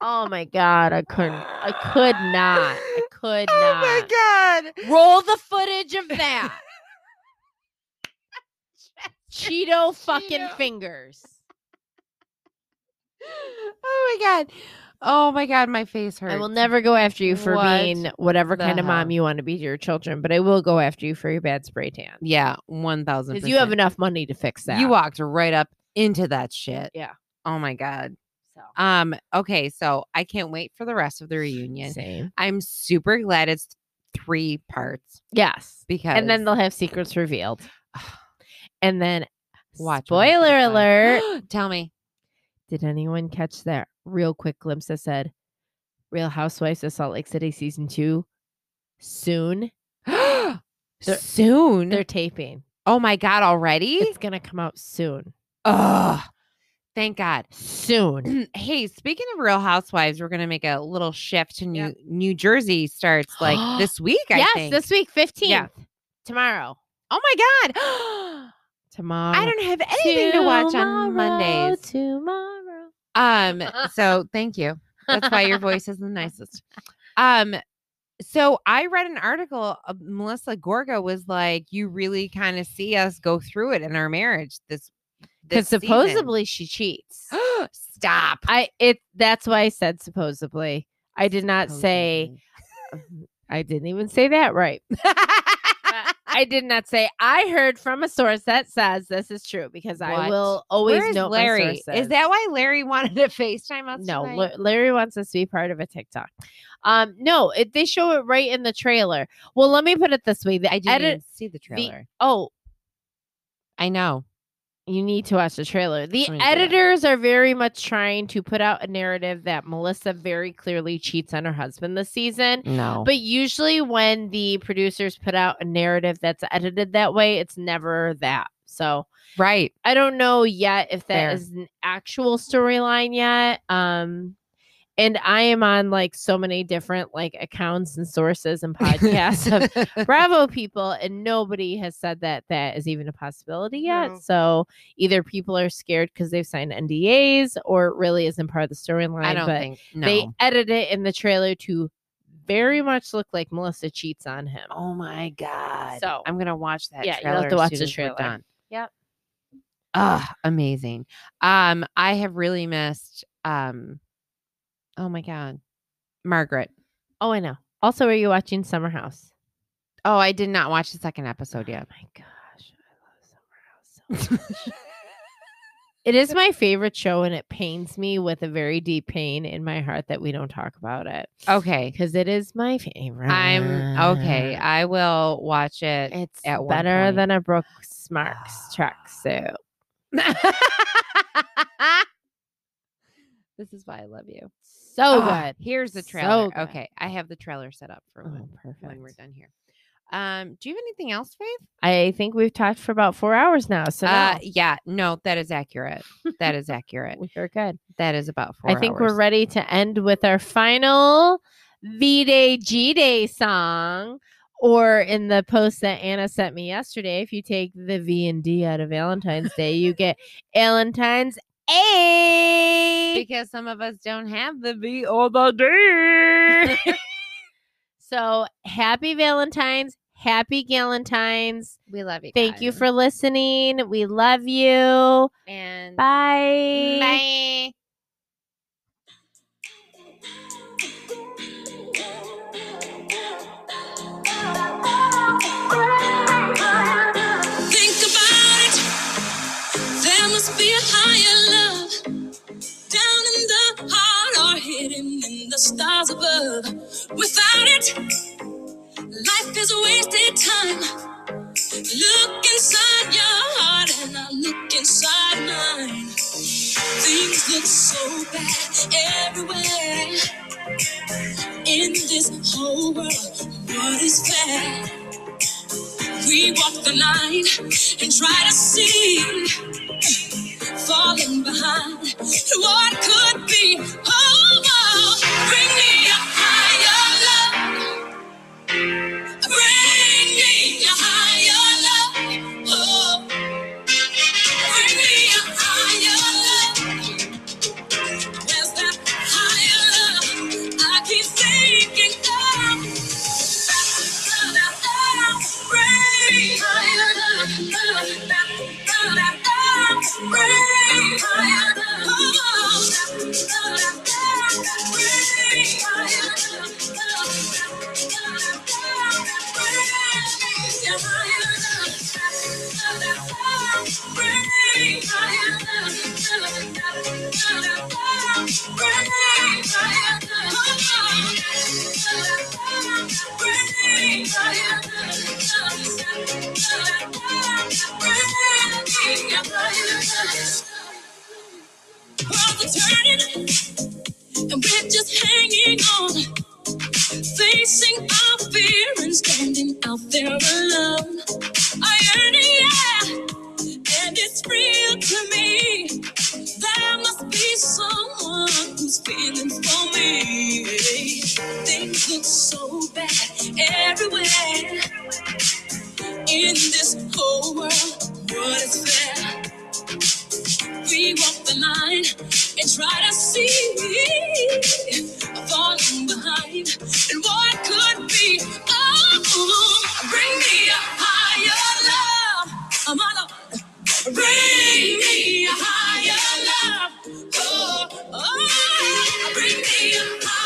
oh my god, I couldn't. I could not. I [LAUGHS] could not. oh my god. Roll the footage of that. [LAUGHS] Cheeto fucking Cheeto. fingers. [LAUGHS] Oh my god. Oh my god, my face hurts. I will never go after you for What being whatever kind of mom you want to be to your children, but I will go after you for your bad spray tan. Yeah, one thousand. Because you have enough money to fix that. You walked right up into that shit. Yeah. Oh my god. So Um. Okay, so I can't wait for the rest of the reunion. same. I'm super glad it's three parts Yes. because And then they'll have secrets revealed. [SIGHS] And then Watch spoiler alert. [GASPS] Tell me. Did anyone catch that real quick glimpse that said Real Housewives of Salt Lake City season two soon? [GASPS] They're- Soon. They're taping. oh my god! Already? It's gonna come out soon. Ugh. Thank God. Soon. [CLEARS THROAT] hey, speaking of Real Housewives, we're gonna make a little shift to New. New Jersey. Starts like [GASPS] this week. I yes, think. this week, 15th. Yeah. Tomorrow. Oh my God. [GASPS] Tomorrow. I don't have anything to watch on Tomorrow, Mondays. Tomorrow. Um, [LAUGHS] so thank you. That's why your voice is the nicest. Um, so I read an article. Of Melissa Gorga was like, "You really kind of see us go through it in our marriage this Because supposedly she cheats. [GASPS] Stop. I it that's why I said supposedly. I did not say [LAUGHS] I didn't even say that right. [LAUGHS] I did not say I heard from a source that says this is true because I will always Where's know Larry? Is that why Larry wanted to [LAUGHS] FaceTime us? no? La- Larry wants us to be part of a TikTok. Um, no, it, they show it right in the trailer. Well, let me put it this way: the I didn't edit. even see the trailer. oh, I know. You need to watch the trailer. The I'm gonna do that. editors are very much trying to put out a narrative that Melissa very clearly cheats on her husband this season. No. But usually, when the producers put out a narrative that's edited that way, it's never that. So right. I don't know yet if that is Fair. an actual storyline yet. Um, and I am on like so many different like accounts and sources and [LAUGHS] podcasts of Bravo people, and nobody has said that that is even a possibility yet. No. So either people are scared because they've signed NDAs, or it really isn't part of the storyline. I don't but think. No. they edit it in the trailer to very much look like Melissa cheats on him. Oh my god! So- I'm gonna watch that. Yeah, trailer have to watch the trailer. Yep. Ah, amazing. Um, I have really missed. Um, oh my god, Margaret. Oh, I know. Also, are you watching Summer House? Oh, I did not watch the second oh episode yet. Oh my gosh, I love Summer House so much. [LAUGHS] it is my favorite show, and it pains me with a very deep pain in my heart that we don't talk about it Okay, because it is my favorite. I'm okay. I will watch it. It's at one better than a Brooks Marks [SIGHS] tracksuit. [LAUGHS] this is why I love you. So Ah, good. Here's the trailer. good. okay, I have the trailer set up for Oh, when, perfect. when we're done here. Um, do you have anything else, Faith? I think we've talked for about four hours now. So uh, now yeah, no, that is accurate. That is [LAUGHS] accurate. we are good. That is about four. I think we're ready to end with our final V Day G Day song. or in the post that Anna sent me yesterday, if you take the V and D out of Valentine's Day, you get [LAUGHS] Valentine's A. because some of us don't have the V or the D. [LAUGHS] So happy Valentine's, happy Galentine's. we love you. Thank you for listening. We love you. and Bye. Bye. The stars above. Without it, life is a wasted time. Look inside your heart and I look inside mine. Things look so bad everywhere. In this whole world, what is fair? We walk the line and try to see, falling behind what could be. Oh, bring me a higher love. Standing out there alone. I yearn, yeah, and it's real to me. There must be someone who's feeling for me. Things look so bad everywhere in this whole world. What is fair? We walk the line and try to see me falling behind and what could be. Oh, bring me a higher love. I'm on a bring me a higher love. Oh, oh, bring me a higher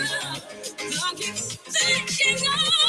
Lock it, section on.